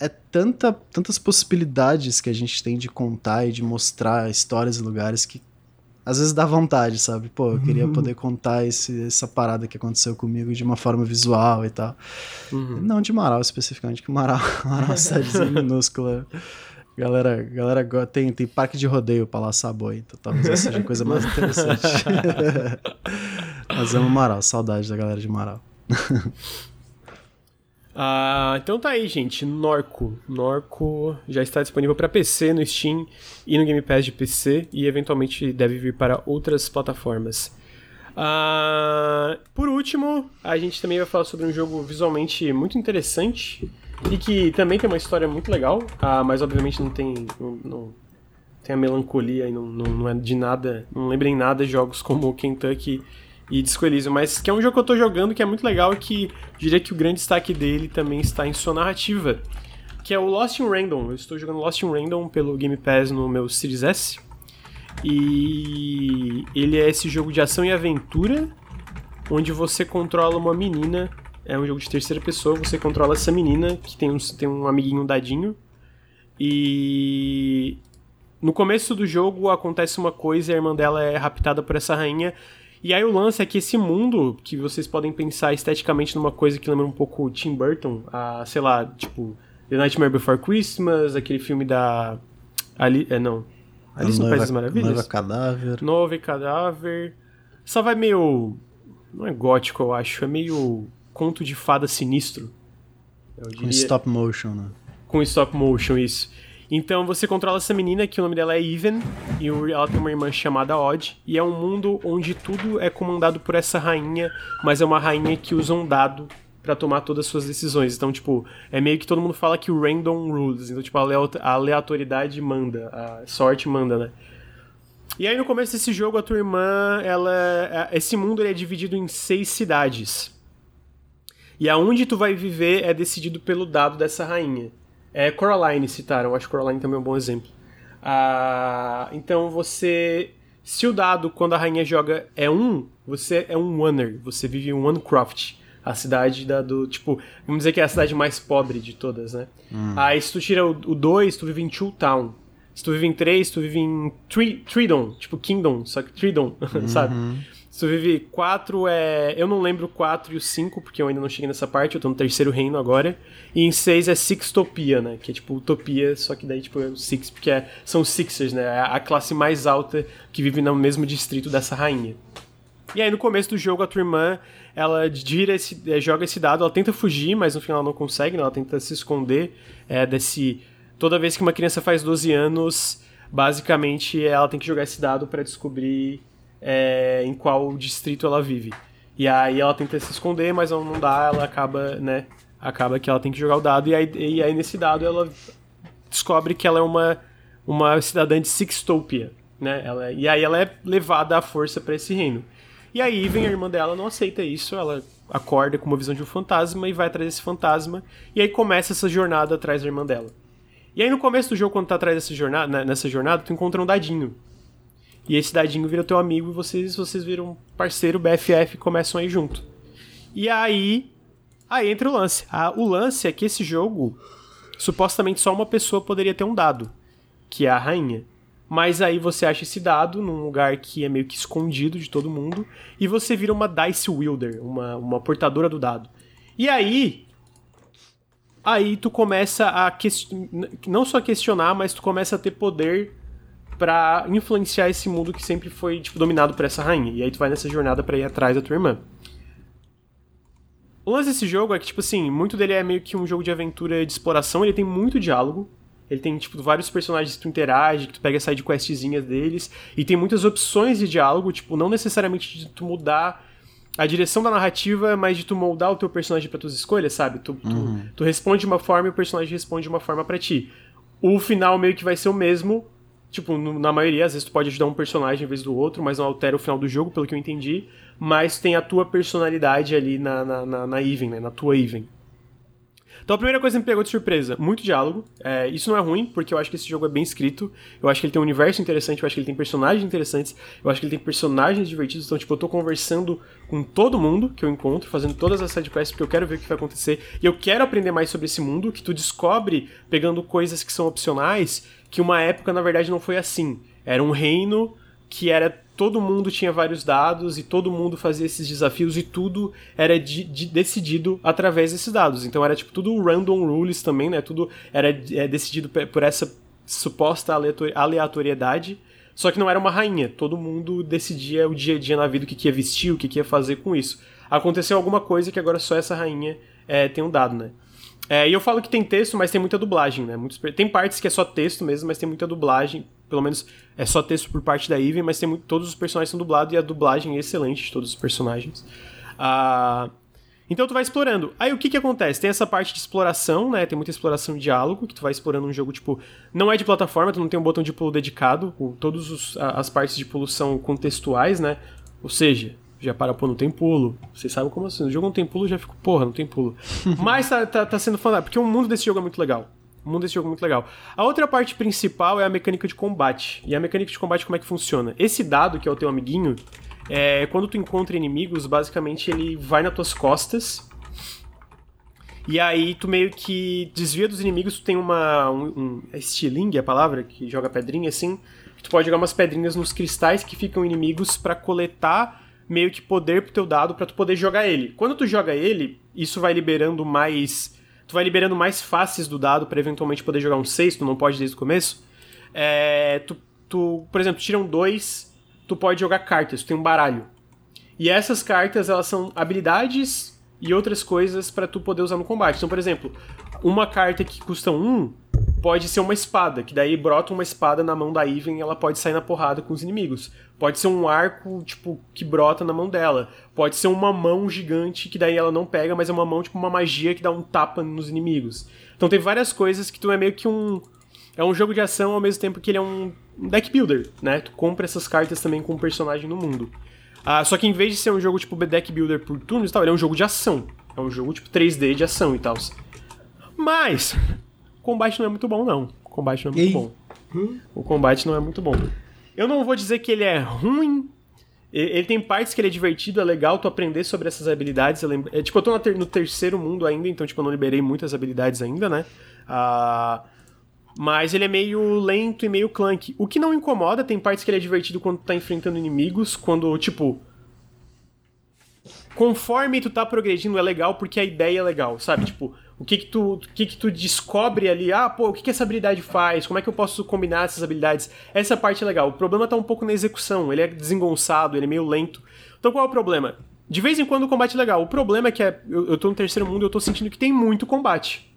Speaker 2: é tanta, tantas possibilidades que a gente tem de contar e de mostrar histórias e lugares que às vezes dá vontade, sabe? Pô, eu queria uhum. poder contar esse, essa parada que aconteceu comigo de uma forma visual e tal. Uhum. Não de Marau especificamente, que Marau, Marau é cidadezinha minúscula. Galera, galera tem, tem parque de rodeio pra laçar boi, então talvez essa seja a coisa mais interessante. Mas amo Marau, saudade da galera de Marau.
Speaker 1: Ah, então tá aí, gente. Norco. Norco já está disponível para PC no Steam e no Game Pass de PC e eventualmente deve vir para outras plataformas. Ah, por último, a gente também vai falar sobre um jogo visualmente muito interessante e que também tem uma história muito legal, ah, mas obviamente não tem, não, não tem a melancolia e não, não, não, é de nada, não lembrem nada jogos como Kentucky e Disco Elysium, mas que é um jogo que eu tô jogando que é muito legal e que diria que o grande destaque dele também está em sua narrativa, que é o Lost in Random. Eu estou jogando Lost in Random pelo Game Pass no meu Series S. E ele é esse jogo de ação e aventura onde você controla uma menina. É um jogo de terceira pessoa, você controla essa menina que tem um, tem um amiguinho dadinho. E no começo do jogo acontece uma coisa e a irmã dela é raptada por essa rainha e aí o lance é que esse mundo, que vocês podem pensar esteticamente numa coisa que lembra um pouco Tim Burton, a, sei lá, tipo, The Nightmare Before Christmas, aquele filme da... Ali, é, não.
Speaker 2: Alice no País das Maravilhas? Noiva Cadáver.
Speaker 1: Noiva Cadáver. Só vai meio... Não é gótico, eu acho. É meio conto de fada sinistro.
Speaker 2: Com stop motion, né?
Speaker 1: Com stop motion, isso. Então você controla essa menina, que o nome dela é Even, e ela tem uma irmã chamada Odd, e é um mundo onde tudo é comandado por essa rainha, mas é uma rainha que usa um dado para tomar todas as suas decisões. Então, tipo, é meio que todo mundo fala que o random rules. Então, tipo, a aleatoriedade manda, a sorte manda, né? E aí no começo desse jogo, a tua irmã, ela. É, esse mundo é dividido em seis cidades. E aonde tu vai viver é decidido pelo dado dessa rainha. É, Coraline citaram, acho que Coraline também é um bom exemplo. Ah, então você. Se o dado, quando a rainha joga, é um, você é um Oner, você vive um Onecroft. A cidade da, do. Tipo, vamos dizer que é a cidade mais pobre de todas, né? Aí se tu tira o 2, tu vive em Tool Town. Se tu vive em 3, tu vive em Tri Tridon, tipo Kingdom, só que Tridon, sabe? Vive 4 é. Eu não lembro o 4 e o 5, porque eu ainda não cheguei nessa parte, eu tô no terceiro reino agora. E em 6 é Sixtopia, né? Que é tipo Utopia, só que daí tipo é o Six, porque é- são Sixers, né? É a classe mais alta que vive no mesmo distrito dessa rainha. E aí no começo do jogo a tua irmã, ela esse, eh, joga esse dado, ela tenta fugir, mas no final ela não consegue, né? ela tenta se esconder é, desse... Toda vez que uma criança faz 12 anos, basicamente ela tem que jogar esse dado pra descobrir é, em qual distrito ela vive. E aí ela tenta se esconder, mas não dá, ela acaba, né? Acaba que ela tem que jogar o dado, e aí, e aí nesse dado ela descobre que ela é uma, uma cidadã de Sixtopia, né? Ela, e aí ela é levada à força pra esse reino. E aí vem a irmã dela, não aceita isso, ela acorda com uma visão de um fantasma e vai atrás desse fantasma, e aí começa essa jornada atrás da irmã dela. E aí no começo do jogo, quando tá atrás dessa jornada, né, nessa jornada, tu encontra um dadinho. E esse dadinho vira teu amigo e vocês, vocês viram parceiro, BFF e começam a ir junto. E aí. Aí entra o lance. Ah, o lance é que esse jogo, supostamente só uma pessoa poderia ter um dado, que é a rainha. Mas aí você acha esse dado num lugar que é meio que escondido de todo mundo, e você vira uma Dice Wielder, uma, uma portadora do dado. E aí. Aí tu começa a não só questionar, mas tu começa a ter poder pra influenciar esse mundo que sempre foi tipo, dominado por essa rainha. E aí tu vai nessa jornada pra ir atrás da tua irmã. O lance desse jogo é que, tipo assim, muito dele é meio que um jogo de aventura de exploração, ele tem muito diálogo. Ele tem, tipo, vários personagens que tu interage, que tu pega side questzinhas deles, e tem muitas opções de diálogo, tipo, não necessariamente de tu mudar a direção da narrativa, mas de tu moldar o teu personagem para tuas escolhas, sabe? Tu, tu, tu responde de uma forma e o personagem responde de uma forma para ti. O final meio que vai ser o mesmo, Tipo, na maioria, às vezes tu pode ajudar um personagem em vez do outro, mas não altera o final do jogo, pelo que eu entendi. Mas tem a tua personalidade ali na, na, na, na Even, né? Na tua Even. Então a primeira coisa que me pegou de surpresa, muito diálogo. É, isso não é ruim, porque eu acho que esse jogo é bem escrito. Eu acho que ele tem um universo interessante, eu acho que ele tem personagens interessantes, eu acho que ele tem personagens divertidos. Então, tipo, eu tô conversando com todo mundo que eu encontro, fazendo todas as sidequests, porque eu quero ver o que vai acontecer. E eu quero aprender mais sobre esse mundo, que tu descobre pegando coisas que são opcionais, que uma época, na verdade, não foi assim. Era um reino que era todo mundo tinha vários dados e todo mundo fazia esses desafios e tudo era de- de- decidido através desses dados. Então era tipo tudo random rules também, né? Tudo era é, decidido por essa suposta aleator- aleatoriedade. Só que não era uma rainha, todo mundo decidia o dia a dia na vida o que, que ia vestir, o que, que ia fazer com isso. Aconteceu alguma coisa que agora só essa rainha é, tem um dado, né? É, e eu falo que tem texto, mas tem muita dublagem, né? Muitos, tem partes que é só texto mesmo, mas tem muita dublagem. Pelo menos é só texto por parte da Even, mas tem muito, todos os personagens são dublados e a dublagem é excelente de todos os personagens. Ah, então tu vai explorando. Aí o que que acontece? Tem essa parte de exploração, né? Tem muita exploração de diálogo, que tu vai explorando um jogo, tipo... Não é de plataforma, tu não tem um botão de pulo dedicado. O, todas as partes de pulo são contextuais, né? Ou seja, já para, pô, não tem pulo. Vocês sabem como assim? No jogo não tem pulo, já fico, porra, não tem pulo. Mas tá, tá, tá sendo fantástico, porque o mundo desse jogo é muito legal. O mundo desse jogo é muito legal. A outra parte principal é a mecânica de combate. E a mecânica de combate, como é que funciona? Esse dado, que é o teu amiguinho, é, quando tu encontra inimigos, basicamente ele vai nas tuas costas. E aí tu meio que desvia dos inimigos, tu tem uma. Um, um, é estilingue a palavra, que joga pedrinha assim. Tu pode jogar umas pedrinhas nos cristais que ficam inimigos pra coletar meio que poder pro teu dado pra tu poder jogar ele. Quando tu joga ele, isso vai liberando mais. Tu vai liberando mais faces do dado pra eventualmente poder jogar um 6, tu não pode desde o começo. É, tu, tu, por exemplo, tiram dois, tu pode jogar cartas, tu tem um baralho. E essas cartas, elas são habilidades e outras coisas pra tu poder usar no combate. Então, por exemplo, uma carta que custa um pode ser uma espada, que daí brota uma espada na mão da Even e ela pode sair na porrada com os inimigos. Pode ser um arco, tipo, que brota na mão dela. Pode ser uma mão gigante que daí ela não pega, mas é uma mão, tipo, uma magia que dá um tapa nos inimigos. Então tem várias coisas que tu é meio que um. É um jogo de ação ao mesmo tempo que ele é um deck builder, né? Tu compra essas cartas também com um personagem no mundo. Ah, só que em vez de ser um jogo tipo deck builder por turnos e tal, ele é um jogo de ação. É um jogo tipo 3D de ação e tal. Mas o combate não é muito bom, não. O combate não é muito
Speaker 2: Ei.
Speaker 1: bom. O combate não é muito bom. Eu não vou dizer que ele é ruim. Ele tem partes que ele é divertido, é legal tu aprender sobre essas habilidades. Eu lembro, é, tipo, eu tô no terceiro mundo ainda, então, tipo, eu não liberei muitas habilidades ainda, né? Ah, mas ele é meio lento e meio clunky. O que não incomoda, tem partes que ele é divertido quando tu tá enfrentando inimigos, quando, tipo. Conforme tu tá progredindo é legal porque a ideia é legal, sabe? Tipo, o que que tu, o que que tu descobre ali, ah, pô, o que que essa habilidade faz, como é que eu posso combinar essas habilidades, essa parte é legal. O problema tá um pouco na execução, ele é desengonçado, ele é meio lento. Então qual é o problema? De vez em quando o combate é legal, o problema é que é, eu, eu tô no terceiro mundo e eu tô sentindo que tem muito combate.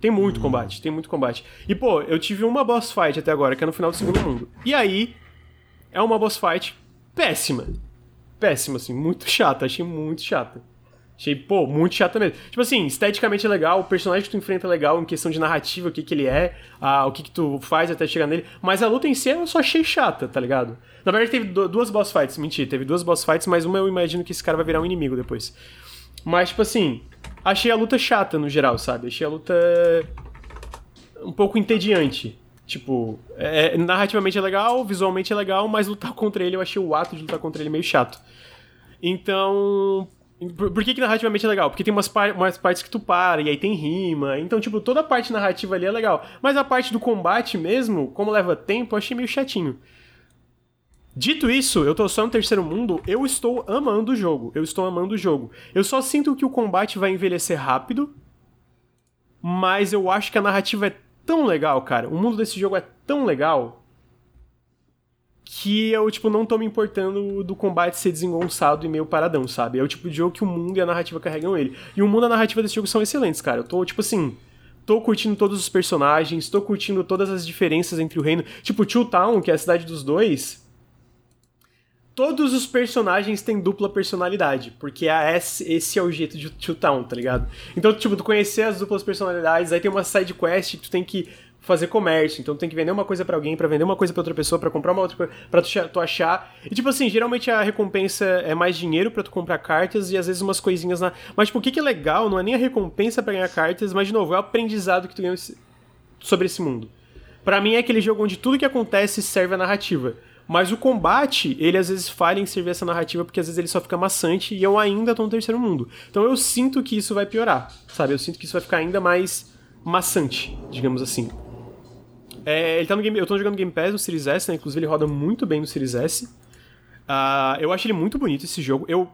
Speaker 1: Tem muito hum. combate, tem muito combate. E pô, eu tive uma boss fight até agora, que é no final do segundo mundo. E aí, é uma boss fight péssima. Péssima, assim, muito chata, achei muito chata. Achei, pô, muito chata mesmo. Tipo assim, esteticamente é legal, o personagem que tu enfrenta é legal em questão de narrativa, o que que ele é, ah, o que que tu faz até chegar nele. Mas a luta em si eu só achei chata, tá ligado? Na verdade teve duas boss fights, mentira, teve duas boss fights, mas uma eu imagino que esse cara vai virar um inimigo depois. Mas, tipo assim, achei a luta chata no geral, sabe? Achei a luta um pouco entediante. Tipo, é, é narrativamente é legal, visualmente é legal, mas lutar contra ele, eu achei o ato de lutar contra ele meio chato. Então, por, por que, que narrativamente é legal? Porque tem umas, par umas partes que tu para e aí tem rima. Então, tipo, toda a parte narrativa ali é legal. Mas a parte do combate mesmo, como leva tempo, eu achei meio chatinho. Dito isso, eu tô só no terceiro mundo, eu estou amando o jogo. Eu estou amando o jogo. Eu só sinto que o combate vai envelhecer rápido, mas eu acho que a narrativa é tão legal, cara. O mundo desse jogo é tão legal que eu, tipo, não tô me importando do combate ser desengonçado e meio paradão, sabe? É o tipo de jogo que o mundo e a narrativa carregam ele. E o mundo e a narrativa desse jogo são excelentes, cara. Eu tô, tipo assim, tô curtindo todos os personagens, tô curtindo todas as diferenças entre o reino. Tipo, Two Town, que é a cidade dos dois. Todos os personagens têm dupla personalidade, porque é esse, esse é o jeito de Town, tá ligado? Então, tipo, tu conhecer as duplas personalidades, aí tem uma side quest que tu tem que fazer comércio. Então tu tem que vender uma coisa para alguém, para vender uma coisa para outra pessoa, para comprar uma outra coisa, pra tu, tu, achar. E tipo assim, geralmente a recompensa é mais dinheiro para tu comprar cartas e às vezes umas coisinhas na. Mas tipo, o que, que é legal não é nem a recompensa para ganhar cartas, mas de novo, é o aprendizado que tu ganha sobre esse mundo. Para mim é aquele jogo onde tudo que acontece serve a narrativa. Mas o combate, ele às vezes falha em servir essa narrativa porque às vezes ele só fica maçante e eu ainda tô no terceiro mundo. Então eu sinto que isso vai piorar, sabe? Eu sinto que isso vai ficar ainda mais maçante, digamos assim. É, ele tá no game, eu tô jogando Game Pass no Series S, né? Inclusive ele roda muito bem no Series S. Uh, eu acho ele muito bonito esse jogo. Eu,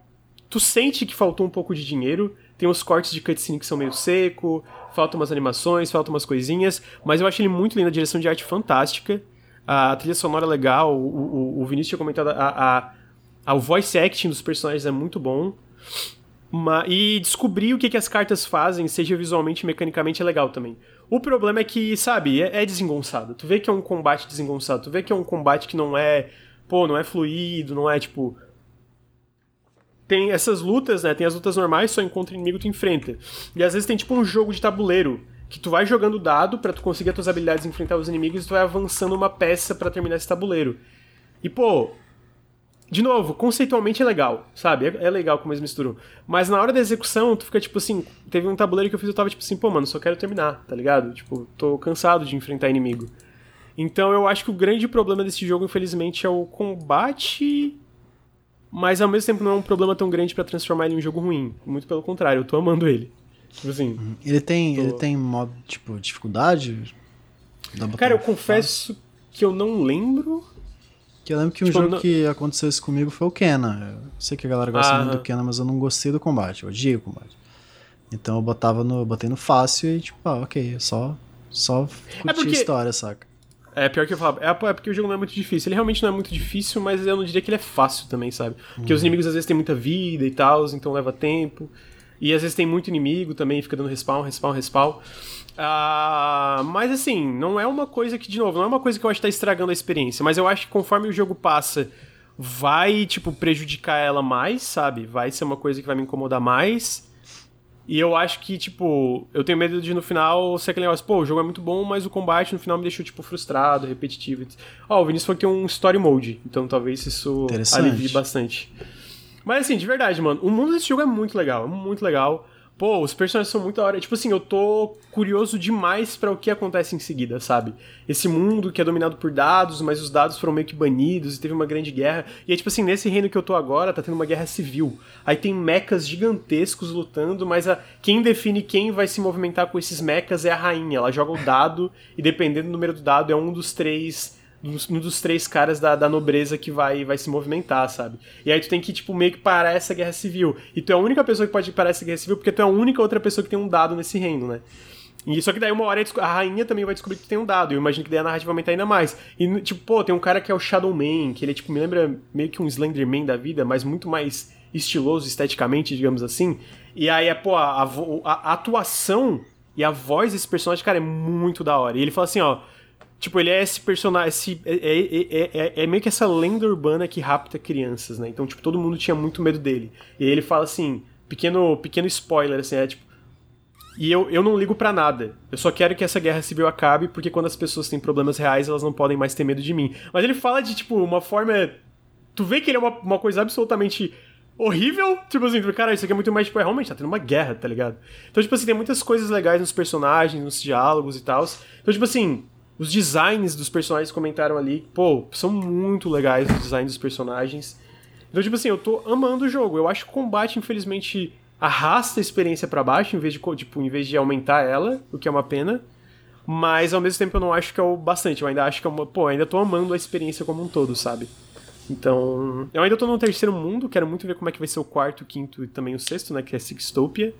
Speaker 1: tu sente que faltou um pouco de dinheiro. Tem uns cortes de cutscene que são meio seco, faltam umas animações, faltam umas coisinhas, mas eu acho ele muito lindo, a direção de arte fantástica. A trilha sonora é legal, o, o, o Vinícius tinha comentado, a, a, o voice acting dos personagens é muito bom. Uma, e descobrir o que, que as cartas fazem, seja visualmente mecanicamente, é legal também. O problema é que, sabe, é, é desengonçado. Tu vê que é um combate desengonçado, tu vê que é um combate que não é, pô, não é fluido, não é tipo. Tem essas lutas, né? Tem as lutas normais, só encontra inimigo tu enfrenta. E às vezes tem tipo um jogo de tabuleiro que tu vai jogando dado para tu conseguir as tuas habilidades enfrentar os inimigos e tu vai avançando uma peça para terminar esse tabuleiro. E pô, de novo, conceitualmente é legal, sabe? É, é, legal como eles misturam. Mas na hora da execução, tu fica tipo assim. Teve um tabuleiro que eu fiz, eu tava tipo assim, pô, mano, só quero terminar, tá ligado? Tipo, tô cansado de enfrentar inimigo. Então eu acho que o grande problema desse jogo, infelizmente, é o combate. Mas ao mesmo tempo não é um problema tão grande para transformar ele em um jogo ruim. Muito pelo contrário, eu tô amando ele. Tipo assim.
Speaker 2: Uhum. Ele tem, tô... ele tem modo, tipo, dificuldade?
Speaker 1: Cara, eu confesso que eu não lembro.
Speaker 2: Que eu lembro que um tipo, jogo não... que aconteceu isso comigo foi o Kena. Eu sei que a galera gosta muito do Kena, mas eu não gostei do combate, eu odiei o combate. Então eu botava no, botei no fácil e tipo, ah, ok, só, só curtir é porque... a história, saca?
Speaker 1: É, pior que eu falava, é, é porque o jogo não é muito difícil. Ele realmente não é muito difícil, mas eu não diria que ele é fácil também, sabe? Porque os uhum. inimigos às vezes têm muita vida e tal, então leva tempo. E às vezes tem muito inimigo também, fica dando respawn, respawn, respawn. Uh, mas assim, não é uma coisa que, de novo, não é uma coisa que eu acho que tá estragando a experiência, mas eu acho que conforme o jogo passa, vai, tipo, prejudicar ela mais, sabe? Vai ser uma coisa que vai me incomodar mais. E eu acho que, tipo, eu tenho medo de no final ser aquele negócio, pô, o jogo é muito bom, mas o combate no final me deixou, tipo, frustrado, repetitivo. Ó, oh, o Vinícius falou que é um story mode, então talvez isso alivie bastante. Mas assim, de verdade, mano, o mundo desse jogo é muito legal, é muito legal. Pô, os personagens são muito da hora. Tipo assim, eu tô curioso demais para o que acontece em seguida, sabe? Esse mundo que é dominado por dados, mas os dados foram meio que banidos e teve uma grande guerra. E é tipo assim, nesse reino que eu tô agora, tá tendo uma guerra civil. Aí tem mechas gigantescos lutando, mas a, quem define quem vai se movimentar com esses mechas é a rainha. Ela joga o dado e dependendo do número do dado é um dos três um dos três caras da, da nobreza que vai, vai se movimentar, sabe? E aí tu tem que, tipo, meio que parar essa guerra civil. E tu é a única pessoa que pode parar essa guerra civil porque tu é a única outra pessoa que tem um dado nesse reino, né? E só que daí uma hora a rainha também vai descobrir que tem um dado. Eu imagino que daí a narrativa vai aumentar ainda mais. E, tipo, pô, tem um cara que é o Shadowman, que ele, tipo, me lembra meio que um Slenderman da vida, mas muito mais estiloso esteticamente, digamos assim. E aí, é, pô, a, a, a atuação e a voz desse personagem, cara, é muito da hora. E ele fala assim, ó Tipo, ele é esse personagem. Esse, é, é, é, é, meio que essa lenda urbana que rapta crianças, né? Então, tipo, todo mundo tinha muito medo dele. E ele fala assim: pequeno, pequeno spoiler, assim, é tipo. E eu, eu não ligo para nada. Eu só quero que essa guerra civil acabe, porque quando as pessoas têm problemas reais, elas não podem mais ter medo de mim. Mas ele fala de, tipo, uma forma. Tu vê que ele é uma, uma coisa absolutamente horrível. Tipo assim, cara, isso aqui é muito mais, tipo, é, realmente tá tendo uma guerra, tá ligado? Então, tipo assim, tem muitas coisas legais nos personagens, nos diálogos e tal. Então, tipo assim, os designs dos personagens comentaram ali, pô, são muito legais os designs dos personagens. Então, tipo assim, eu tô amando o jogo. Eu acho que o combate, infelizmente, arrasta a experiência para baixo, em vez de, tipo, em vez de aumentar ela, o que é uma pena. Mas ao mesmo tempo eu não acho que é o bastante. Eu ainda acho que é uma. Pô, ainda tô amando a experiência como um todo, sabe? Então. Eu ainda tô no terceiro mundo, quero muito ver como é que vai ser o quarto, o quinto e também o sexto, né? Que é Sixtopia.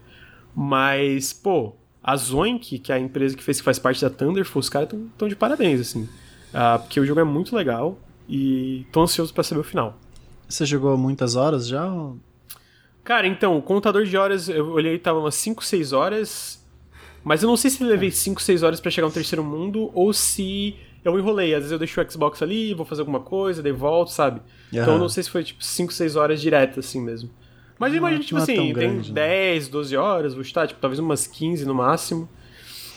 Speaker 1: Mas, pô, a Zoink, que é a empresa que fez que faz parte da Thunderful, os caras estão de parabéns, assim. Uh, porque o jogo é muito legal e tô ansioso para saber o final.
Speaker 2: Você jogou muitas horas já?
Speaker 1: Cara, então, o contador de horas, eu olhei, tava umas 5, 6 horas. Mas eu não sei se levei 5, 6 horas para chegar no terceiro mundo ou se eu enrolei. Às vezes eu deixo o Xbox ali, vou fazer alguma coisa, daí volto, sabe? Uhum. Então eu não sei se foi tipo 5, 6 horas direto, assim mesmo. Mas imagina, tipo é assim, grande, tem 10, 12 horas, vou estar, tipo, talvez umas 15 no máximo.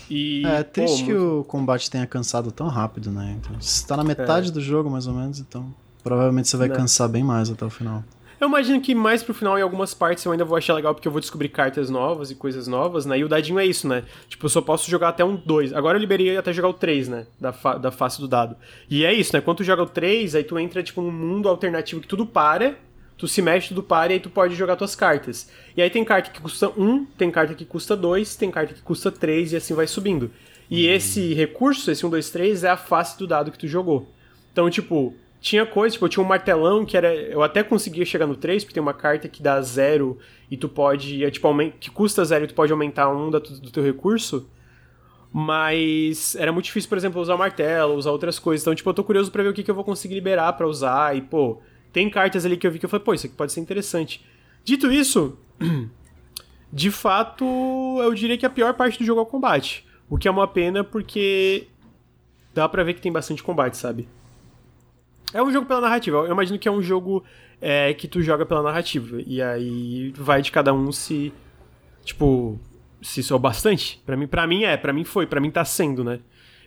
Speaker 1: E,
Speaker 2: é, é triste pô, que o combate tenha cansado tão rápido, né? Então, você tá na metade é. do jogo, mais ou menos, então provavelmente você vai Não. Né. cansar bem mais até o final.
Speaker 1: Eu imagino que mais pro final, em algumas partes, eu ainda vou achar legal, porque eu vou descobrir cartas novas e coisas novas, né? E o dadinho é isso, né? Tipo, eu só posso jogar até um 2. Agora eu liberei até jogar o 3, né? Da, fa da face do dado. E é isso, né? Quando tu joga o 3, aí tu entra, tipo, num mundo alternativo que tudo para tu se mexe, tudo para e aí tu pode jogar tuas cartas. E aí tem carta que custa 1, tem carta que custa 2, tem carta que custa 3 e assim vai subindo. E uhum. esse recurso, esse 1, 2, 3, é a face do dado que tu jogou. Então, tipo, tinha coisa, tipo, eu tinha um martelão que era. Eu até conseguia chegar no 3, porque tem uma carta que dá 0 e tu pode. É, tipo, que custa 0 e tu pode aumentar um do, do teu recurso. Mas era muito difícil, por exemplo, usar o martelo, usar outras coisas. Então, tipo, eu tô curioso pra ver o que, que eu vou conseguir liberar para usar. E, pô, tem cartas ali que eu vi que eu falei, pô, isso aqui pode ser interessante. Dito isso, de fato, eu diria que a pior parte do jogo é o combate. O que é uma pena porque dá pra ver que tem bastante combate, sabe? É um jogo pela narrativa. Eu imagino que é um jogo é, que tu joga pela narrativa. E aí vai de cada um se. Tipo, se isso é bastante. Pra mim, pra mim é, pra mim foi, pra mim tá sendo, né?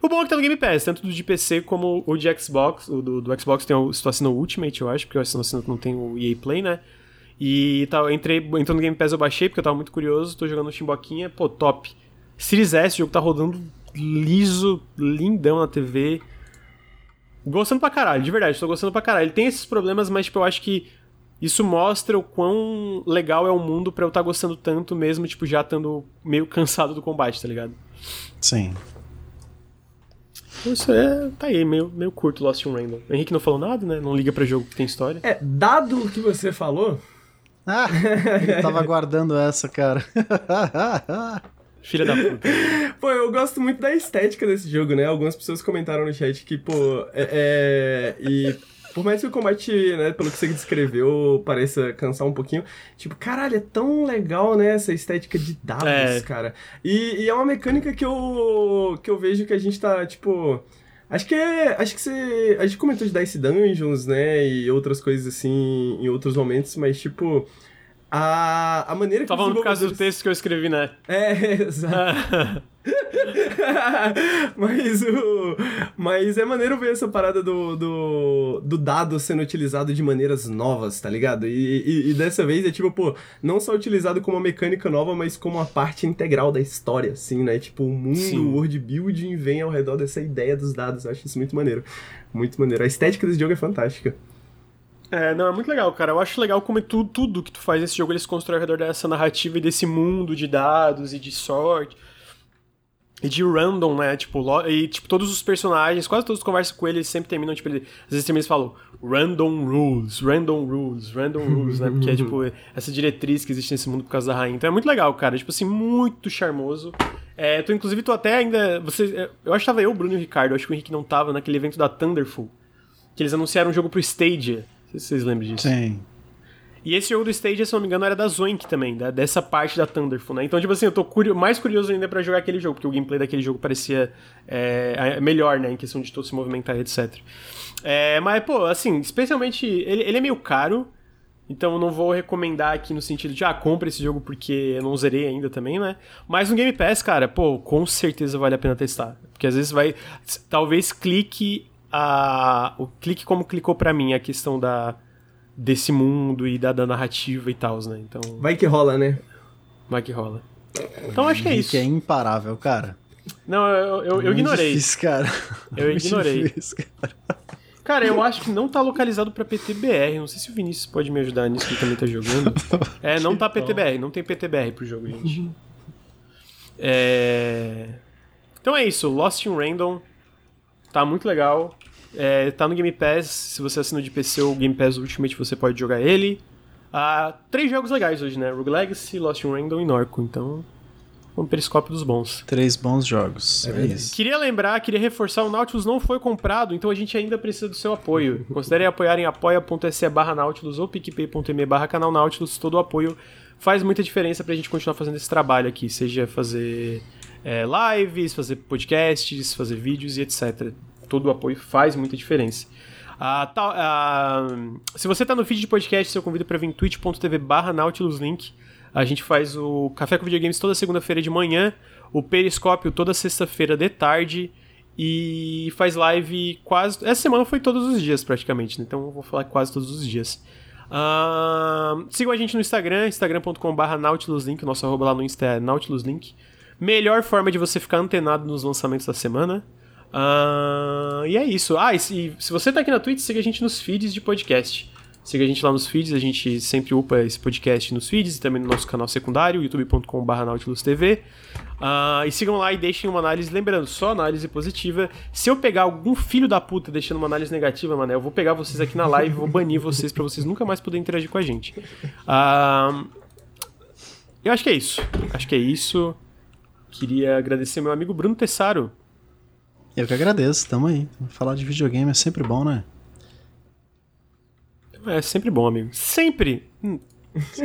Speaker 1: O bom é que tá no Game Pass, tanto do de PC como o de Xbox. O do, do Xbox tem o, estou assinando o Ultimate, eu acho, porque eu assino não tem o EA Play, né? E tá, entrei, entrou no Game Pass eu baixei, porque eu tava muito curioso, tô jogando no Chimboquinha, pô, top. Series S, o jogo tá rodando liso, lindão na TV. Gostando pra caralho, de verdade, tô gostando pra caralho. Ele tem esses problemas, mas tipo, eu acho que isso mostra o quão legal é o mundo pra eu estar tá gostando tanto mesmo, tipo, já estando meio cansado do combate, tá ligado?
Speaker 2: Sim.
Speaker 1: Isso é. Tá aí, meio, meio curto Lost in Random. O Henrique não falou nada, né? Não liga pra jogo que tem história.
Speaker 3: É, dado o que você falou.
Speaker 2: Ah, eu tava aguardando essa, cara.
Speaker 1: Filha da puta.
Speaker 3: pô, eu gosto muito da estética desse jogo, né? Algumas pessoas comentaram no chat que, pô, é. é e por mais que o combate, né, pelo que você descreveu, pareça cansar um pouquinho, tipo, caralho, é tão legal, né, essa estética de dados, é. cara. E, e, é uma mecânica que eu, que eu vejo que a gente tá, tipo... Acho que é. Acho que você. A gente comentou de Dice Dungeons, né? E outras coisas assim em outros momentos, mas tipo. A, a maneira que
Speaker 1: Tava falando por causa do texto que eu escrevi, né?
Speaker 3: É, exato. mas o. Mas é maneiro ver essa parada do, do, do dado sendo utilizado de maneiras novas, tá ligado? E, e, e dessa vez é tipo, pô, não só utilizado como uma mecânica nova, mas como uma parte integral da história, assim, né? Tipo, o mundo,
Speaker 1: Sim.
Speaker 3: o world building vem ao redor dessa ideia dos dados. Eu acho isso muito maneiro. Muito maneiro. A estética desse jogo é fantástica.
Speaker 1: É, não, é muito legal, cara. Eu acho legal como é tudo, tudo que tu faz nesse jogo, eles constroem ao redor dessa narrativa e desse mundo de dados e de sorte. E de random, né? Tipo, e tipo, todos os personagens, quase todos conversam com ele, eles sempre terminam, tipo, ele, às vezes eles falam random rules, random rules, random rules, né? Porque é tipo essa diretriz que existe nesse mundo por causa da rainha. Então é muito legal, cara. Tipo assim, muito charmoso. É, tô, inclusive, tô até ainda. Você, eu acho que tava eu, Bruno e o Ricardo. Eu acho que o Henrique não tava naquele evento da Thunderful. Que eles anunciaram um jogo pro Stadia. Não sei se vocês lembram disso.
Speaker 2: Sim.
Speaker 1: E esse jogo do Stadia, se não me engano, era da Zoink também, da- dessa parte da Thunderful, né? Então, tipo assim, eu tô curio- mais curioso ainda pra jogar aquele jogo, porque o gameplay daquele jogo parecia é, melhor, né? Em questão de todo se movimentar e etc. É, mas, pô, assim, especialmente. Ele, ele é meio caro, então eu não vou recomendar aqui no sentido de, ah, compra esse jogo porque eu não zerei ainda também, né? Mas no Game Pass, cara, pô, com certeza vale a pena testar. Porque às vezes vai. Talvez clique a. O clique como clicou pra mim a questão da. Desse mundo e da, da narrativa e tal, né? Então,
Speaker 3: Vai que rola, né?
Speaker 1: vai que rola. Então acho que é isso.
Speaker 2: Que é imparável, cara.
Speaker 1: Não, eu, eu, eu ignorei.
Speaker 2: Difícil, cara.
Speaker 1: Eu
Speaker 2: Muito
Speaker 1: ignorei.
Speaker 2: difícil, cara.
Speaker 1: Cara, eu acho que não tá localizado pra PTBR. Não sei se o Vinícius pode me ajudar nisso que ele também tá jogando. É, não tá PTBR, não tem PTBR pro jogo, gente. É... Então é isso, Lost in Random. Tá muito legal. É, tá no Game Pass. Se você assina de PC ou Game Pass Ultimate, você pode jogar ele. Ah, três jogos legais hoje, né? Rogue Legacy, Lost in Random e Norco. Então, um periscópio dos bons.
Speaker 2: Três bons jogos. É,
Speaker 3: verdade.
Speaker 2: isso.
Speaker 1: Queria lembrar, queria reforçar, o Nautilus não foi comprado, então a gente ainda precisa do seu apoio. Considere apoiar em apoia.se barra Nautilus ou picpay.me barra canal Nautilus. Todo o apoio faz muita diferença pra gente continuar fazendo esse trabalho aqui, seja fazer é, lives, fazer podcasts, fazer vídeos e etc. Todo o apoio faz muita diferença. Ah, tá- ah, se você tá no feed de podcast, eu convido para vir twitch.tv barra nautiluslink. A gente faz o Café com Videogames toda segunda-feira de manhã, o Periscópio toda sexta-feira de tarde e faz live quase... Essa semana foi todos os dias praticamente, né? então eu vou falar quase todos os dias. Ah, sigam a gente no Instagram, instagram.com.br nautiluslink, o nosso arroba lá no Insta é nautiluslink. Melhor forma de você ficar antenado nos lançamentos da semana. Ah, e é isso. Ah, e se, se você tá aqui na Twitch, siga a gente nos feeds de podcast. Siga a gente lá nos feeds, a gente sempre upa esse podcast nos feeds e também no nosso canal secundário, youtube.com.br nautilusTV. Ah, e sigam lá e deixem uma análise, lembrando, só análise positiva. Se eu pegar algum filho da puta deixando uma análise negativa, mano, eu vou pegar vocês aqui na live vou banir vocês pra vocês nunca mais poderem interagir com a gente. Ah, eu acho que é isso. Acho que é isso. Queria agradecer meu amigo Bruno Tessaro.
Speaker 2: Eu que agradeço, tamo aí. Falar de videogame é sempre bom, né?
Speaker 1: É sempre bom, amigo. Sempre. Hum.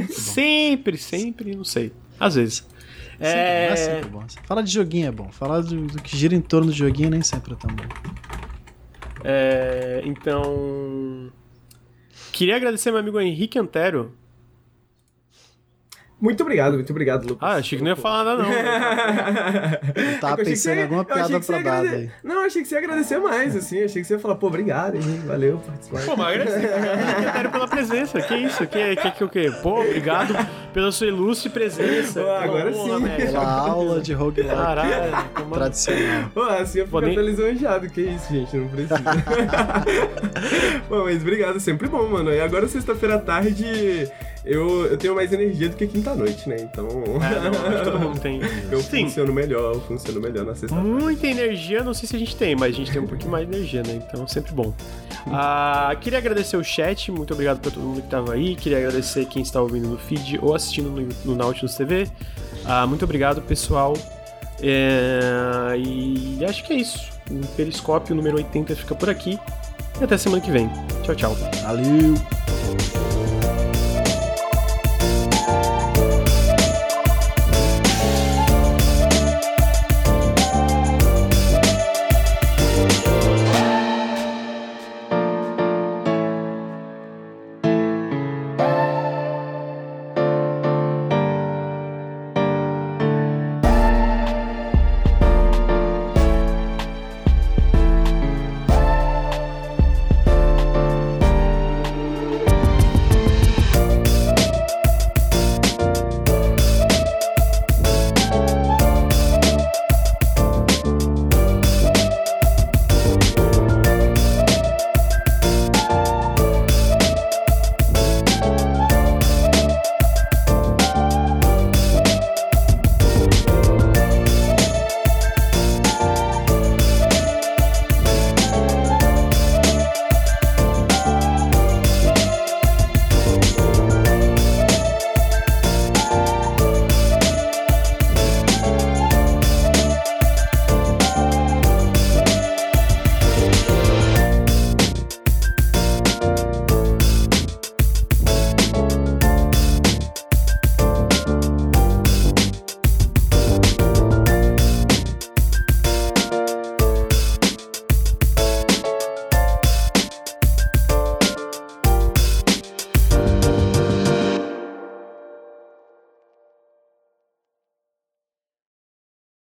Speaker 1: Sempre, sempre, não sei. Às vezes.
Speaker 2: Sempre,
Speaker 1: É...
Speaker 2: é sempre bom. Falar de joguinho é bom. Falar do, do que gira em torno do joguinho nem sempre é tão bom.
Speaker 1: é, Então. Queria agradecer meu amigo Henrique Antero.
Speaker 3: Muito obrigado, muito obrigado, Lucas.
Speaker 1: Ah, achei que não ia falar nada, não.
Speaker 2: Eu tava
Speaker 3: É que eu
Speaker 2: pensando em alguma piada pra dar
Speaker 3: agrade-
Speaker 2: aí.
Speaker 3: Não, achei que você ia agradecer mais, assim. Achei que você ia falar, pô, obrigado, hein? Valeu por participar.
Speaker 1: Pô, mas agradecer Henrique Antero pela presença. Que isso? Que, que, que o quê? Pô, obrigado pela sua ilustre presença.
Speaker 3: Pô, agora
Speaker 1: Pela honra,
Speaker 3: sim.
Speaker 1: né?
Speaker 2: Pela aula de roguelike
Speaker 1: Caralho, como...
Speaker 2: tradicional.
Speaker 3: Pô, assim eu fico
Speaker 1: nem-
Speaker 3: até lisonjeado. Que isso, gente, não precisa. Pô, mas obrigado, sempre bom, mano. E agora, sexta-feira à tarde, eu, eu tenho mais energia do que quinta-noite, né? Então,
Speaker 1: É, não, acho que todo mundo tem.
Speaker 3: eu
Speaker 1: Sim,
Speaker 3: funciono melhor, eu funciono melhor na sexta-feira.
Speaker 1: Muita energia, não sei se a gente tem, mas a gente tem um pouquinho mais de energia, né? Então, sempre bom. Ah, queria agradecer o chat, muito obrigado pra todo mundo que tava aí. Queria agradecer quem está ouvindo no feed ou assistindo no, no Nautilus TV. Ah, muito obrigado, pessoal. É, e acho que é isso. O Periscópio número 80 fica por aqui. E até semana que vem. Tchau, tchau.
Speaker 2: Valeu!